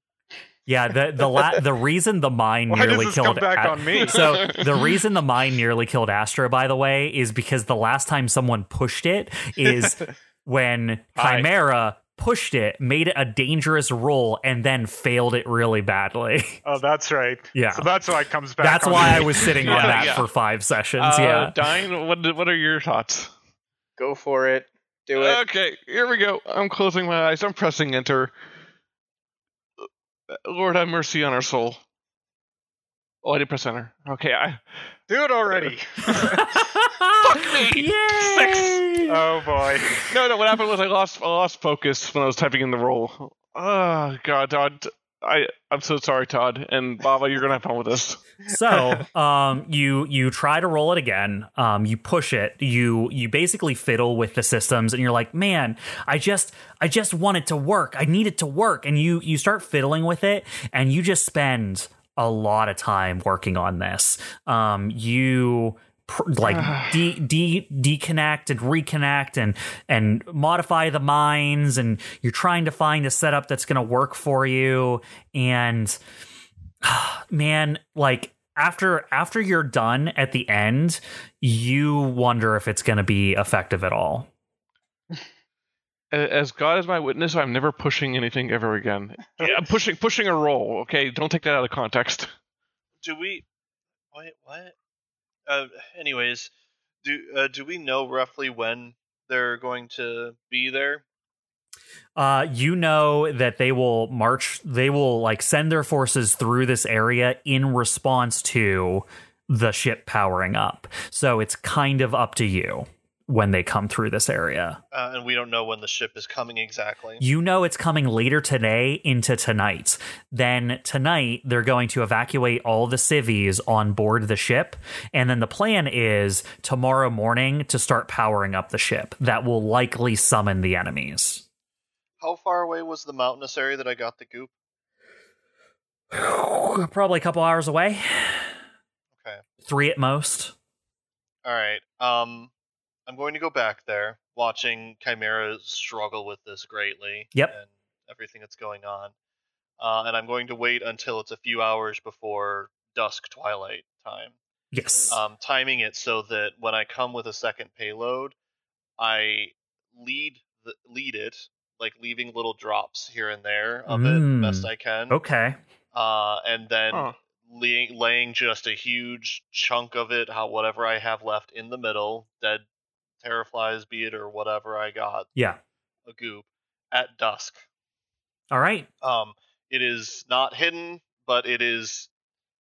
Yeah, the the la- the reason the mine Why nearly killed come back A- on me? So the reason the mine nearly killed Astro, by the way, is because the last time someone pushed it is when Hi. Chimera pushed it, made it a dangerous roll, and then failed it really badly. Oh, that's right. Yeah. So that's why it comes back. That's on why me. I was sitting on Yeah, that yeah. for five sessions. uh, yeah. Dine, what what are your thoughts? Go for it. Do it. Okay, here we go. I'm closing my eyes. I'm pressing enter. Lord have mercy on our soul. Oh, I did press enter. Okay, I Do it already. Fuck me. Yay! oh boy. no no. What happened was I lost I lost focus when I was typing in the roll. Oh ah, God, Todd. I I'm so sorry, Todd. And Baba. You're gonna have fun with this. so um you you try to roll it again. Um you push it. You you basically fiddle with the systems and you're like man i just i just want it to work. I need it to work. And you you start fiddling with it and you just spend a lot of time working on this. Um you like de, de deconnect and reconnect and and modify the mines and you're trying to find a setup that's going to work for you and man like after after you're done at the end you wonder if it's going to be effective at all As God is my witness, I'm never pushing anything ever again. Yeah, I'm pushing pushing a roll. Okay, don't take that out of context. Do we? Wait, what? Uh, anyways, do uh, do we know roughly when they're going to be there? uh you know that they will march they will like send their forces through this area in response to the ship powering up so it's kind of up to you when they come through this area Uh, and we don't know when the ship is coming exactly. You know it's coming later today into tonight. Then tonight they're going to evacuate all the civvies on board the ship, and then the plan is tomorrow morning to start powering up the ship. That will likely summon the enemies. How far away was the mountainous area that I got the goop? Probably a couple hours away. Okay. Three at most. All right. Um, I'm going to go back there, watching Chimera struggle with this greatly. Yep. And everything that's going on. Uh, and I'm going to wait until it's a few hours before dusk twilight time. Yes. Um, timing it so that when I come with a second payload, I lead the, lead it like leaving little drops here and there of Mm. it best I can. okay. Uh, and then Huh. laying, laying just a huge chunk of it, how whatever I have left in the middle, dead terraflies be it or whatever I got, Yeah. a goop at dusk. All right. Um, it is not hidden, but it is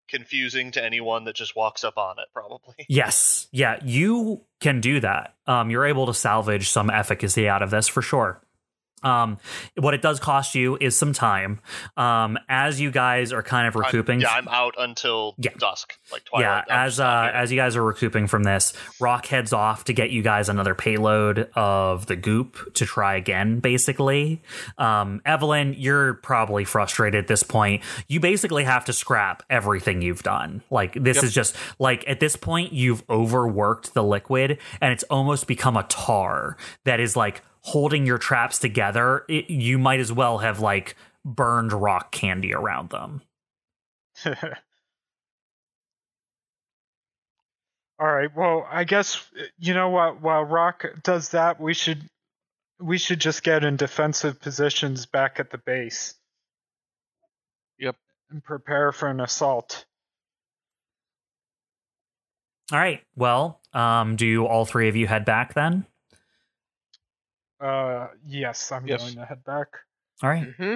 confusing to anyone that just walks up on it, probably. Yes. Yeah, you can do that. Um, you're able to salvage some efficacy out of this for sure. Um, what it does cost you is some time. Um, as you guys are kind of I'm- recouping. yeah, I'm out until Yeah. dusk, like twilight. yeah, I'm as uh, as you guys are recouping from this, Rock heads off to get you guys another payload of the goop to try again. Basically, um, Evelyn, you're probably frustrated at this point. You basically have to scrap everything you've done. Like this Yep. is just like at this point you've overworked the liquid, and it's almost become a tar that is like holding your traps together. It, you might as well have like burned rock candy around them. All right. Well, I guess you know what. While Rock does that, we should we should just get in defensive positions back at the base. Yep. And prepare for an assault. All right. Well, Um, do all three of you head back then? Uh, yes, I'm Yes. going to head back. All right. hmm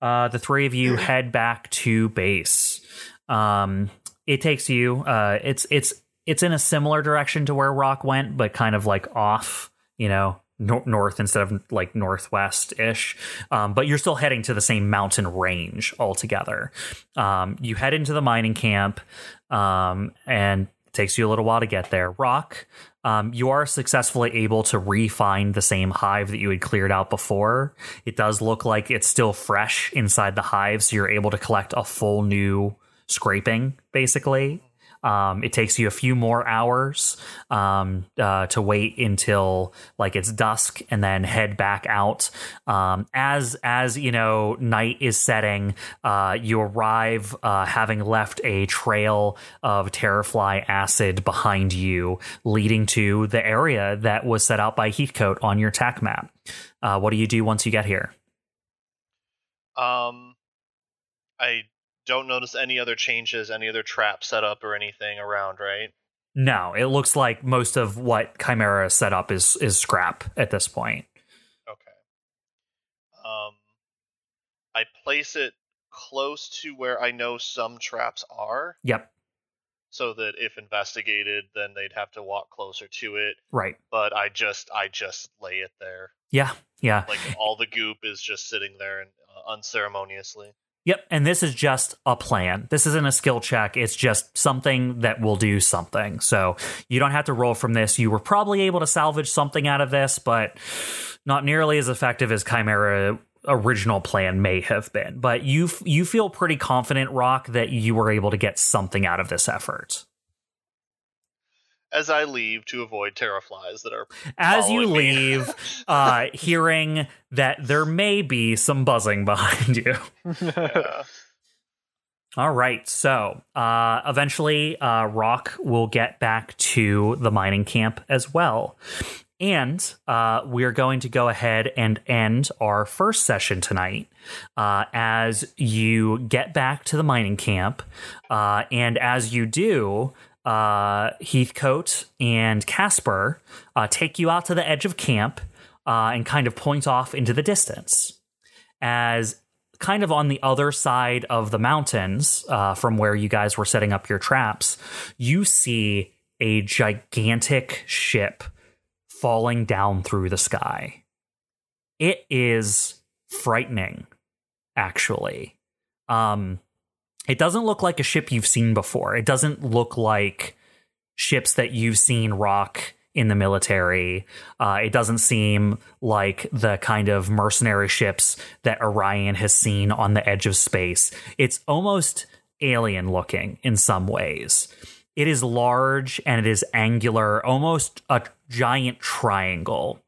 Uh, the three of you head back to base. Um, it takes you. Uh, it's it's it's in a similar direction to where Rock went, but kind of like off. You know, north instead of like northwest ish. Um, but you're still heading to the same mountain range altogether. Um, you head into the mining camp, um, and it takes you a little while to get there. Rock, um, you are successfully able to re-find the same hive that you had cleared out before. It does look like it's still fresh inside the hive, so you're able to collect a full new scraping, basically. Um, it takes you a few more hours um, uh, to wait until like it's dusk and then head back out. Um, as as you know, night is setting. Uh, you arrive uh, having left a trail of terrafly acid behind you, leading to the area that was set out by Heathcote on your TAC map. Uh, what do you do once you get here? Um, I don't notice any other changes, any other trap setup or anything around, right? No, it looks like most of what Chimera set up is is scrap at this point. Okay. Um, I place it close to where I know some traps are, Yep, so that if investigated, then they'd have to walk closer to it. right. But I just, I just lay it there, Yeah, yeah. like all the goop is just sitting there and uh, unceremoniously. Yep, and this is just a plan. This isn't a skill check. It's just something that will do something. So you don't have to roll from this. You were probably able to salvage something out of this, but not nearly as effective as Chimera original plan may have been. But you you feel pretty confident, Rock, that you were able to get something out of this effort. As I leave to avoid terraflies that are As you leave, uh, hearing that there may be some buzzing behind you. Yeah. All right. So uh, eventually, uh, Rock will get back to the mining camp as well. And uh, we're going to go ahead and end our first session tonight uh, as you get back to the mining camp. Uh, and as you do, uh, Heathcote and Casper uh, take you out to the edge of camp uh, and kind of point off into the distance. As kind of on the other side of the mountains uh, from where you guys were setting up your traps, you see a gigantic ship falling down through the sky. It is frightening, actually. Um, it doesn't look like a ship you've seen before. It doesn't look like ships that you've seen rock in the military. Uh, it doesn't seem like the kind of mercenary ships that Orion has seen on the edge of space. It's almost alien looking in some ways. It is large and it is angular, almost a giant triangle.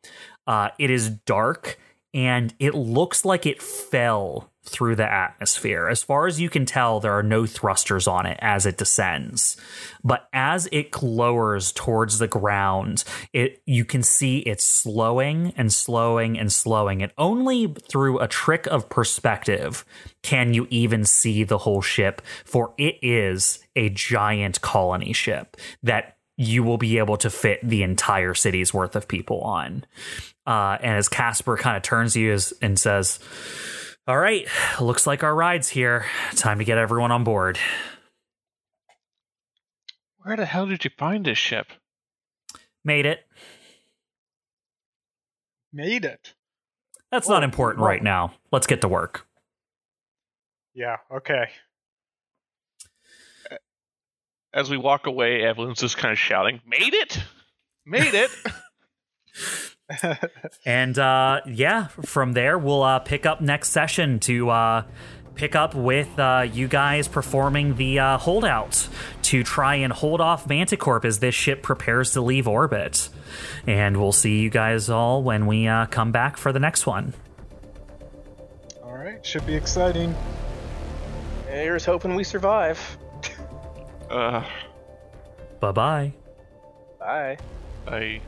Uh, it is dark and it looks like it fell through the atmosphere. As far as you can tell, there are no thrusters on it as it descends. But as it lowers towards the ground, it you can see it's slowing and slowing and slowing. And only through a trick of perspective can you even see the whole ship, for it is a giant colony ship that you will be able to fit the entire city's worth of people on. Uh, and as Casper kind of turns to you and says, All right, looks like our ride's here. Time to get everyone on board. Where the hell did you find this ship? Made it. Made it. That's Oh, not important well. right now. Let's get to work. Yeah. Okay. As we walk away, Evelyn's just kind of shouting, "Made it! Made it!" And uh, yeah, from there, we'll uh, pick up next session to uh, pick up with uh, you guys performing the uh, holdout to try and hold off Manticorp as this ship prepares to leave orbit. And we'll see you guys all when we uh, come back for the next one. All right. Should be exciting. Here's hoping we survive. uh, Bye bye. Bye. I